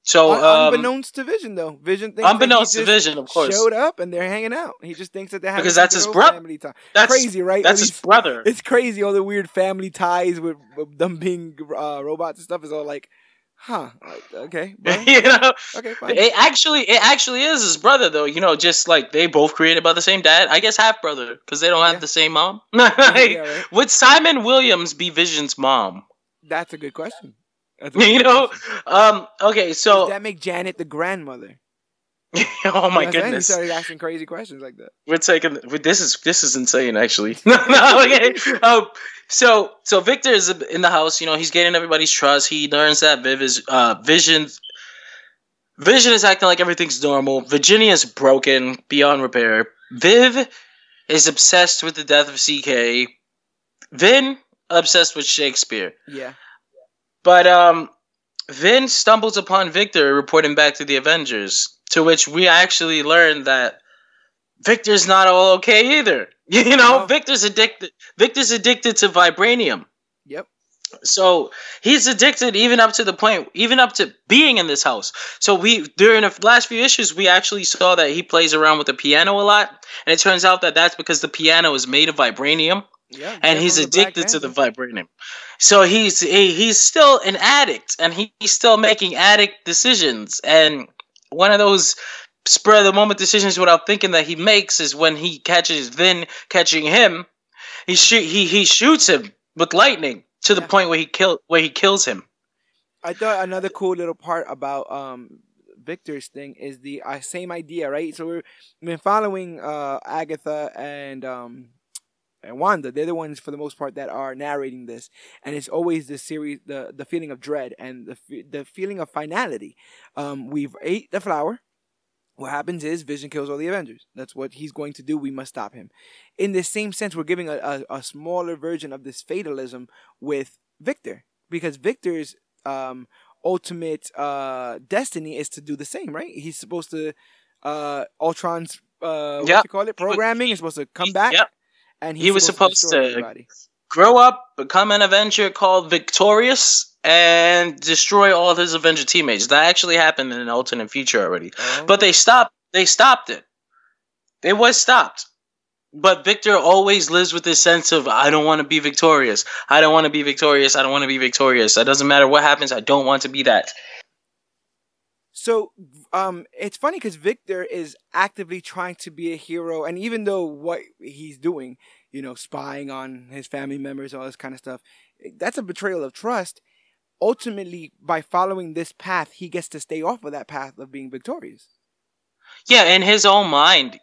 so um, unbeknownst to Vision, though, Vision thinks unbeknownst to vision of course showed up and they're hanging out. He just thinks that they have Because that's his good old bro- family time. that's Crazy, right? that's his brother It's crazy all the weird family ties with, with them being uh, robots and stuff. Is all like, huh? Okay, you know okay, fine. it actually it actually is his brother though you know just like they both created by the same dad i guess half brother because they don't have the same mom yeah, right. would simon williams be vision's mom That's a good question. You know um okay Does so that make Janet the grandmother? oh my You know what saying? He goodness. started asking crazy questions like that. we're taking this is this is insane actually. No, no, okay. Um, so so victor is in the house you know he's gaining everybody's trust. He learns that viv is uh vision vision is acting like everything's normal. Virginia is broken beyond repair. Viv is obsessed with the death of ck vin obsessed with shakespeare. Yeah. but um, Vin stumbles upon Victor reporting back to the Avengers, to which we actually learned that Victor's not all okay either. You know, No. Victor's addicted. Victor's addicted to vibranium. Yep. So he's addicted even up to the point, even up to being in this house. So we during the last few issues, we actually saw that he plays around with the piano a lot, and it turns out that that's because the piano is made of vibranium Yeah. and he's from the Black addicted to the vibranium. So he's he, he's still an addict, and he, he's still making addict decisions. And one of those spur of the moment decisions without thinking that he makes is when he catches Vin catching him. He shoot he he shoots him with lightning to the Yeah. point where he kill where he kills him. I thought another cool little part about um Victor's thing is the uh, same idea, right? So we've been following uh Agatha and um and Wanda. They're the ones for the most part that are narrating this, and it's always the series, the the feeling of dread and the the feeling of finality. Um, we've ate the flower. What happens is Vision kills all the Avengers. That's what he's going to do. We must stop him. In the same sense, we're giving a, a, a smaller version of this fatalism with Victor because Victor's um, ultimate uh, destiny is to do the same, right? He's supposed to uh, Ultron's uh, what Yep. you call it programming is supposed to come back, Yep. And he's He was supposed, supposed destroy to- everybody. Grow up, become an Avenger called Victorious, and destroy all his Avenger teammates. That actually happened in an alternate future already. Oh. But they stopped. They stopped it. It was stopped. But Victor always lives with this sense of I don't want to be victorious. I don't want to be victorious. I don't want to be victorious. It doesn't matter what happens. I don't want to be that. So, um, it's funny because Victor is actively trying to be a hero, and even though what he's doing, you know, spying on his family members, all this kind of stuff, that's a betrayal of trust. Ultimately, by following this path, he gets to stay off of that path of being victorious. Yeah, in his own mind,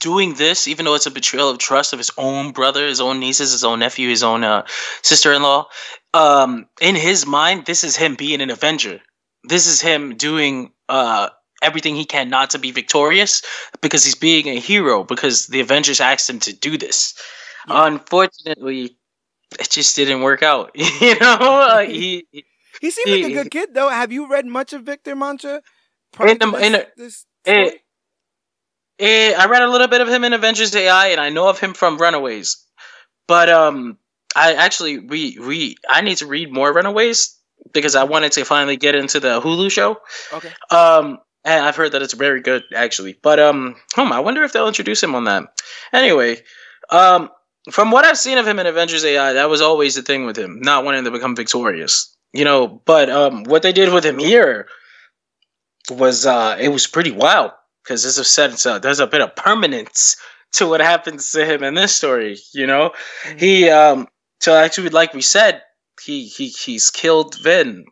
doing this, even though it's a betrayal of trust of his own brother, his own nieces, his own nephew, his own uh, sister-in-law, um, in his mind, this is him being an Avenger. This is him doing uh, everything he can not to be victorious because he's being a hero because the Avengers asked him to do this. Yeah. Unfortunately, it just didn't work out. you know, Uh, he He seemed like a good kid, though. Have you read much of Victor Mancha? In the- in a- this eh, story? Eh, I read a little bit of him in Avengers AI, and I know of him from Runaways. But um, I actually we we I need to read more Runaways because I wanted to finally get into the Hulu show. okay. Um, and I've heard that it's very good actually. But um, hmm, I wonder if they'll introduce him on that. Anyway, um, from what I've seen of him in Avengers AI, that was always the thing with him, not wanting to become victorious. You know, but um, what they did with him here was uh, it was pretty wild because there's a sense, uh, there's a bit of permanence to what happens to him in this story. You know, Mhm. he um, so actually, like we said, he he he's killed Vin.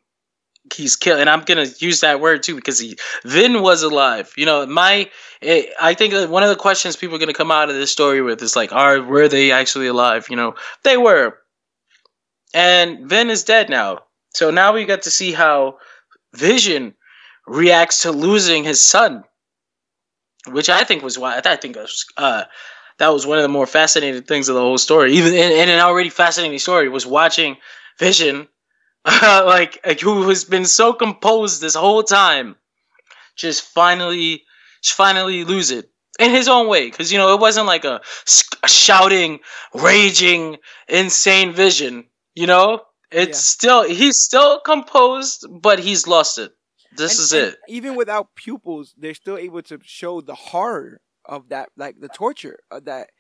He's killed, and I'm gonna use that word too because he Vin was alive. You know, my it, I think one of the questions people are gonna come out of this story with is like, are were they actually alive? You know, they were, and Vin is dead now. So now we got to see how Vision reacts to losing his son, which I think was why I think was, uh, that was one of the more fascinating things of the whole story. Even in, in an already fascinating story, was watching Vision, like, like who has been so composed this whole time, just finally, just finally lose it in his own way. Because you know it wasn't like a, a shouting, raging, insane Vision. You know, it's Yeah. still he's still composed, but he's lost it. This And- is it. Even without pupils, they're still able to show the horror of that, like the torture of that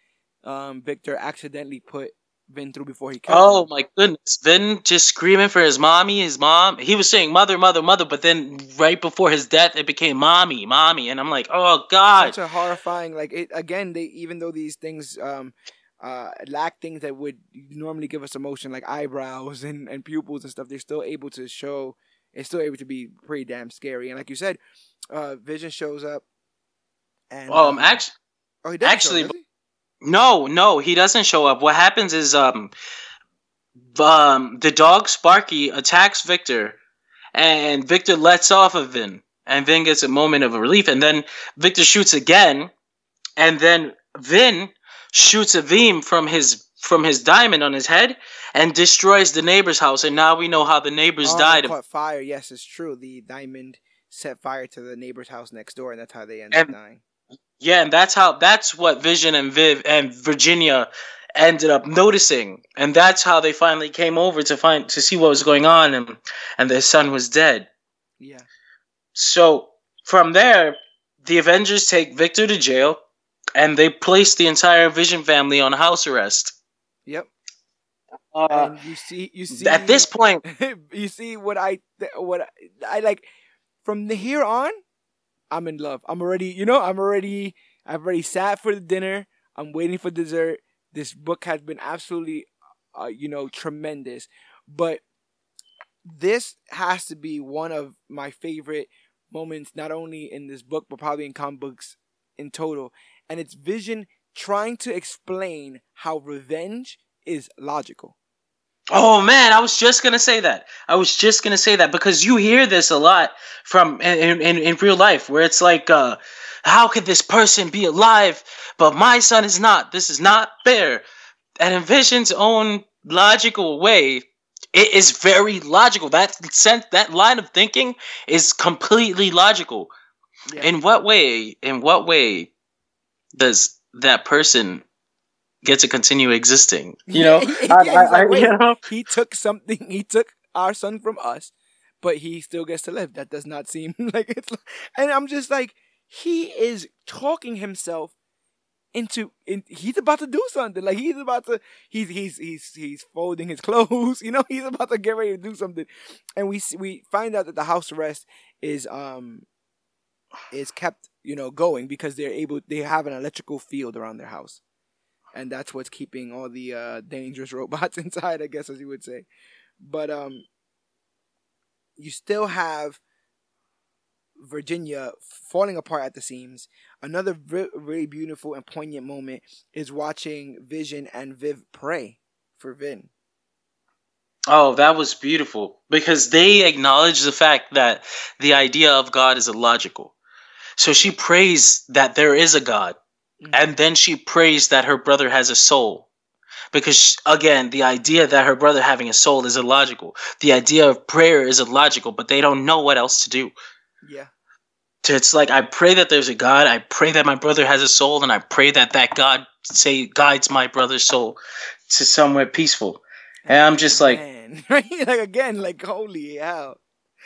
um, Victor accidentally put Vin through before he killed Oh him. my goodness. Vin just screaming for his mommy, his mom. He was saying mother, mother, mother, but then right before his death it became mommy, mommy. And I'm like, oh god. Such a horrifying, like it again. They even though these things um, uh, lack things that would normally give us emotion, like eyebrows and, and pupils and stuff, they're still able to show. It's still able to be pretty damn scary. And like you said, uh, Vision shows up. And Um actually oh, he doesn't show no, no, he doesn't show up. What happens is um um the dog Sparky attacks Victor and Victor lets off of Vin. And Vin gets a moment of relief and then Victor shoots again and then Vin shoots a beam from his from his diamond on his head and destroys the neighbor's house and now we know how the neighbors Oh, died caught fire. Yes, it's true. The diamond set fire to the neighbor's house next door, and that's how they ended up dying. Yeah and that's how that's what vision and viv and virginia ended up noticing and that's how they finally came over to find to see what was going on and and their son was dead Yeah. so from there the avengers take victor to jail and they place the entire vision family on house arrest Yep. uh, and you see, you see at this point you see what I what I, I like from the here on. I'm in love. I'm already, you know, I'm already. I've already sat for the dinner. I'm waiting for dessert. This book has been absolutely, uh, you know, tremendous. But this has to be one of my favorite moments, not only in this book, but probably in comic books in total. And it's Vision trying to explain how revenge is logical. Oh man, I was just gonna say that. I was just gonna say that because you hear this a lot from in in, in real life, where it's like, uh, how could this person be alive, but my son is not? This is not fair. And in Vision's own logical way, it is very logical. That sense, that line of thinking is completely logical. Yeah. In what way? In what way does that person get to continue existing? You know, yeah, I, I, like, wait, you know? he took something. He took our son from us, but he still gets to live. That does not seem like it's. And I'm just like, he is talking himself into in, he's about to do something like he's about to he's he's he's he's folding his clothes you know he's about to get ready to do something and we we find out that the house arrest is um is kept you know going because they're able they have an electrical field around their house and that's what's keeping all the uh dangerous robots inside i guess as you would say but um you still have Virginia falling apart at the seams. Another really beautiful and poignant moment is watching Vision and Viv pray for Vin. Oh, that was beautiful because they acknowledge the fact that the idea of God is illogical. So she prays that there is a God, mm-hmm. and then she prays that her brother has a soul. Because again, the idea that her brother having a soul is illogical. The idea of prayer is illogical, but they don't know what else to do. Yeah. It's like I pray that there's a God. I pray that my brother has a soul, and I pray that that God say guides my brother's soul to somewhere peaceful. And I'm just like, like again, like holy hell.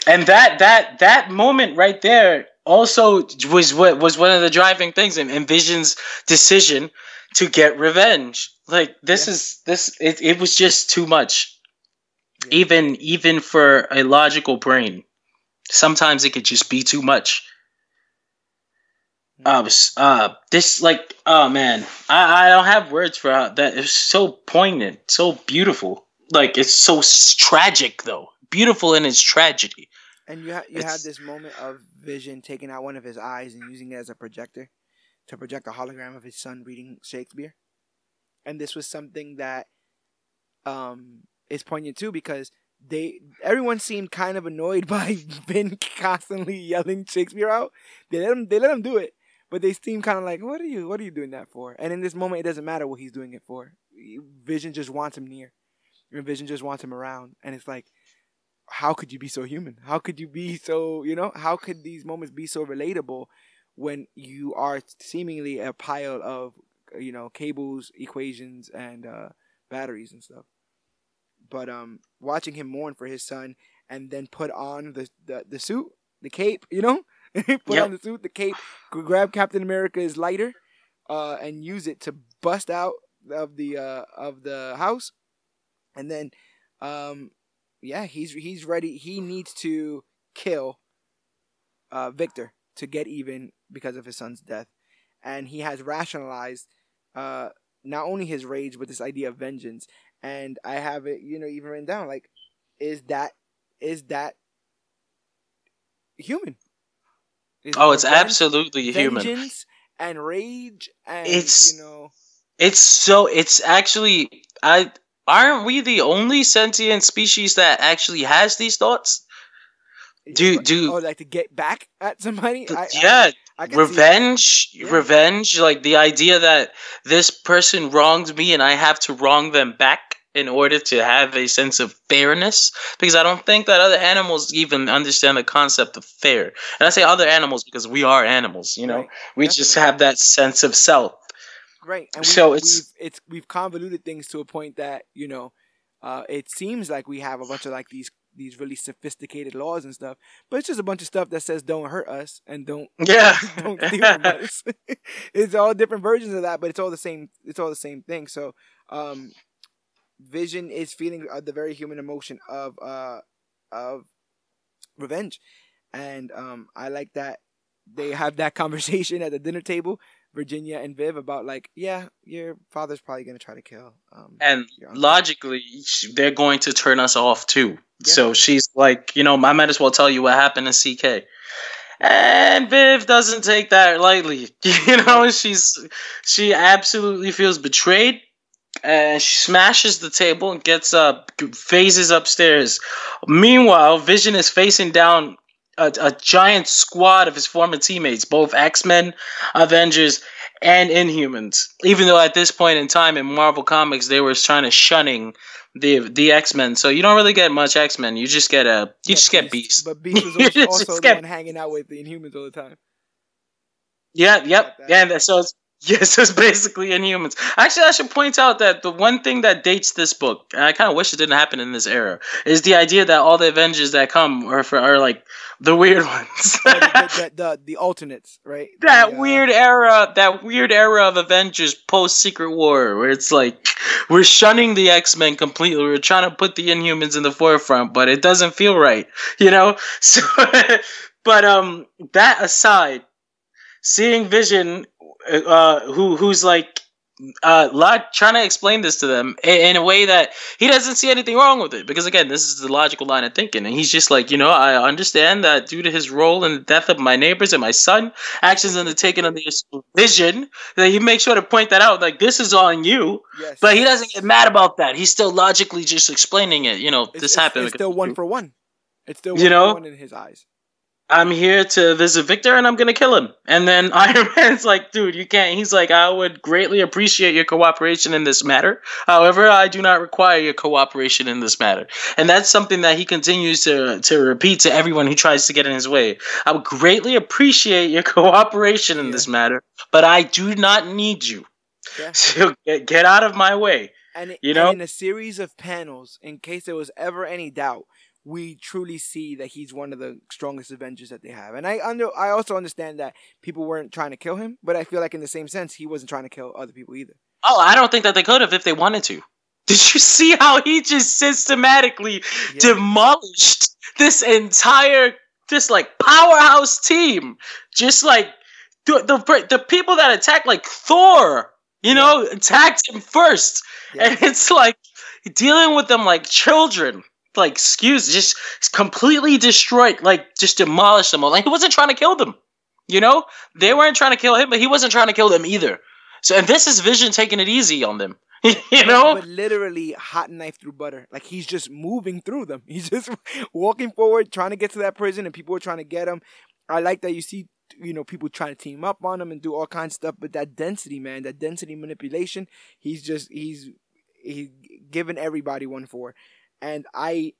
And that that that moment right there also was what was one of the driving things in, in Vision's decision to get revenge. Like this yeah. is this it, it was just too much. Yeah. Even even for a logical brain. Sometimes it could just be too much. Uh, uh, this like oh man, I, I don't have words for how that. It's so poignant, so beautiful. Like it's so tragic though, beautiful in its tragedy. And you ha- you it's... had this moment of Vision taking out one of his eyes and using it as a projector to project a hologram of his son reading Shakespeare. And this was something that um is poignant too because they everyone seemed kind of annoyed by Vin constantly yelling Shakespeare out. They let him they let him do it, but they seem kind of like, what are you what are you doing that for? And in this moment, it doesn't matter what he's doing it for. Vision just wants him near, and Vision just wants him around, and it's like, how could you be so human? How could you be so you know? How could these moments be so relatable when you are seemingly a pile of you know cables, equations, and uh, batteries and stuff? But um, watching him mourn for his son and then put on the the, the suit, the cape, you know, put yep. on the suit, the cape, grab Captain America's lighter, uh, and use it to bust out of the uh, of the house, and then, um, yeah, he's he's ready. He needs to kill uh, Victor to get even because of his son's death, and he has rationalized uh, not only his rage but this idea of vengeance. And I have it, you know, even written down like, is that is that human? oh, it's absolutely human. Vengeance And rage and it's, you know It's so it's actually I aren't we the only sentient species that actually has these thoughts? Do do oh like to get back at somebody? I, yeah, I, I revenge, yeah. revenge. Like the idea that this person wronged me and I have to wrong them back in order to have a sense of fairness because I don't think that other animals even understand the concept of fair. And I say other animals because we are animals, you know. Right. We just have that sense of self. Right. And we, so it's we've, it's we've convoluted things to a point that, you know, uh, it seems like we have a bunch of like these these really sophisticated laws and stuff, but it's just a bunch of stuff that says don't hurt us and don't yeah don't steal from us. it's all different versions of that, but it's all the same. It's all the same thing. So um, Vision is feeling uh, the very human emotion of uh of revenge, and um I like that they have that conversation at the dinner table. Virginia and Viv about like, yeah, your father's probably gonna try to kill. Um, and logically, they're going to turn us off too. Yeah. So she's like, you know, I might as well tell you what happened to CK. And Viv doesn't take that lightly. You know, she's she absolutely feels betrayed and she smashes the table and gets up, phases upstairs. Meanwhile, Vision is facing down a, a giant squad of his former teammates, both X Men, Avengers, and Inhumans. Even though at this point in time in Marvel Comics they were trying to shunning the the X Men. So you don't really get much X Men. You just get a you yeah, just Beast. get Beast. But Beast was also, also the get... one hanging out with the Inhumans all the time. Yeah, yep, yeah. And so it's, yes, it's basically Inhumans. Actually, I should point out that the one thing that dates this book, and I kind of wish it didn't happen in this era, is the idea that all the Avengers that come are for, are like the weird ones. oh, the, the, the, the, alternates, right? That uh... weird era, that weird era of Avengers post Secret War, where it's like we're shunning the X Men completely. We're trying to put the Inhumans in the forefront, but it doesn't feel right, you know. So, but um, that aside, seeing Vision, uh, who who's like uh, trying to explain this to them in, in, a way that he doesn't see anything wrong with it. Because again, this is the logical line of thinking, and he's just like, you know, I understand that due to his role in the death of my neighbors and my son, actions undertaken under his vision, that he makes sure to point that out. Like this is on you, yes. but he doesn't get mad about that. He's still logically just explaining it. You know, it's, this it's, happened. It's still one for one. It's still one you know? one in his eyes. I'm here to visit Victor and I'm gonna kill him. And then Iron Man's like, dude, you can't. He's like, I would greatly appreciate your cooperation in this matter. However, I do not require your cooperation in this matter. And that's something that he continues to, to repeat to everyone who tries to get in his way. I would greatly appreciate your cooperation in yeah. this matter, but I do not need you. Yeah. So get, get out of my way. And, you know, in a series of panels, in case there was ever any doubt, we truly see that he's one of the strongest Avengers that they have. And I under I also understand that people weren't trying to kill him, but I feel like in the same sense he wasn't trying to kill other people either. Oh, I don't think that they could have if they wanted to. Did you see how he just systematically yeah. demolished this entire this like powerhouse team? Just like the the, the people that attacked like Thor, you know, attacked him first. Yeah. And it's like dealing with them like children like excuse just completely destroyed like just demolished them all. Like he wasn't trying to kill them you know? They weren't trying to kill him but he wasn't trying to kill them either. So and this is vision taking it easy on them you know? but literally hot knife through butter. Like he's just moving through them. He's just walking forward trying to get to that prison and people are trying to get him. I like that you see you know people trying to team up on him and do all kinds of stuff but that density man that density manipulation he's just he's he's giving everybody one for and I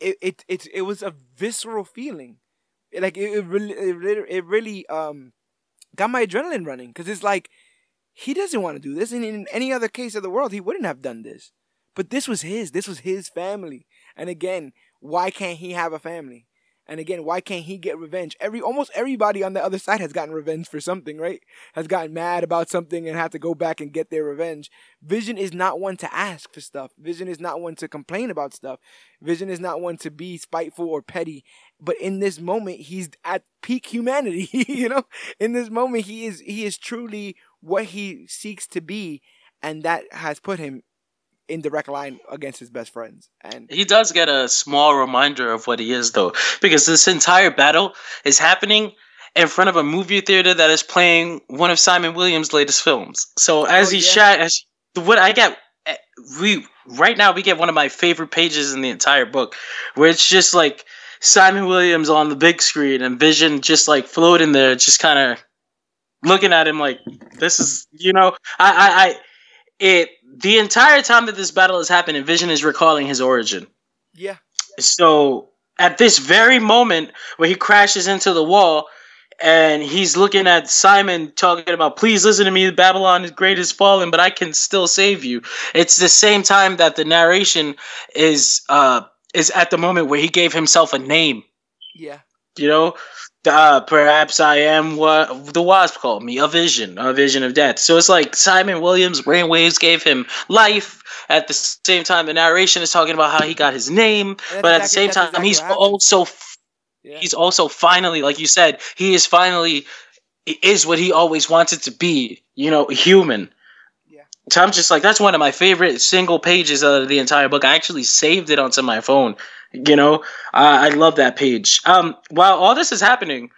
it it it, it was a visceral feeling. Like it, it really it really, it really um got my adrenaline running because it's like he doesn't want to do this, and in any other case of the world, he wouldn't have done this. But this was his. This was his family. And again, why can't he have a family? And again, why can't he get revenge? Every almost everybody on the other side has gotten revenge for something, right? Has gotten mad about something and had to go back and get their revenge. Vision is not one to ask for stuff. Vision is not one to complain about stuff. Vision is not one to be spiteful or petty. But in this moment, he's at peak humanity. you know, in this moment, he is he is truly what he seeks to be, and that has put him in direct line against his best friends. And he does get a small reminder of what he is, though, because this entire battle is happening in front of a movie theater that is playing one of Simon Williams' latest films. So oh, as oh, he yeah. shot, as what I get, we right now we get one of my favorite pages in the entire book, where it's just like Simon Williams on the big screen and Vision just like floating there, just kind of looking at him like this is, you know, I, I, I it the entire time that this battle is happening, Vision is recalling his origin. Yeah. So at this very moment where he crashes into the wall and he's looking at Simon talking about, please listen to me, Babylon is great is fallen, but I can still save you. It's the same time that the narration is uh is at the moment where he gave himself a name. Yeah. You know? Uh, perhaps I am what the Wasp called me, a vision, a vision of death. So it's like Simon Williams' brainwaves gave him life. At the same time, the narration is talking about how he got his name, but at the same time, exactly he's also yeah. he's also finally, like you said, he is finally is what he always wanted to be. You know, human. So I'm just like, that's one of my favorite single pages of the entire book. I actually saved it onto my phone you know, I love that page. Um, while all this is happening,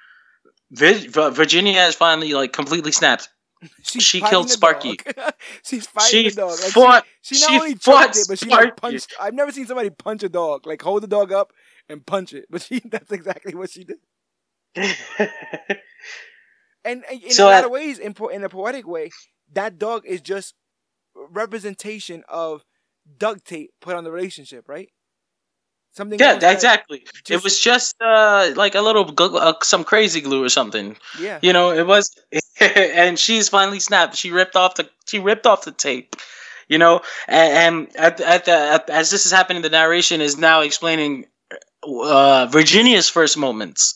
Virginia has finally like completely snapped. She's she killed Sparky. She's fighting she the dog. Like, fought, she, she not only choked it, but she like punched. I've never seen somebody punch a dog. Like hold the dog up and punch it. But she that's exactly what she did. and, in so a lot of ways, in, in a poetic way, that dog is just representation of duct tape put on the relationship, right? Something. Yeah, exactly. Just, it was just uh, like a little uh, some crazy glue or something. Yeah. You know, it was, and she's finally snapped. She ripped off the she ripped off the tape. You know, and, and at, at the at, as this is happening, the narration is now explaining uh, Virginia's first moments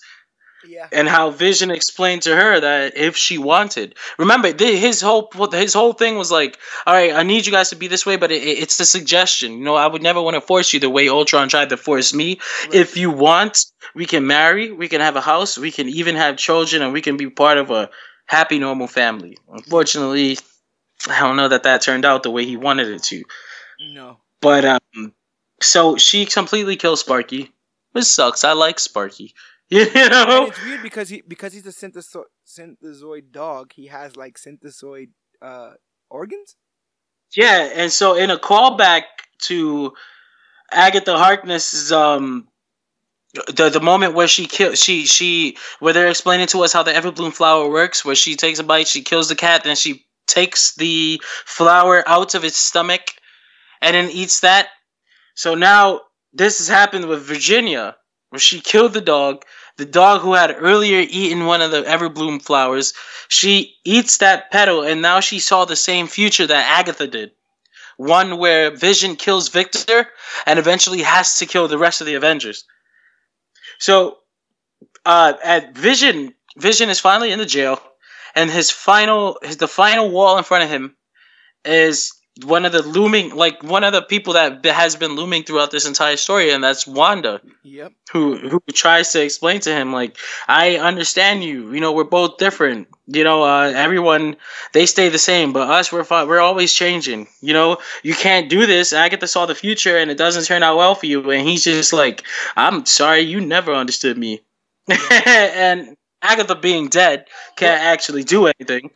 yeah. And how Vision explained to her that if she wanted, remember his whole his whole thing was like, all right, I need you guys to be this way, but it, it's the suggestion. You know, I would never want to force you the way Ultron tried to force me. Right. If you want, we can marry, we can have a house, we can even have children, and we can be part of a happy, normal family. Unfortunately, I don't know that that turned out the way he wanted it to. No. But um, so she completely kills Sparky. Which sucks. I like Sparky. You know, and it's weird because he because he's a syntheso- synthezoid dog. He has like synthezoid uh, organs. Yeah, and so in a callback to Agatha Harkness's um the the moment where she kill she she where they're explaining to us how the Everbloom flower works, where she takes a bite, she kills the cat, then she takes the flower out of its stomach and then eats that. So now this has happened with Virginia, where she killed the dog, the dog who had earlier eaten one of the Everbloom flowers, she eats that petal, and now she saw the same future that Agatha did. One where Vision kills Victor and eventually has to kill the rest of the Avengers. So, uh, at Vision, Vision is finally in the jail, and his final, his, the final wall in front of him is one of the looming like one of the people that has been looming throughout this entire story and that's Wanda. Yep. Who who tries to explain to him like I understand you. You know, we're both different. You know, uh, everyone they stay the same, but us we're we're always changing. You know, you can't do this. I get to saw the future and it doesn't turn out well for you and he's just like, "I'm sorry, you never understood me." And Agatha being dead can't actually do anything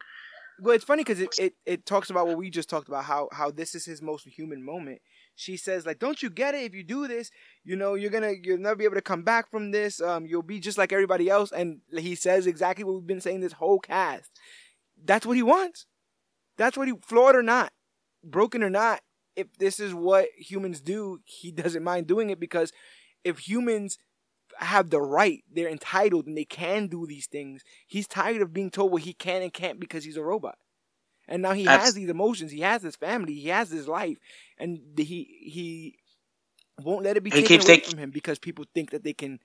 well, it's funny because it, it, it talks about what we just talked about how how this is his most human moment. She says like, "Don't you get it? If you do this, you know you're gonna you'll never be able to come back from this. Um, you'll be just like everybody else." And he says exactly what we've been saying this whole cast. That's what he wants. That's what he flawed or not, broken or not. If this is what humans do, he doesn't mind doing it because if humans have the right. They're entitled and they can do these things. He's tired of being told what he can and can't because he's a robot. And now he That's... has these emotions. He has his family. He has his life, and he he won't let it be he taken away from him because people think that they can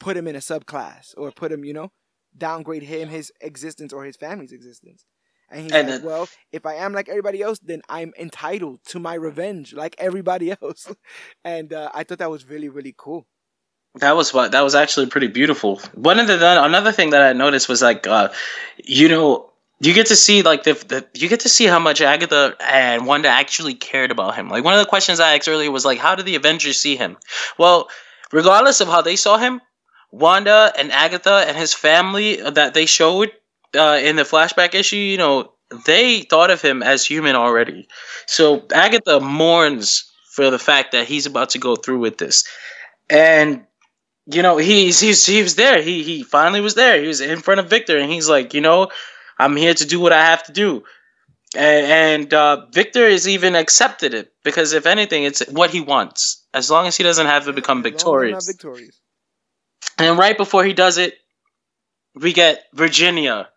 put him in a subclass or put him, you know, downgrade him, his existence or his family's existence. And he's and like, then, well, if I am like everybody else, then I'm entitled to my revenge like everybody else. and uh, I thought that was really, really cool. That was what that was actually pretty beautiful. One of the another thing that I noticed was like, uh, you know, you get to see like the, the you get to see how much Agatha and Wanda actually cared about him. Like one of the questions I asked earlier was like, how did the Avengers see him? Well, regardless of how they saw him, Wanda and Agatha and his family that they showed uh, in the flashback issue, you know, they thought of him as human already. So Agatha mourns for the fact that he's about to go through with this, and you know, he's he's he was there. He he finally was there. He was in front of Victor, and he's like, you know, I'm here to do what I have to do. And, and uh, Victor has even accepted it because, if anything, it's what he wants. As long as he doesn't have to become victorious. victorious. And right before he does it, we get Virginia.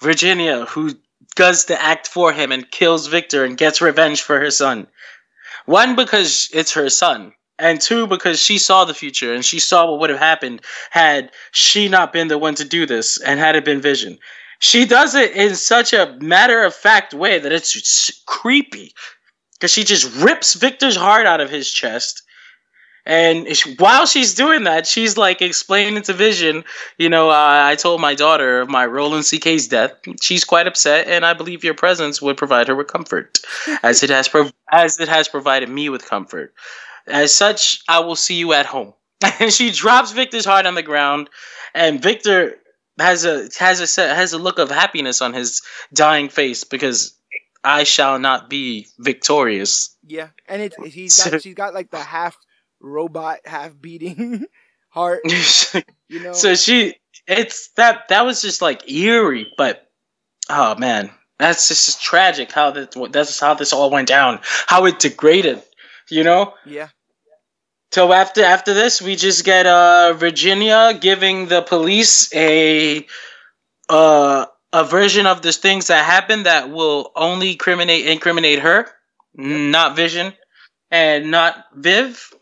Virginia, who does the act for him and kills Victor and gets revenge for her son. One, because it's her son and two because she saw the future and she saw what would have happened had she not been the one to do this and had it been Vision. She does it in such a matter of fact way that it's creepy because she just rips Victor's heart out of his chest. And while she's doing that, she's like explaining to Vision, you know, uh, I told my daughter of my Roland CK's death. She's quite upset, and I believe your presence would provide her with comfort, as it has prov- as it has provided me with comfort. As such, I will see you at home. And she drops Victor's heart on the ground, and Victor has a has a has a look of happiness on his dying face because I shall not be victorious. Yeah, and it's he's got she's got like the half robot, half beating heart. you know. So she it's that that was just like eerie, but oh man, That's just tragic how that that's how this all went down. How it degraded, you know. Yeah. So after after this, we just get uh Virginia giving the police a uh a version of the things that happened that will only criminate incriminate her, not Vision, and not Viv.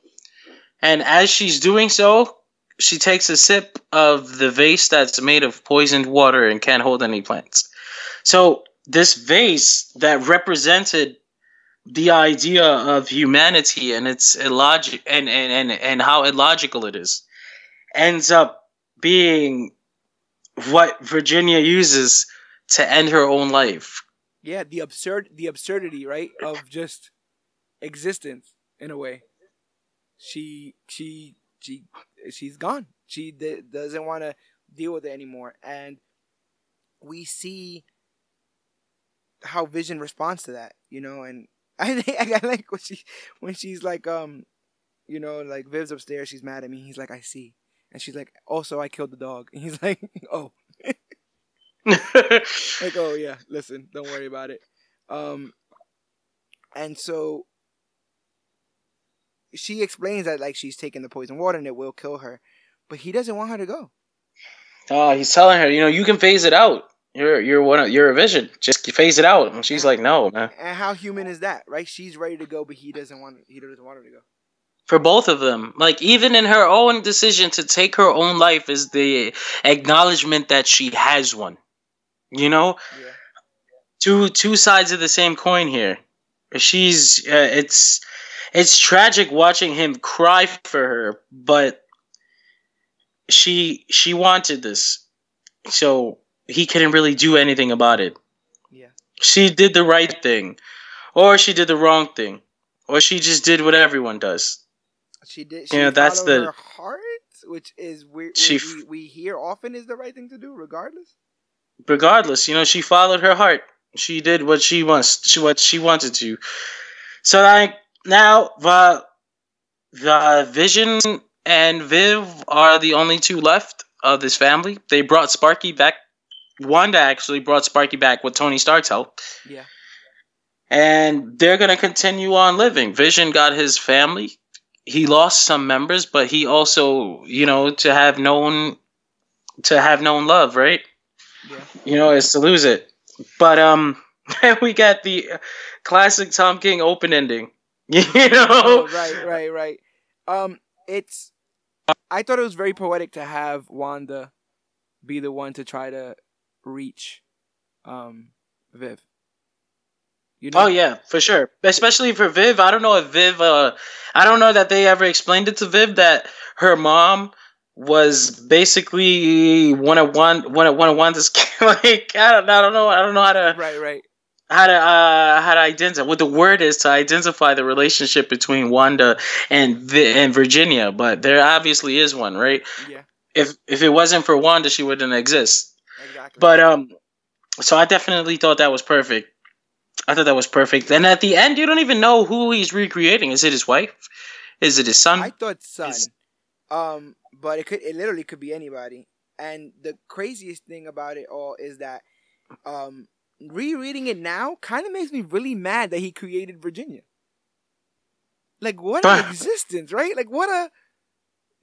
And as she's doing so, she takes a sip of the vase that's made of poisoned water and can't hold any plants. So this vase that represented the idea of humanity and its illogic and, and, and, and how illogical it is ends up being what Virginia uses to end her own life. Yeah, the absurd the absurdity, right, of just existence in a way. She she she she's gone. She d- doesn't want to deal with it anymore and we see how Vision responds to that, you know, and I think I like when she when she's like um you know, like Viv's upstairs, she's mad at me. He's like, I see. And she's like, also I killed the dog. And he's like, Oh like, oh yeah, listen, don't worry about it. Um, and so she explains that like she's taking the poison water and it will kill her, but he doesn't want her to go. Oh, he's telling her, you know, you can phase it out. You're you're one of you're a vision. Just phase it out. And she's like, no, man. And how human is that, right? She's ready to go, but he doesn't want he doesn't want her to go. For both of them, like even in her own decision to take her own life, is the acknowledgement that she has one. You know, Yeah. two two sides of the same coin here. She's uh, it's it's tragic watching him cry for her, but she she wanted this, so he couldn't really do anything about it. Yeah. She did the right thing, or she did the wrong thing, or she just did what everyone does. She did. She Yeah, that's the- her heart, which is we She we, we hear often is the right thing to do, regardless. regardless, you know, she followed her heart. She did what she wants, she, what she wanted to. So like now, the the Vision and Viv are the only two left of this family. They brought Sparky back. Wanda actually brought Sparky back with Tony Stark's help, Yeah. and they're gonna continue on living. Vision got his family. He lost some members, but he also, you know, to have known, to have known love, right? Yeah. you know, is to lose it. But um, we got the classic Tom King open ending. You know, Oh, right, right, right. Um, it's. I thought it was very poetic to have Wanda be the one to try to reach, um, Viv. You know? Oh yeah, for sure. Especially for Viv. I don't know if Viv. Uh, I don't know that they ever explained it to Viv that her mom was basically one of one one of one of Wanda's like I don't I don't know I don't know how to Right, right. how to uh how to identify what the word is to identify the relationship between Wanda and and Virginia, but there obviously is one, right? Yeah, If if it wasn't for Wanda, she wouldn't exist. Exactly. But um, so I definitely thought that was perfect. I thought that was perfect. And at the end, you don't even know who he's recreating. Is it his wife? Is it his son? I thought son. is- Um, but it could it literally could be anybody. And the craziest thing about it all is that um rereading it now kind of makes me really mad that he created Virginia. Like what an existence, right? Like what a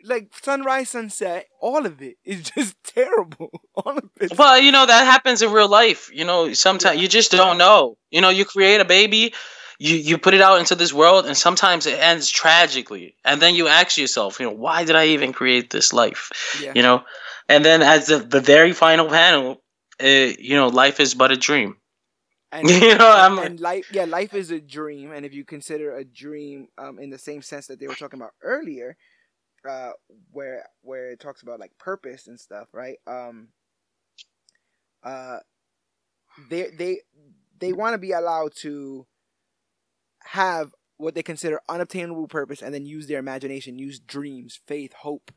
like sunrise, sunset, all of it is just terrible. All of it. Well, you know that happens in real life. You know, sometimes you just don't know. You know, you create a baby, you you put it out into this world, and sometimes it ends tragically. And then you ask yourself, you know, why did I even create this life? Yeah. You know, and then as the the very final panel, uh, you know, life is but a dream. And, You know, I'm- and life, yeah, life is a dream, and if you consider a dream, um, in the same sense that they were talking about earlier, uh, where where it talks about like purpose and stuff, right? Um, uh, they they they want to be allowed to have what they consider unobtainable purpose, and then use their imagination, use dreams, faith, hope,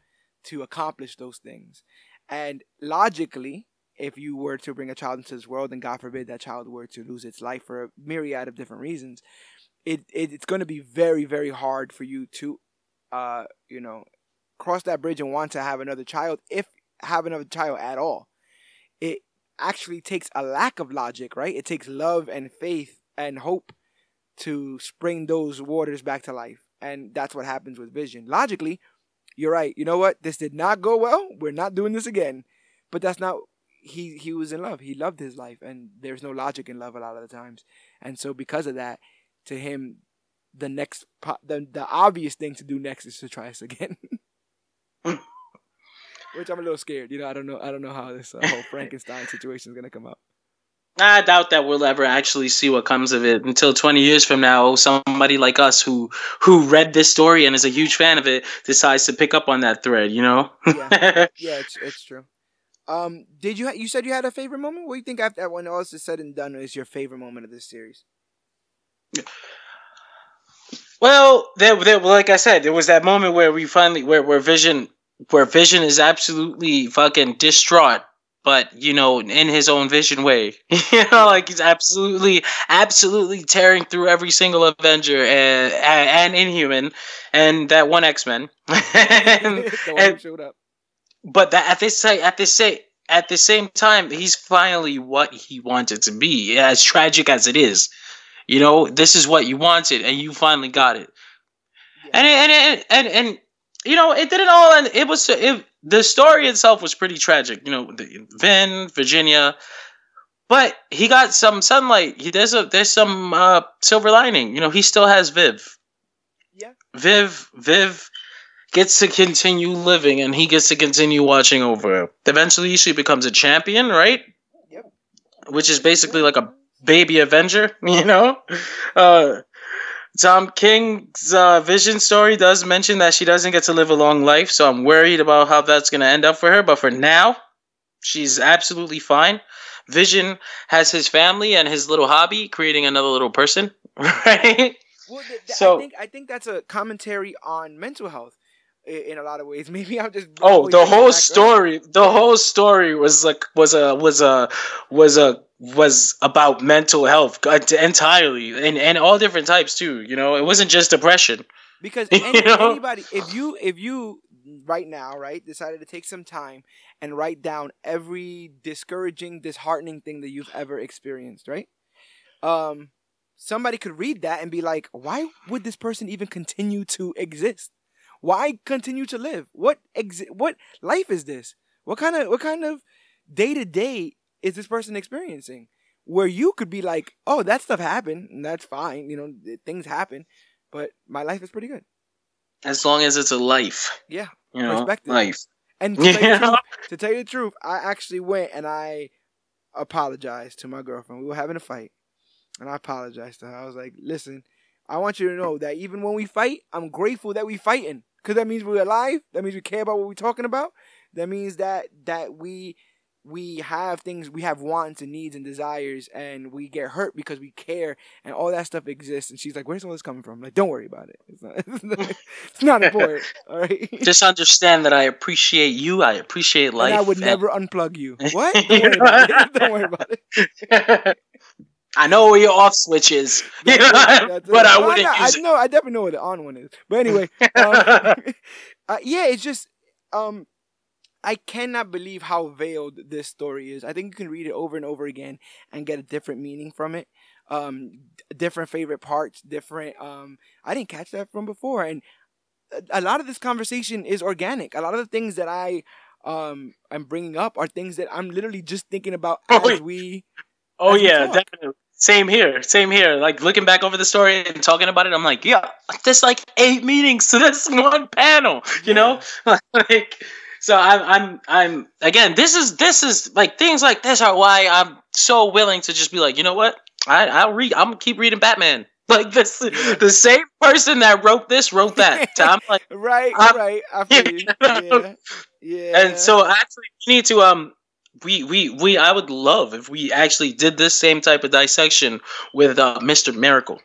to accomplish those things, and logically if you were to bring a child into this world and God forbid that child were to lose its life for a myriad of different reasons, it, it it's going to be very very hard for you to, uh, you know, cross that bridge and want to have another child if have another child at all. It actually takes a lack of logic, right? It takes love and faith and hope to spring those waters back to life. And that's what happens with Vision. Logically, you're right. You know what? This did not go well. We're not doing this again. But that's not he he was in love. He loved his life and there's no logic in love a lot of the times. And so because of that, to him the next the the obvious thing to do next is to try this again. Which I'm a little scared. You know, I don't know I don't know how this uh, whole Frankenstein situation is going to come out. I doubt that we'll ever actually see what comes of it until 20 years from now. Somebody like us who who read this story and is a huge fan of it decides to pick up on that thread. You know? yeah, yeah, it's it's true. Um, did you ha- you said you had a favorite moment? What do you think after when all is said and done is your favorite moment of this series? Well, there, there, like I said, there was that moment where we finally, where, where Vision, where Vision is absolutely fucking distraught but you know, in his own vision way. you know, like he's absolutely, absolutely tearing through every single Avenger eh, and and, Inhuman, and that one X Men. and, and, showed up. But that at this at this say at the same time, he's finally what he wanted to be. As tragic as it is, you know, this is what you wanted, and you finally got it. Yeah. And, and and and and you know, it didn't all And It was it, the story itself was pretty tragic. You know, the, Vin, Virginia, but he got some sunlight. He there's a there's some uh, silver lining. You know, he still has Viv. Yeah. Viv, Viv gets to continue living, and he gets to continue watching over. Eventually, she becomes a champion, right? Yep. Which is basically like a baby Avenger. You know. Uh, Tom King's uh, vision story does mention that she doesn't get to live a long life, so I'm worried about how that's going to end up for her. But for now, she's absolutely fine. Vision has his family and his little hobby, creating another little person, right? Well, th- th- so I think I think that's a commentary on mental health in a lot of ways. Maybe I'll just oh the whole story. The whole story was like was a was a was a was about mental health entirely and and all different types too. You know, it wasn't just depression. Because any, you know? anybody, if you if you right now right decided to take some time and write down every discouraging, disheartening thing that you've ever experienced, right? Um, somebody could read that and be like, why would this person even continue to exist? Why continue to live? What exi- what life is this? What kind of what kind of day to day is this person experiencing? Where you could be like, oh, that stuff happened, and that's fine. You know, things happen, but my life is pretty good. As long as it's a life. Yeah. You know, perspective. life. And to, tell truth, to tell you the truth, I actually went and I apologized to my girlfriend. We were having a fight, and I apologized to her. I was like, "Listen, I want you to know that even when we fight, I'm grateful that we fighting because that means we're alive. That means we care about what we're talking about. That means that that we we have things we have wants and needs and desires and we get hurt because we care and all that stuff exists. And she's like where's all this coming from? I'm like don't worry about it. It's not, it's not, important all right? Just understand that i appreciate you i appreciate life and i would and... never unplug you. What? Don't worry about it. don't worry about it. I know where your off switch is, but I wouldn't I, use I, know, I definitely know where the on one is. But anyway, um, uh, yeah, it's just um, I cannot believe how veiled this story is. I think you can read it over and over again and get a different meaning from it. Um, different favorite parts, different. Um, I didn't catch that from before, and a, lot of this conversation is organic. A lot of the things that I um I'm bringing up are things that I'm literally just thinking about oh, as we. Oh as yeah, we definitely. Same here. Same here. Like looking back over the story and talking about it, I'm like, yeah, there's like eight meetings to this one panel. You yeah. know, like so I'm I'm I'm again this is this is like things like this are why I'm so willing to just be like you know what? I I'll read I'm gonna keep reading Batman. Like this the same person that wrote this wrote that. So I'm like right I'm, right. I feel you. yeah. Yeah. And so actually we need to um we we we I would love if we actually did this same type of dissection with uh, Mr. Miracle.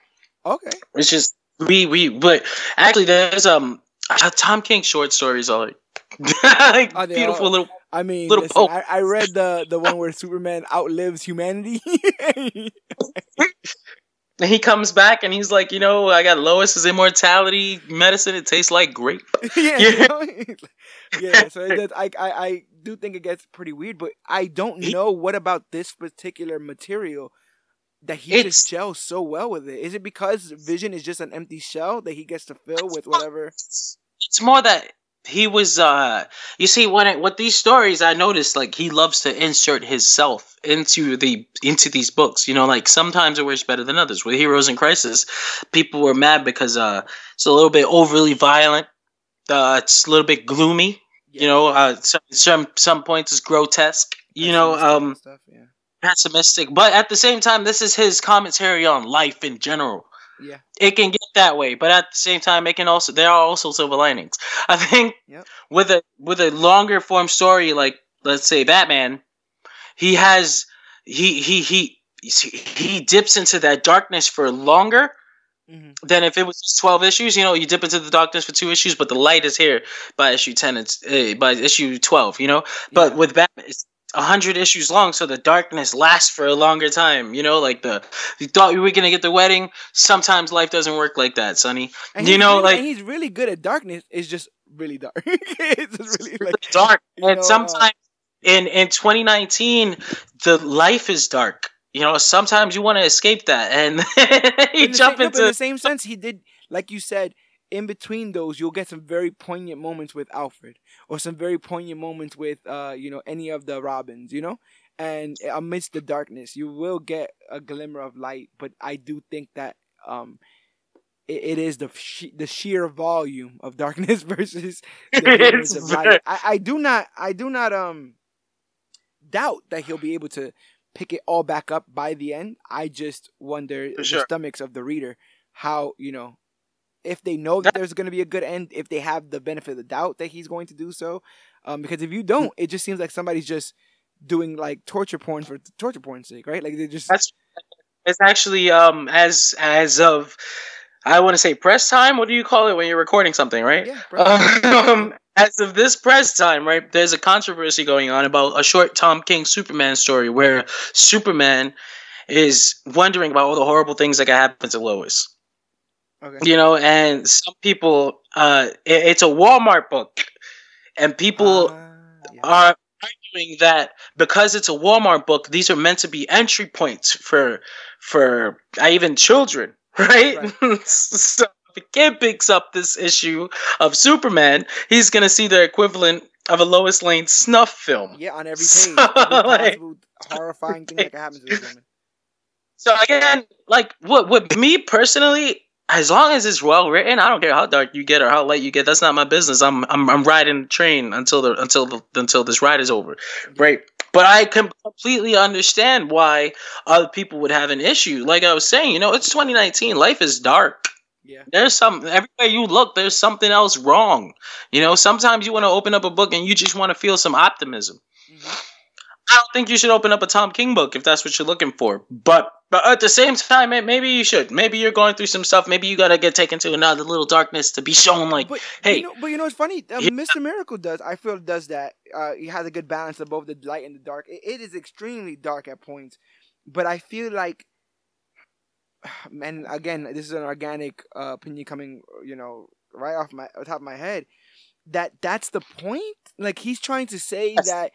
Okay. It's just we we but actually there's um uh, Tom King short stories are like like beautiful uh, little. I mean, little listen, I, I, read the the one where Superman outlives humanity. And he comes back and he's like, you know, I got Lois's immortality medicine. It tastes like grape. yeah, you know? yeah. So it does, I, I, I do think it gets pretty weird, but I don't know what about this particular material that he It's- just gels so well with it. Is it because Vision is just an empty shell that he gets to fill with whatever? It's more that he was. uh You see, when it, with these stories, I noticed like he loves to insert himself into the into these books. You know, like sometimes it works better than others. With Heroes in Crisis, people were mad because uh it's a little bit overly violent. Uh, it's a little bit gloomy. You know, uh, some some some points is grotesque. You know, um, stuff, yeah. pessimistic. But at the same time, this is his commentary on life in general. Yeah. It can get that way, but at the same time, it can also there are also silver linings. I think Yep. with a with a longer form story like let's say Batman, he has he he he he dips into that darkness for longer hmm than if it was just 12 issues you know you dip into the darkness for two issues but the light is here by issue 10 it's uh, by issue 12 you know but Yeah. with batman it's 100 issues long so the darkness lasts for a longer time you know like the you thought we were gonna get the wedding sometimes life doesn't work like that sonny And you know really, like he's really good at darkness. It's just really dark. it's just really like dark and know, uh, sometimes in in 2019 the life is dark you know sometimes you want to escape that and you in the jump same, no, into in the same sense, he did, like you said, in between those, you'll get some very poignant moments with Alfred, or some very poignant moments with, uh, you know, any of the Robins, you know. And amidst the darkness, you will get a glimmer of light. But I do think that um, it, it is the she- the sheer volume of darkness versus the glimmers of light. I, I do not, I do not um doubt that he'll be able to pick it all back up by the end. I just wonder For the sure. stomachs of the reader how you know if they know that there's going to be a good end, if they have the benefit of the doubt that he's going to do so. Um, because if you don't, it just seems like somebody's just doing like torture porn for torture porn's sake, right? Like they just That's it's actually um as as of I want to say press time. What do you call it when you're recording something, right? yeah. Um, as of this press time, right? There's a controversy going on about a short Tom King Superman story where Superman is wondering about all the horrible things that can happen to Lois. Okay. You know, and some people, uh, it- it's a Walmart book, and people Ah, yeah. are arguing that because it's a Walmart book, these are meant to be entry points for for uh, even children, right? so if a kid picks up this issue of Superman, he's gonna see the equivalent of a Lois Lane snuff film. Yeah, on every So, page, every like- horrifying thing that can happen to this woman. So again, like what with me personally, as long as it's well written, I don't care how dark you get or how light you get. That's not my business. I'm I'm, I'm riding the train until the until the until this ride is over, right? But I can completely understand why other people would have an issue. Like I was saying, you know, it's 2019. Life is dark. Yeah. There's some everywhere you look. There's something else wrong. You know, sometimes you want to open up a book and you just want to feel some optimism. Mhm. I don't think you should open up a Tom King book if that's what you're looking for. But but at the same time, maybe you should. Maybe you're going through some stuff. Maybe you gotta get taken to another little darkness to be shown like, But hey, you know, but you know, it's funny. Um, Yeah. Mr. Miracle does. I feel does that. Uh, he has a good balance of both the light and the dark. It, it is extremely dark at points, but I feel like, and again, this is an organic uh, opinion coming, you know, right off my top of my head. That that's the point. Like he's trying to say Yes. that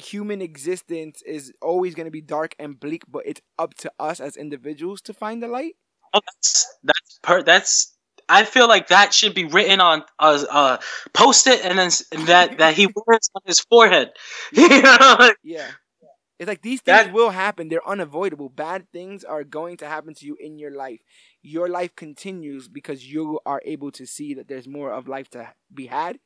human existence is always going to be dark and bleak, but it's up to us as individuals to find the light. oh, that's that's per that's. I feel like that should be written on a uh, uh, post it and then that that he wears on his forehead. Yeah. It's like these things That- will happen. They're unavoidable. Bad things are going to happen to you in your life. Your life continues because you are able to see that there's more of life to be had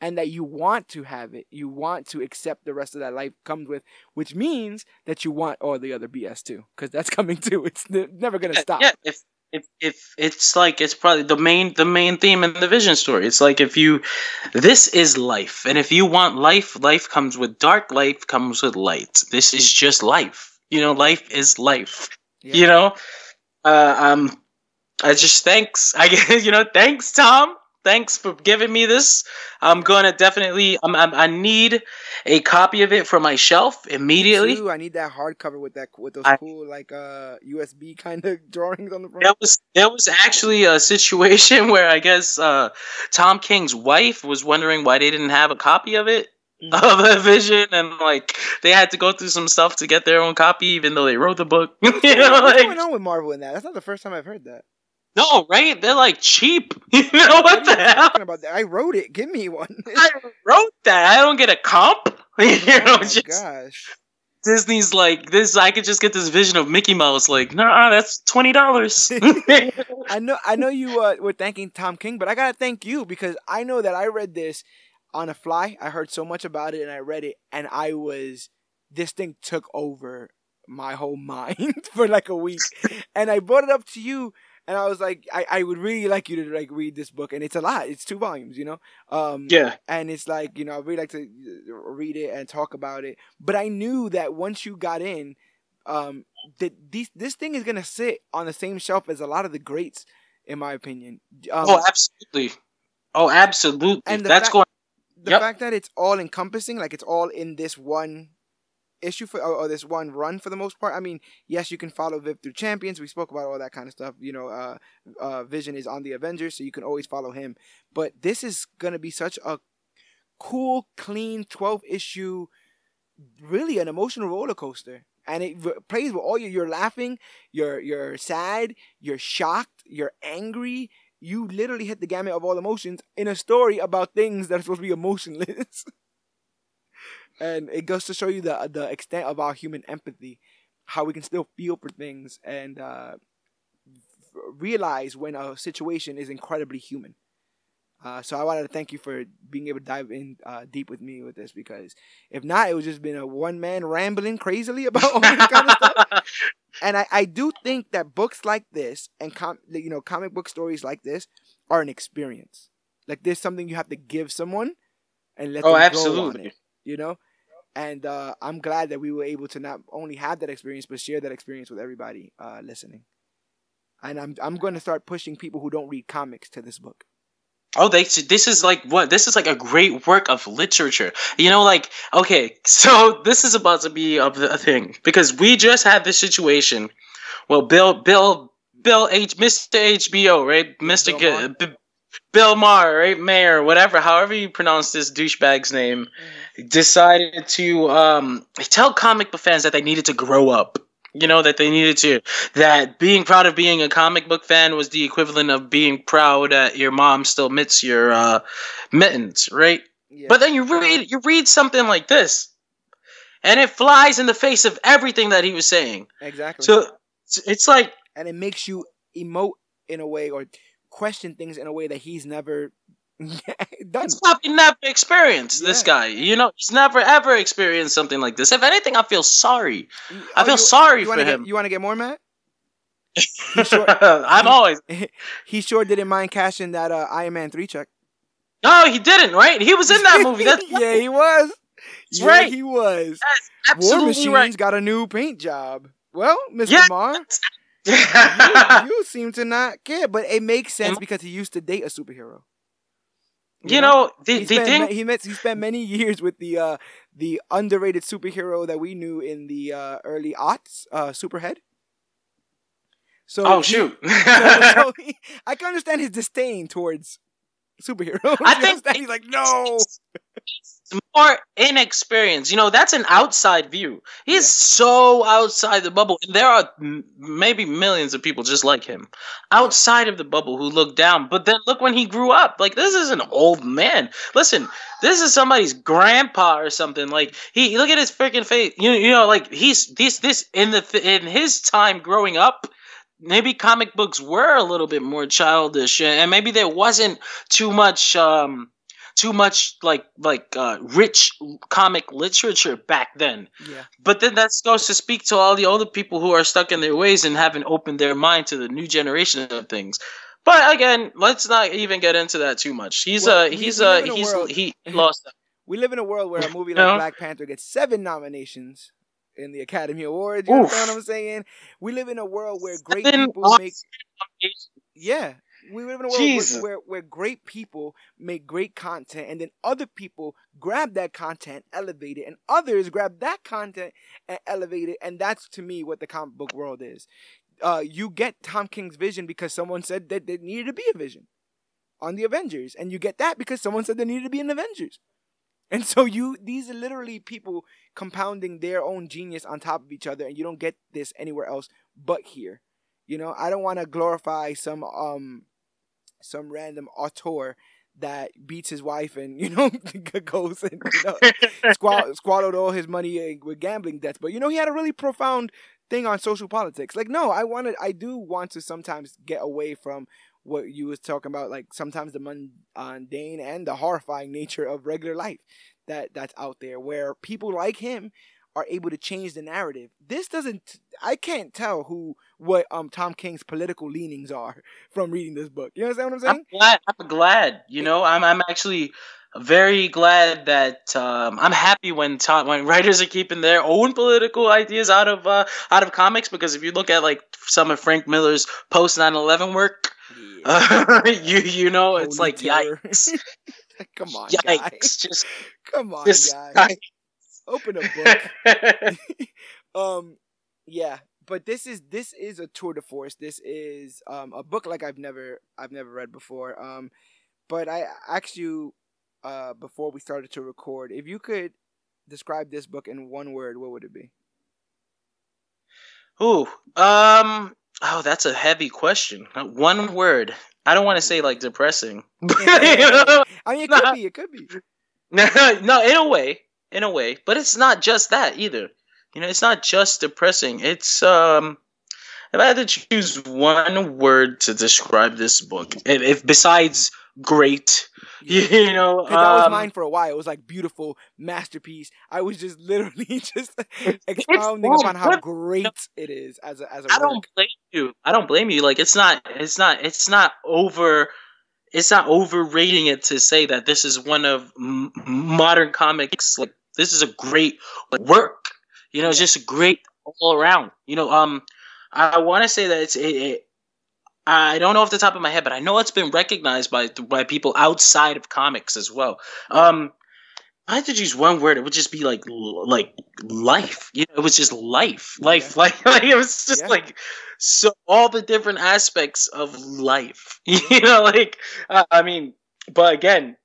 and that you want to have it. You want to accept the rest of that life comes with, which means that you want all the other BS too because that's coming too. It's ne- never going to stop. Yeah, if if if it's like it's probably the main the main theme in the vision story. It's like if you this is life, and if you want life, life comes with dark. Life comes with light. This is just life. You know, life is life. Yeah. You know, uh, um, I just thanks. I guess you know, thanks Tom Thanks for giving me this. I'm gonna definitely. I'm, I'm, i need a copy of it for my shelf immediately. Too, I need that hardcover with that with those I, cool like uh USB kind of drawings on the front. That was there was actually a situation where I guess uh, Tom King's wife was wondering why they didn't have a copy of it mm-hmm. of vision and like they had to go through some stuff to get their own copy even though they wrote the book you know what's like, going on with marvel in that that's not the first time i've heard that no, right? They're like cheap. You know what, what the hell? About that? I wrote it. Give me one. I wrote that. I don't get a comp. you know, oh just, gosh. Disney's like this. I could just get this vision of Mickey Mouse. Like, nah, that's twenty dollars. I know. I know you uh, were thanking Tom King, but I gotta thank you because I know that I read this on a fly. I heard so much about it, and I read it, and I was. This thing took over my whole mind for like a week, and I brought it up to you and I was like, I, I would really like you to like read this book, and it's a lot. It's two volumes, you know. Um, yeah. And it's like you know, I really like to uh, read it and talk about it. But I knew that once you got in, um, that these this thing is gonna sit on the same shelf as a lot of the greats, in my opinion. Um, oh, absolutely. Oh, absolutely. And that's fact, going. The yep. fact that it's all encompassing, like it's all in this one issue for or, or, this one run for the most part. I mean, yes, you can follow Viv through Champions. We spoke about all that kind of stuff. You know, uh, uh, Vision is on the Avengers, so you can always follow him. But this is gonna be such a cool, clean twelve issue, really an emotional roller coaster. And it plays with all your you're laughing, you're you're sad, you're shocked, you're angry. You literally hit the gamut of all emotions in a story about things that are supposed to be emotionless. and it goes to show you the the extent of our human empathy, how we can still feel for things and uh, realize when a situation is incredibly human. Uh, so I wanted to thank you for being able to dive in uh, deep with me with this because if not, it would just been a one man rambling crazily about all this kind of stuff. And I, I do think that books like this and com- you know comic book stories like this are an experience. Like there's something you have to give someone and let oh, them absolutely. go on it you know? And uh, I'm glad that we were able to not only have that experience, but share that experience with everybody uh, listening. And I'm I'm going to start pushing people who don't read comics to this book. Oh, they this is like what this is like a great work of literature. You know, like okay, so this is about to be a, a thing because we just had this situation. Well, Bill, Bill, Bill H, Mr. HBO, right, Mr. Bill, G- Bill Maher, right, Mayor, whatever, however you pronounce this douchebag's name. Decided to um, tell comic book fans that they needed to grow up. You know that they needed to that being proud of being a comic book fan was the equivalent of being proud that your mom still knits your uh, mittens, right? Yeah. But then you read you read something like this, and it flies in the face of everything that he was saying. Exactly. So it's like, and it makes you emote in a way or question things in a way that he's never Done. It's probably never experienced yeah. this guy. You know, he's never ever experienced something like this. If anything, I feel sorry. Oh, I feel you, sorry you for him. Get, you want to get more, Matt? Sure, I'm he, always. He sure didn't mind cashing that uh, Iron Man three check. No, he didn't. Right? He was in that movie. That's yeah, he was. That's yeah, right. He was. War Machines right. got a new paint job. Well, Mr. Yeah, Mar, you, you seem to not care, but it makes sense because he used to date a superhero. You, know, the, he, spent, thing he met he spent many years with the uh, the underrated superhero that we knew in the uh, early aughts, uh, Superhead. So oh he, shoot! so, so he, I can understand his disdain towards superheroes. I think he's like, no more inexperienced. You know, that's an outside view. He's yeah. so outside the bubble. And there are m- maybe millions of people just like him outside yeah. of the bubble who look down. But then look when he grew up. Like, this is an old man. Listen, this is somebody's grandpa or something. Like, he look at his freaking face. You, you know, like, he's this, this, in the, in his time growing up, maybe comic books were a little bit more childish and maybe there wasn't too much um too much like like uh, rich comic literature back then. Yeah. But then that goes to speak to all the older people who are stuck in their ways and haven't opened their mind to the new generation of things. But again, let's not even get into that too much. He's well, uh he's uh he's world, he lost. we live in a world where a movie like Black Panther gets seven nominations in the Academy Awards. You Oof. know what I'm saying? We live in a world where great seven people make. Yeah, we live in a world where, where, where great people make great content, and then other people grab that content, elevate it, and others grab that content and elevate it, and that's to me what the comic book world is. Uh, you get Tom King's vision because someone said that there needed to be a vision on the Avengers, and you get that because someone said there needed to be an Avengers. And so you these are literally people compounding their own genius on top of each other, and you don't get this anywhere else but here. You know, I don't want to glorify some um some random auteur that beats his wife and you know goes and you know, squall- all his money uh, with gambling debts. But you know, he had a really profound thing on social politics. Like, no, I wanted, I do want to sometimes get away from what you was talking about, like sometimes the mundane and the horrifying nature of regular life that that's out there, where people like him are able to change the narrative. This doesn't. I can't tell who what um Tom King's political leanings are from reading this book. You understand what I'm saying? I'm glad. I'm glad. You know, I'm I'm actually very glad that um, I'm happy when Tom, when writers are keeping their own political ideas out of uh, out of comics because if you look at like some of Frank Miller's post 9/11 work, yeah. uh, you you know Holy it's like terror. yikes. Come on, yikes! Guys. Just come on, just, guys. Open a book. um, yeah, but this is this is a tour de force. This is um a book like I've never I've never read before. Um, but I asked you uh, before we started to record. If you could describe this book in one word, what would it be? Ooh, um, oh, that's a heavy question. One word. I don't want to say like depressing. I mean, it could be. It could be. No, no, in a way, in a way, but it's not just that either. You know, it's not just depressing. It's um, if I had to choose one word to describe this book, if, if besides great, you know, um, that was um, mine for a while. It was like beautiful masterpiece. I was just literally just expounding upon how great it is as a as a. I work. don't blame you. I don't blame you. Like it's not. It's not. It's not over. It's not overrating it to say that this is one of m- modern comics. Like this is a great work. You know, it's just great all around. You know, um, I want to say that it's it, it I don't know off the top of my head, but I know it's been recognized by by people outside of comics as well. Um, I had to use one word. It would just be like like life. You know, it was just life, life, yeah. like, like it was just yeah. like so all the different aspects of life. You know, like uh, I mean, but again,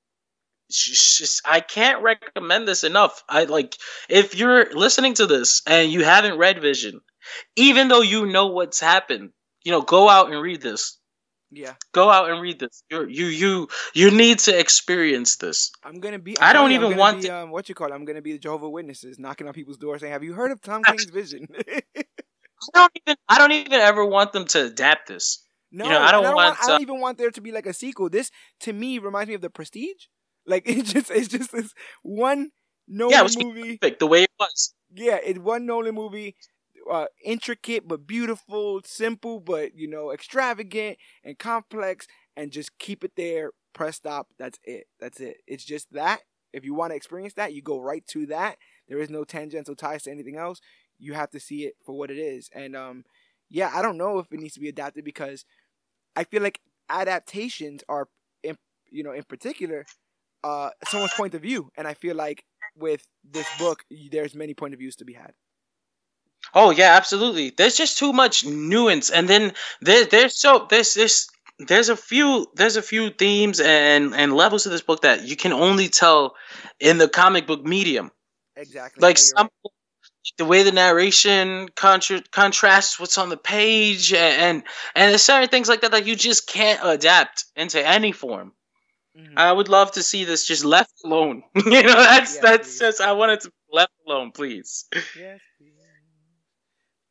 just I can't recommend this enough. I like if you're listening to this and you haven't read Vision, even though you know what's happened, you know, go out and read this. Yeah. Go out and read this. You you you you need to experience this. I'm gonna be. I'm I do not even want be, to. Um, what you call it? I'm gonna be the Jehovah Witnesses knocking on people's doors saying, "Have you heard of Tom King's vision?" I don't even. I don't even ever want them to adapt this. No, you know, I don't, I don't want. want I don't even want there to be like a sequel. This to me reminds me of the Prestige. Like it's just it's just this one Nolan yeah, it was movie. Perfect, the way it was. Yeah, it one Nolan movie uh, intricate but beautiful, simple but you know extravagant and complex, and just keep it there. Press stop. That's it. That's it. It's just that. If you want to experience that, you go right to that. There is no tangential ties to anything else. You have to see it for what it is. And um, yeah, I don't know if it needs to be adapted because I feel like adaptations are, in, you know, in particular, uh, someone's point of view, and I feel like with this book, there's many point of views to be had. Oh yeah, absolutely. There's just too much nuance, and then there, there's so there's this there's a few there's a few themes and and levels of this book that you can only tell in the comic book medium. Exactly. Like some right. the way the narration contra- contrasts what's on the page, and and, and there's certain things like that that you just can't adapt into any form. Mm-hmm. I would love to see this just left alone. you know, that's yes, that's please. just I want it to be left alone, please. Yes,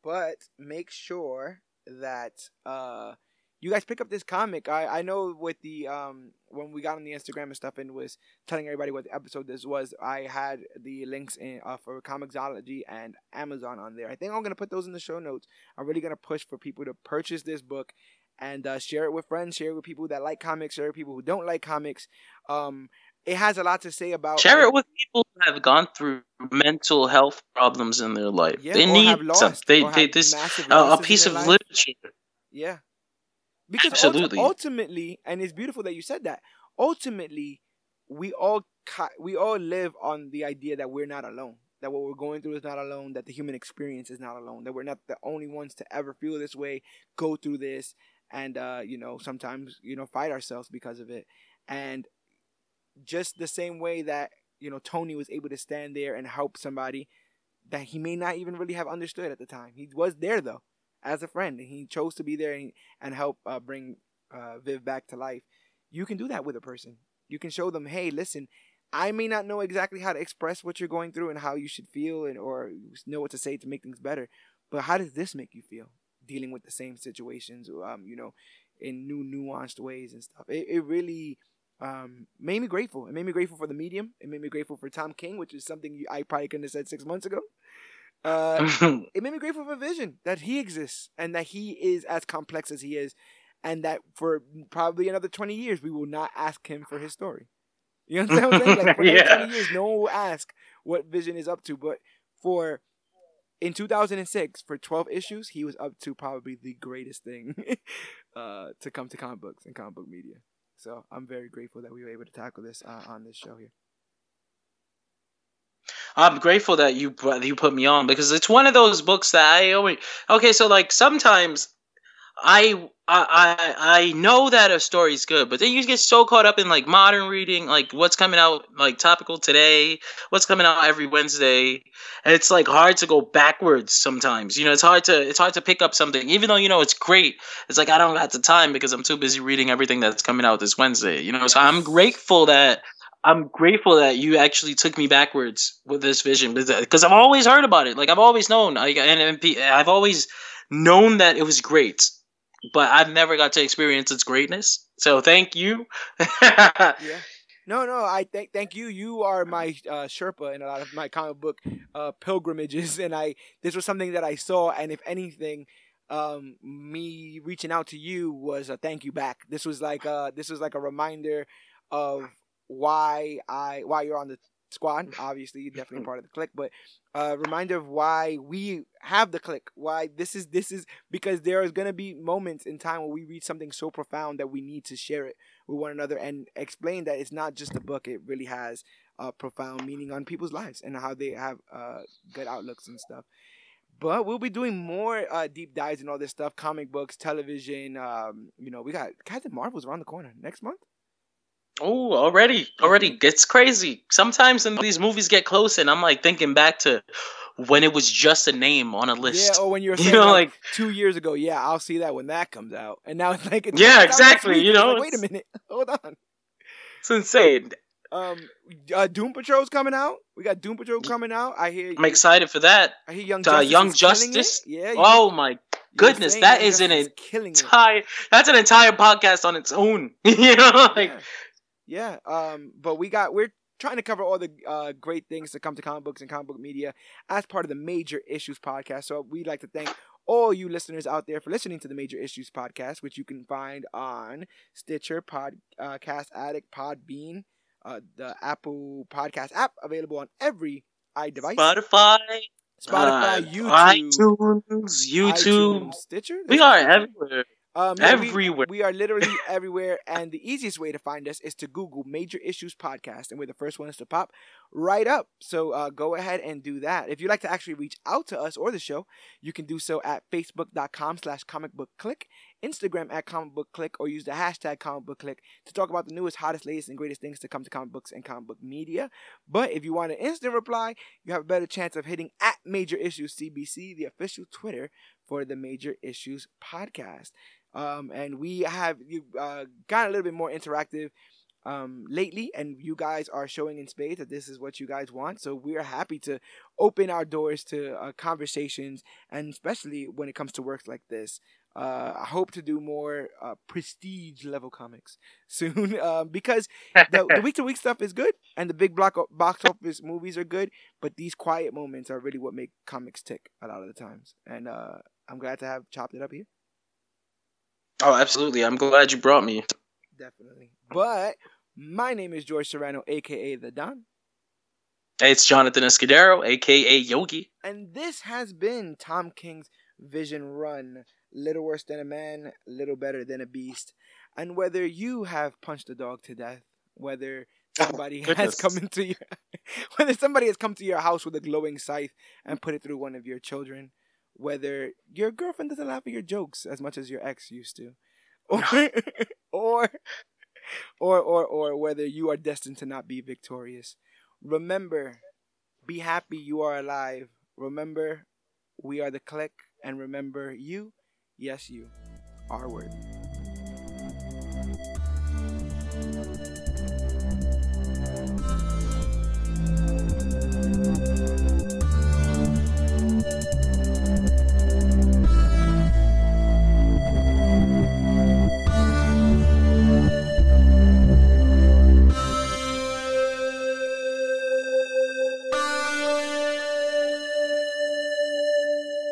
but make sure that uh you guys pick up this comic. I I know with the um when we got on the Instagram and stuff and was telling everybody what the episode this was, I had the links in uh, for Comixology and Amazon on there. I think I'm gonna put those in the show notes. I'm really gonna push for people to purchase this book and uh, share it with friends, share it with people that like comics, share it with people who don't like comics. Um, it has a lot to say about share it with people who have gone through mental health problems in their life. Yeah, they need lost, They they this uh, a piece of life. literature. Yeah, because Absolutely. ultimately, and it's beautiful that you said that. Ultimately, we all we all live on the idea that we're not alone. That what we're going through is not alone. That the human experience is not alone. That we're not the only ones to ever feel this way, go through this, and uh, you know sometimes you know fight ourselves because of it. And just the same way that you know Tony was able to stand there and help somebody that he may not even really have understood at the time. He was there though as a friend, and he chose to be there and, and help uh, bring uh, Viv back to life. You can do that with a person. You can show them, hey, listen, I may not know exactly how to express what you're going through and how you should feel and or know what to say to make things better, but how does this make you feel dealing with the same situations, um, you know, in new nuanced ways and stuff. It, it really um, made me grateful. It made me grateful for the medium. It made me grateful for Tom King, which is something I probably couldn't have said six months ago. Uh, it made me grateful for Vision that he exists and that he is as complex as he is, and that for probably another twenty years we will not ask him for his story. You know what I'm saying? Like for yeah. twenty years, no one will ask what Vision is up to. But for in 2006, for 12 issues, he was up to probably the greatest thing uh, to come to comic books and comic book media. So I'm very grateful that we were able to tackle this uh, on this show here. I'm grateful that you you put me on because it's one of those books that I always okay. So like sometimes I I I know that a story's good, but then you get so caught up in like modern reading, like what's coming out like topical today, what's coming out every Wednesday. And it's like hard to go backwards sometimes. You know, it's hard to it's hard to pick up something, even though you know it's great. It's like I don't have the time because I'm too busy reading everything that's coming out this Wednesday. You know, so I'm grateful that I'm grateful that you actually took me backwards with this vision because I've always heard about it. Like I've always known, I and I've always known that it was great but I've never got to experience its greatness. So thank you. yeah. No, no, I thank thank you. You are my uh, Sherpa in a lot of my comic book uh, pilgrimages, and I this was something that I saw, and if anything, um, me reaching out to you was a thank you back. This was like uh, this was like a reminder of why I why you're on the squad. Obviously, definitely part of the clique, but a reminder of why we have the clique. Why this is this is because there is gonna be moments in time where we read something so profound that we need to share it with one another and explain that it's not just a book. It really has a profound meaning on people's lives and how they have uh, good outlooks and stuff. But we'll be doing more uh, deep dives and all this stuff, comic books, television. Um, you know, we got Captain Marvel's around the corner next month. Oh, already, already gets crazy. Sometimes when these movies get close, and I'm like thinking back to when it was just a name on a list. Yeah, or when you were saying you know, like, like, two years ago. Yeah, I'll see that when that comes out, and now it's like it's yeah, exactly. You know, like, wait a minute, hold on. It's insane. Um, uh, Doom Patrol's coming out. We got Doom Patrol coming out. I hear. I'm excited for that. I hear Young uh, Justice. Young Justice. Yeah. Oh my goodness, that is an entire. That's an entire podcast on its own. you know, like. Yeah yeah. Um, but we got we're trying to cover all the uh, great things that come to comic books and comic book media as part of the Major Issues podcast. So we'd like to thank all you listeners out there for listening to the Major Issues podcast, which you can find on Stitcher, Podcast uh, Addict, Podbean, uh, the Apple Podcast app, available on every iDevice. Spotify. Spotify, uh, YouTube, iTunes, YouTube, iTunes, Stitcher. we are everywhere. Um, everywhere. We, we, are literally everywhere, and the easiest way to find us is to Google Major Issues Podcast, and we're the first ones to pop right up. So uh, go ahead and do that. If you'd like to actually reach out to us or the show, you can do so at facebook.com slash comic book clique, Instagram at comic book clique, or use the hashtag comic book clique to talk about the newest, hottest, latest, and greatest things to come to comic books and comic book media. But if you want an instant reply, you have a better chance of hitting at Major Issues CBC, the official Twitter for the Major Issues Podcast. Um, and we have you uh, got a little bit more interactive um, lately, and you guys are showing in spades that this is what you guys want. So we are happy to open our doors to uh, conversations, and especially when it comes to works like this. Uh, I hope to do more uh, prestige level comics soon um, because the week to week stuff is good and the big block box office movies are good, but these quiet moments are really what make comics tick a lot of the times. And uh, I'm glad to have chopped it up here. Oh, absolutely. I'm glad you brought me. Definitely. But my name is George Serrano, aka The Don. Hey, it's Jonathan Escudero, aka Yogi. And this has been Tom King's Vision Run. little worse than a man, little better than a beast, and whether you have punched a dog to death, whether somebody Oh, has come into your whether somebody has come to your house with a glowing scythe and put it through one of your children, whether your girlfriend doesn't laugh at your jokes as much as your ex used to, or or or or or whether you are destined to not be victorious. Remember, be happy you are alive. Remember, we are the click, and remember, you, yes, you, are worthy.